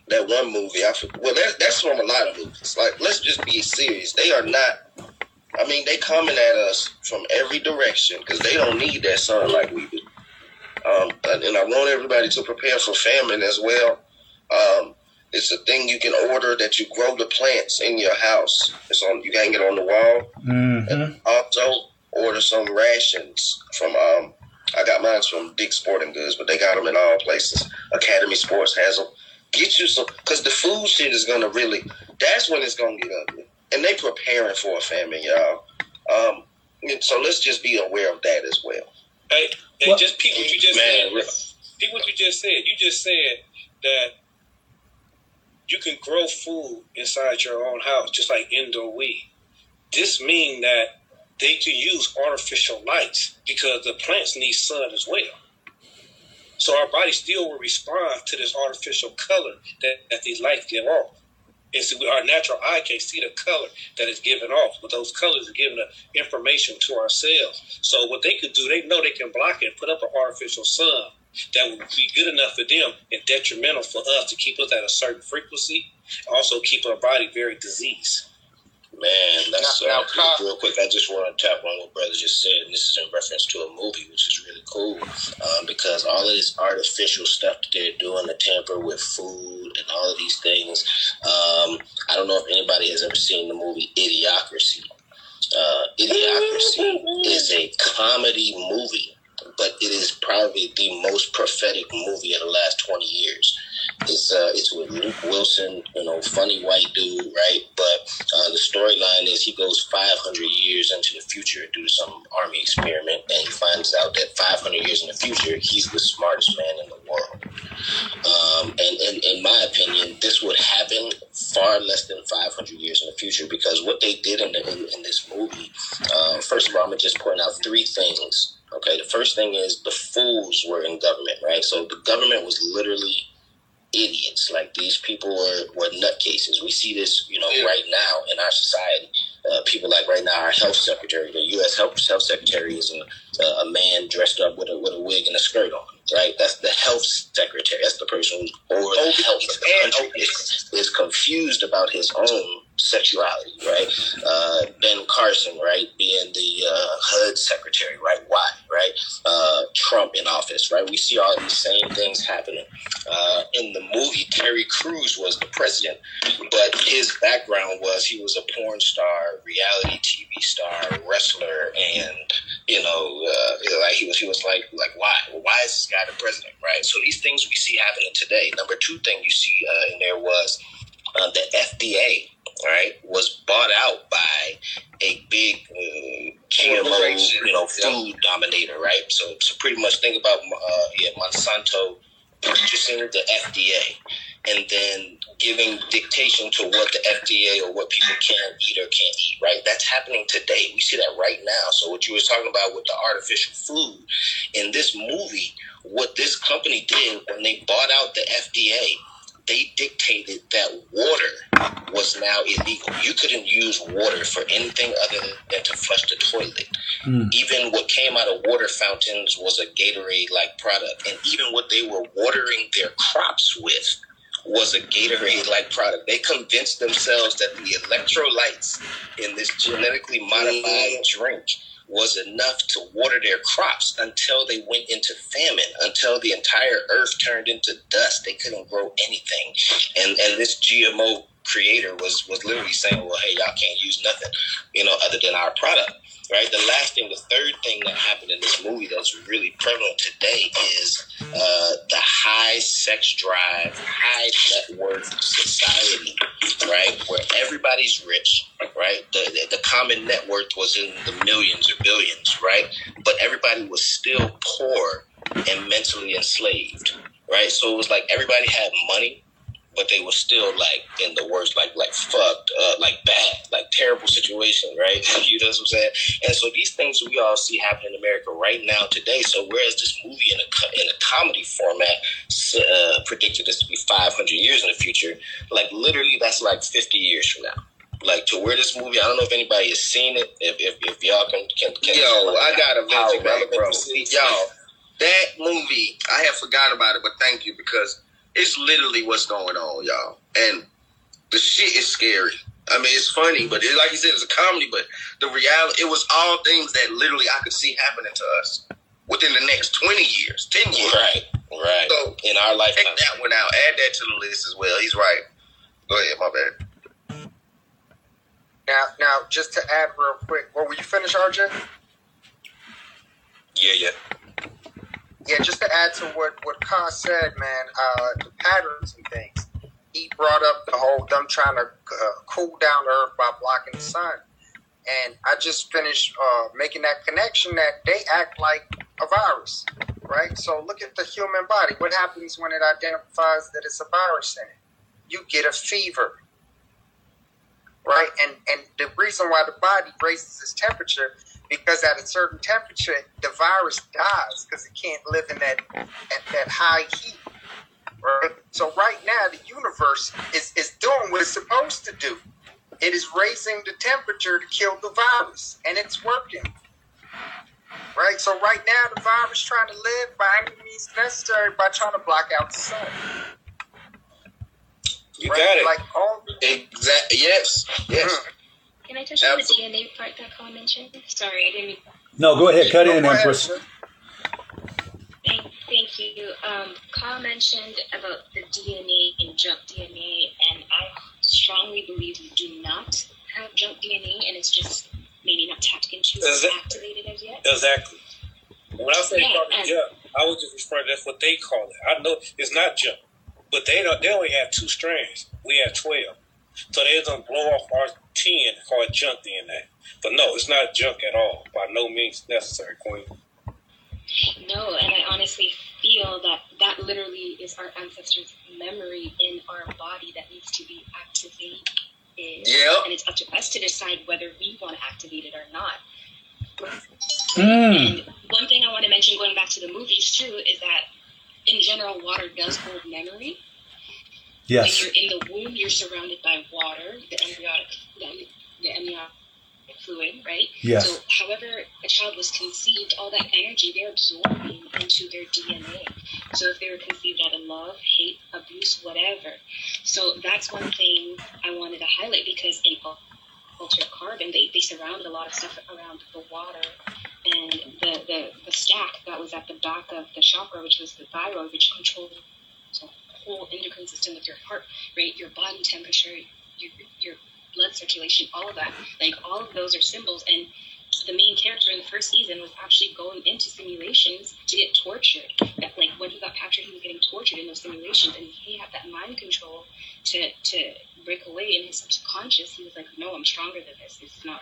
that one movie, I for- well, that, that's from a lot of movies. Like, let's just be serious. They are not. I mean, they coming at us from every direction because they don't need that sun like we do. Um, and and I want everybody to prepare for famine as well. Um, it's a thing you can order that you grow the plants in your house. It's on. You can get on the wall. Mm-hmm. Also, order some rations from. Um, I got mine from Dick's Sporting Goods, but they got them in all places. Academy Sports has them. Get you some, because the food shit is gonna really. That's when it's gonna get ugly, and they preparing for a famine, y'all. Um, so let's just be aware of that as well. Hey, hey just peep what you just Man, said. Peep what you just said. You just said that you can grow food inside your own house, just like indoor weed. This means that they can use artificial lights because the plants need sun as well. So our body still will respond to this artificial color that, that these lights give off. And so our natural eye can't see the color that is given off, but those colors are giving the information to our cells. So what they could do, they know they can block it and put up an artificial sun that would be good enough for them and detrimental for us to keep us at a certain frequency, also keep our body very diseased. Man, that's Now- uh, now, Kyle- real quick. I just want to tap on what brother just said, and this is in reference to a movie, which is really cool um, because all of this artificial stuff that they're doing to tamper with food and all of these things. Um, I don't know if anybody has ever seen the movie Idiocracy. Uh, Idiocracy is a comedy movie, but it is probably the most prophetic movie of the last twenty years. It's uh, it's with Luke Wilson, you know, funny white dude, right? But uh, the storyline is he goes 500 years into the future due to some army experiment, and he finds out that 500 years in the future, he's the smartest man in the world. Um, and, and in my opinion, this would happen far less than 500 years in the future because what they did in, the, in, in this movie, uh, first of all, I'm to just point out three things. Okay, the first thing is the fools were in government, right? So the government was literally idiots. Like these people were, were nutcases. We see this, you know, right now in our society. Uh, people like right now, our health secretary, the U.S. health, health secretary is a, a man dressed up with a, with a wig and a skirt on, right? That's the health secretary. That's the person who's over the health of the country is, is confused about his own sexuality, right? Uh, Ben Carson, right, being the uh, HUD secretary, right? Why, right? Uh, Trump in office, right? We see all these same things happening. Uh, in the movie, Terry Crews was the president, but his background was he was a porn star, reality TV star, wrestler, and you know, uh, like he was, he was like, like why, why is this guy the president, right? So these things we see happening today. Number two thing you see uh, in there was the FDA, right, was bought out by a big uh, GMO, you know, food dominator, right? So, so pretty much think about uh, yeah, Monsanto purchasing the FDA and then giving dictation to what the FDA or what people can eat or can't eat, right? That's happening today. We see that right now. So what you were talking about with the artificial food in this movie, what this company did when they bought out the FDA, they dictated that water was now illegal. You couldn't use water for anything other than to flush the toilet. Mm. Even what came out of water fountains was a Gatorade like product. And even what they were watering their crops with was a Gatorade like product. They convinced themselves that the electrolytes in this genetically modified drink was enough to water their crops until they went into famine, until the entire earth turned into dust. They couldn't grow anything. And and this GMO creator was was literally saying, Well, hey, y'all can't use nothing, you know, other than our product. Right. The last thing, the third thing that happened in this movie that's really prevalent today is uh, the high sex drive, high net worth society, right? Where everybody's rich, right? The, the the common net worth was in the millions or billions, right? But everybody was still poor and mentally enslaved, right? So it was like everybody had money, but they were still like in the worst, like like fucked, uh, like bad, like terrible situation, right? you know what I'm saying? And so these things we all see happening in America right now today. So whereas this movie in a in a comedy format uh, predicted this to be 500 years in the future, like literally that's like 50 years from now. Like to where this movie, I don't know if anybody has seen it. If if, if y'all can can, can Yo, I got a venture relevant bro. Yo, that movie, I have forgot about it, but thank you because it's literally what's going on, y'all. And the shit is scary. I mean, it's funny, but it, like you said, it's a comedy. But the reality, it was all things that literally I could see happening to us within the next twenty years, ten years. Right, right. So in our lifetime, check that one out. Add that to the list as well. He's right. Go ahead, my bad. Now, now, just to add real quick, well, were you finished, RJ? Yeah, yeah. Yeah, just to add to what what Khan said, man, uh, the patterns and things. He brought up the whole them trying to uh, cool down the earth by blocking the sun, and I just finished uh, making that connection that they act like a virus, right? So look at the human body. What happens when it identifies that it's a virus in it? You get a fever, right? And and the reason why the body raises its temperature because at a certain temperature the virus dies because it can't live in that at that high heat. Right. So right now the universe is is doing what it's supposed to do. It is raising the temperature to kill the virus, and it's working. Right. So right now the virus trying to live by any means necessary by trying to block out the sun. You Right? got it. Like all Exactly. Yes. Yes. Can I touch on the DNA part that Carl mentioned? Sorry, I didn't mean No, go ahead. Cut in, Go ahead, Empress. Thank, thank you. Um, Carl mentioned about the DNA and junk DNA, and I strongly believe we do not have junk DNA, and it's just maybe not tapped into or Is activated as yet. Exactly. When I say Yeah, call junk, I would just referring to that's what they call it. I know it's not junk, but they don't. They only have two strands. We have twelve, so they're gonna blow off our ten called junk DNA. But no, it's not junk at all. By no means necessary, Queen. No, and I honestly feel that that literally is our ancestors' memory in our body that needs to be activated. Yep. And it's up to us to decide whether we want to activate it or not. Mm. One thing I want to mention, going back to the movies too, is that in general, water does hold memory. Yes. When you're in the womb, you're surrounded by water, the embryonic, the, the amniotic fluid, right? Yes. So, however a child was conceived, all that energy they're absorbing into their DNA. So, if they were conceived out of love, hate, abuse, whatever. So that's one thing I wanted to highlight because in Altered Carbon, they, they surrounded a lot of stuff around the water and the, the, the stack that was at the back of the chakra, which was the thyroid, which controlled the whole endocrine system with your heart rate, your body temperature, your, your blood circulation, all of that. Like all of those are symbols. And the main character in the first season was actually going into simulations to get tortured. That like when he got captured, he was getting tortured in those simulations, and he had that mind control to to break away in his subconscious. He was like, "No, I'm stronger than this. Is not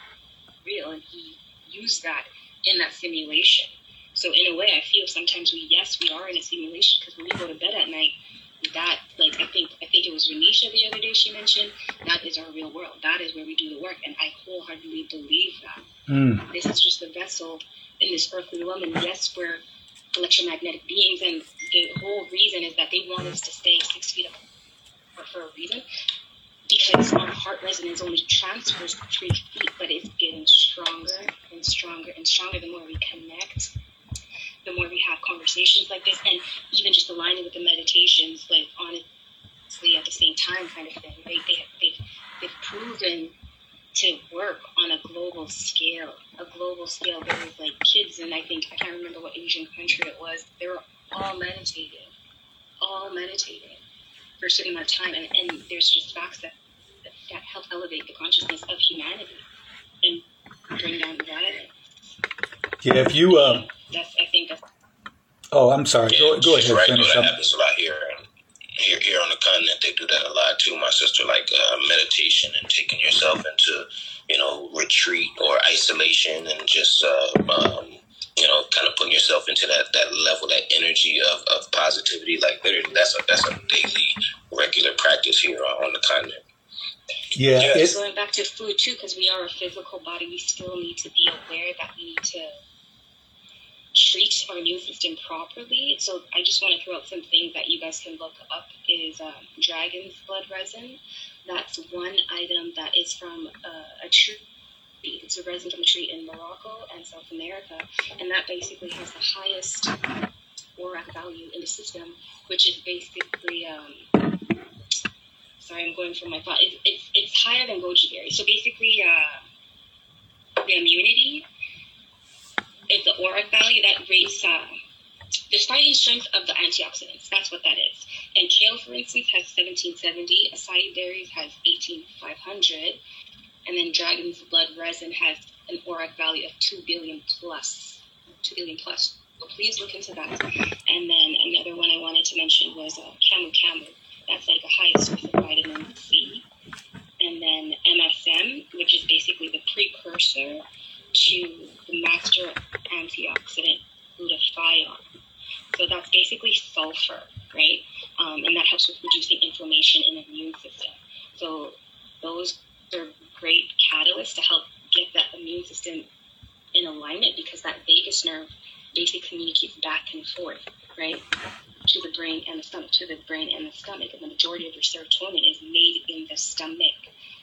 real," and he used that in that simulation. So in a way, I feel sometimes we yes we are in a simulation because when we go to bed at night, that like I think I think it was Renisha the other day she mentioned that is our real world. That is where we do the work, and I wholeheartedly believe that. Mm. This is just a vessel in this earthly realm, and yes, we're electromagnetic beings, and the whole reason is that they want us to stay six feet apart for a reason. Because our heart resonance only transfers three feet, but it's getting stronger and stronger and stronger the more we connect the more we have conversations like this and even just aligning with the meditations like honestly at the same time kind of thing. They, they, they've, they've proven to work on a global scale a global scale there was like kids and i think i can't remember what asian country it was they were all meditating all meditating for a certain amount of time and, and there's just facts that that help elevate the consciousness of humanity and bring down the violence Yeah, if you uh, that's I think that's oh, I'm sorry. Go go ahead, right. finish though, that up. happens a lot here. Here, here on the continent, they do that a lot too. My sister, like uh, meditation and taking yourself into, you know, retreat or isolation and just, uh, um, you know, kind of putting yourself into that, that level, that energy of, of positivity. Like literally, that's a that's a daily, regular practice here on, on the continent. Yeah, Just going back to food too, because we are a physical body, we still need to be aware that we need to treat our immune system properly. So I just want to throw out some things that you guys can look up is um, dragon's blood resin. That's one item that is from uh, a tree. It's a resin from a tree in Morocco and South America, and that basically has the highest ORAC value in the system, which is basically um, sorry, I'm going from my thought. It's, it's, it's higher than goji berry. So basically, uh, the immunity is the ORAC value that rates uh, the fighting strength of the antioxidants. That's what that is. And kale, for instance, has 1770. Acai berries has 18500. And then dragon's blood resin has an ORAC value of 2 billion plus. 2 billion plus. So please look into that. And then another one I wanted to mention was uh, camu camu. That's like a high source of vitamin C. And then MSM, which is basically the precursor to the master antioxidant glutathione. So that's basically sulfur, right? Um, and that helps with reducing inflammation in the immune system. So those are great catalysts to help get that immune system in alignment because that vagus nerve basically communicates back and forth, right? To the brain and the stomach, to the brain and the stomach. And the majority of your serotonin is made in the stomach.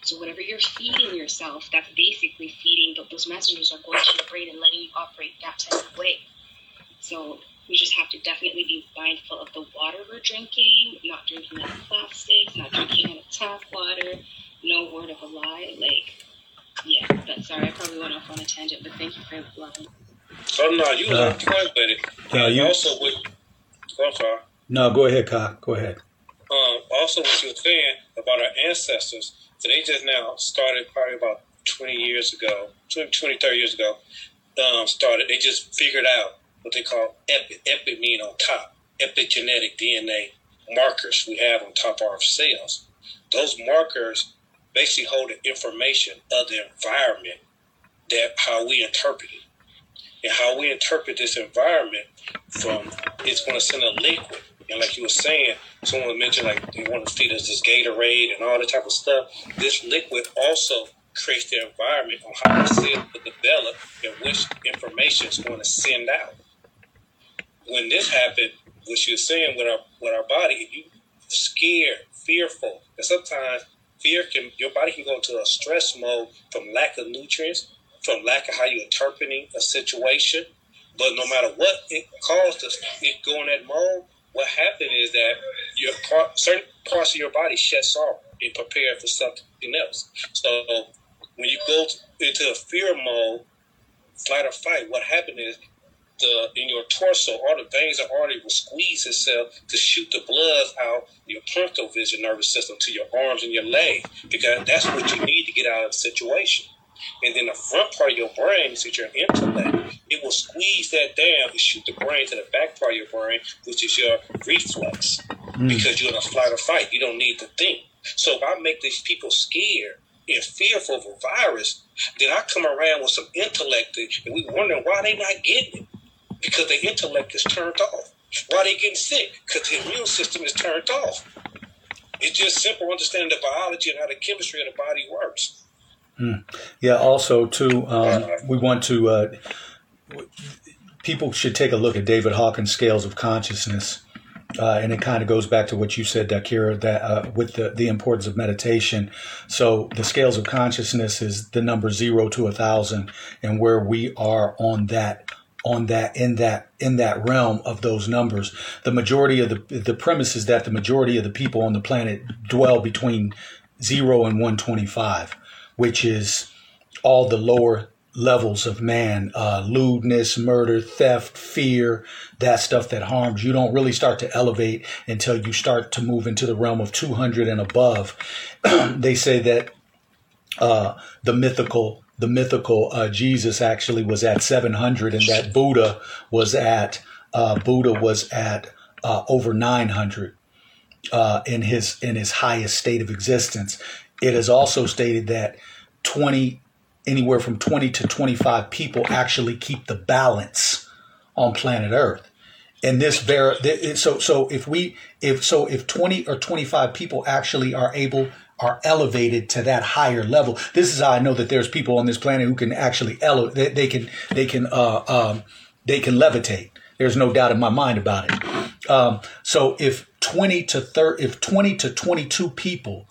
So whatever you're feeding yourself, that's basically feeding those messengers are going to your brain and letting you operate that type of way. So we just have to definitely be mindful of the water we're drinking, not drinking out of plastics, not drinking out of tap water, no word of a lie. Like, yeah, but sorry, I probably went off on a tangent, but thank you for loving. So no, you was Uh, on point with it. no, you- also with. I'm sorry. No, go ahead, Kai. Go ahead. um, also what you were saying about our ancestors. So they just now started probably about 20 years ago, 20, 20 30 years ago, um, started, they just figured out what they call epi, epi mean on top, epigenetic DNA markers we have on top of our cells. Those markers basically hold the information of the environment that how we interpret it. And how we interpret this environment from it's going to send a liquid. And like you were saying, someone mentioned like they want to feed us this Gatorade and all that type of stuff. This liquid also creates the environment on how the cell will develop and which information is going to send out. When this happened, what you're saying with our with our body, if you scared, fearful, and sometimes fear can your body can go into a stress mode from lack of nutrients, from lack of how you're interpreting a situation. But no matter what it caused us, it go in that mode. What happened is that your part, certain parts of your body shuts off and prepare for something else. So when you go into a fear mode, flight or fight, what happened is the in your torso, all the veins and artery will squeeze itself to shoot the blood out your peripheral vision nervous system to your arms and your leg because that's what you need to get out of the situation. And then the front part of your brain, which is your intellect, it will squeeze that down and shoot the brain to the back part of your brain, which is your reflex. Mm. Because you're in a flight or fight. You don't need to think. So if I make these people scared and fearful of a virus, then I come around with some intellect and we wonder why they not getting it. Because their intellect is turned off. Why they getting sick? Because their immune system is turned off. It's just simple understanding the biology and how the chemistry of the body works. Mm. Yeah. Also, too, um, we want to. Uh, people should take a look at David Hawkins' scales of consciousness. Uh, and it kind of goes back to what you said, Dakira, that uh, with the, the importance of meditation. So the scales of consciousness is the number zero to a thousand, and where we are on that on that in that in that realm of those numbers the majority of the the premise is that the majority of the people on the planet dwell between 0 and 125 which is all the lower levels of man uh, lewdness murder theft fear that stuff that harms you. Don't really start to elevate until you start to move into the realm of 200 and above. They say that uh, the mythical the mythical uh, jesus actually was at 700 and that buddha was at uh, buddha was at uh, over 900 uh, in his in his highest state of existence it is also stated that 20 anywhere from 20 to 25 people actually keep the balance on planet Earth. And this ver- so so if we if so if 20 or 25 people actually are able are elevated to that higher level. This is how I know that there's people on this planet who can actually elevate. They, they, can they can uh, um, they can levitate. There's no doubt in my mind about it. Um, so if 20 to 30, if 20 to 22 people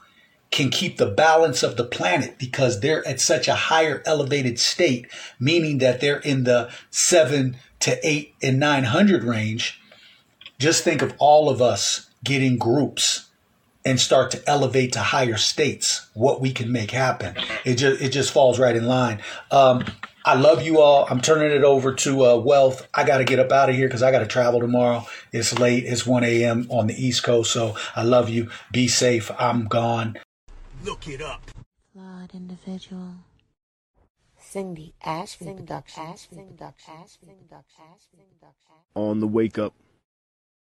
can keep the balance of the planet because they're at such a higher elevated state, meaning that they're in the seven to eight and 900 range. Just think of all of us getting groups and start to elevate to higher states, what we can make happen. It just, it just falls right in line. Um, I love you all. I'm turning it over to uh, Wealth. I got to get up out of here because I got to travel tomorrow. It's late. It's 1 a.m. on the East Coast. So I love you. Be safe. I'm gone. Look it up. Flawed individual. Cindy Ashby Production. On the wake up.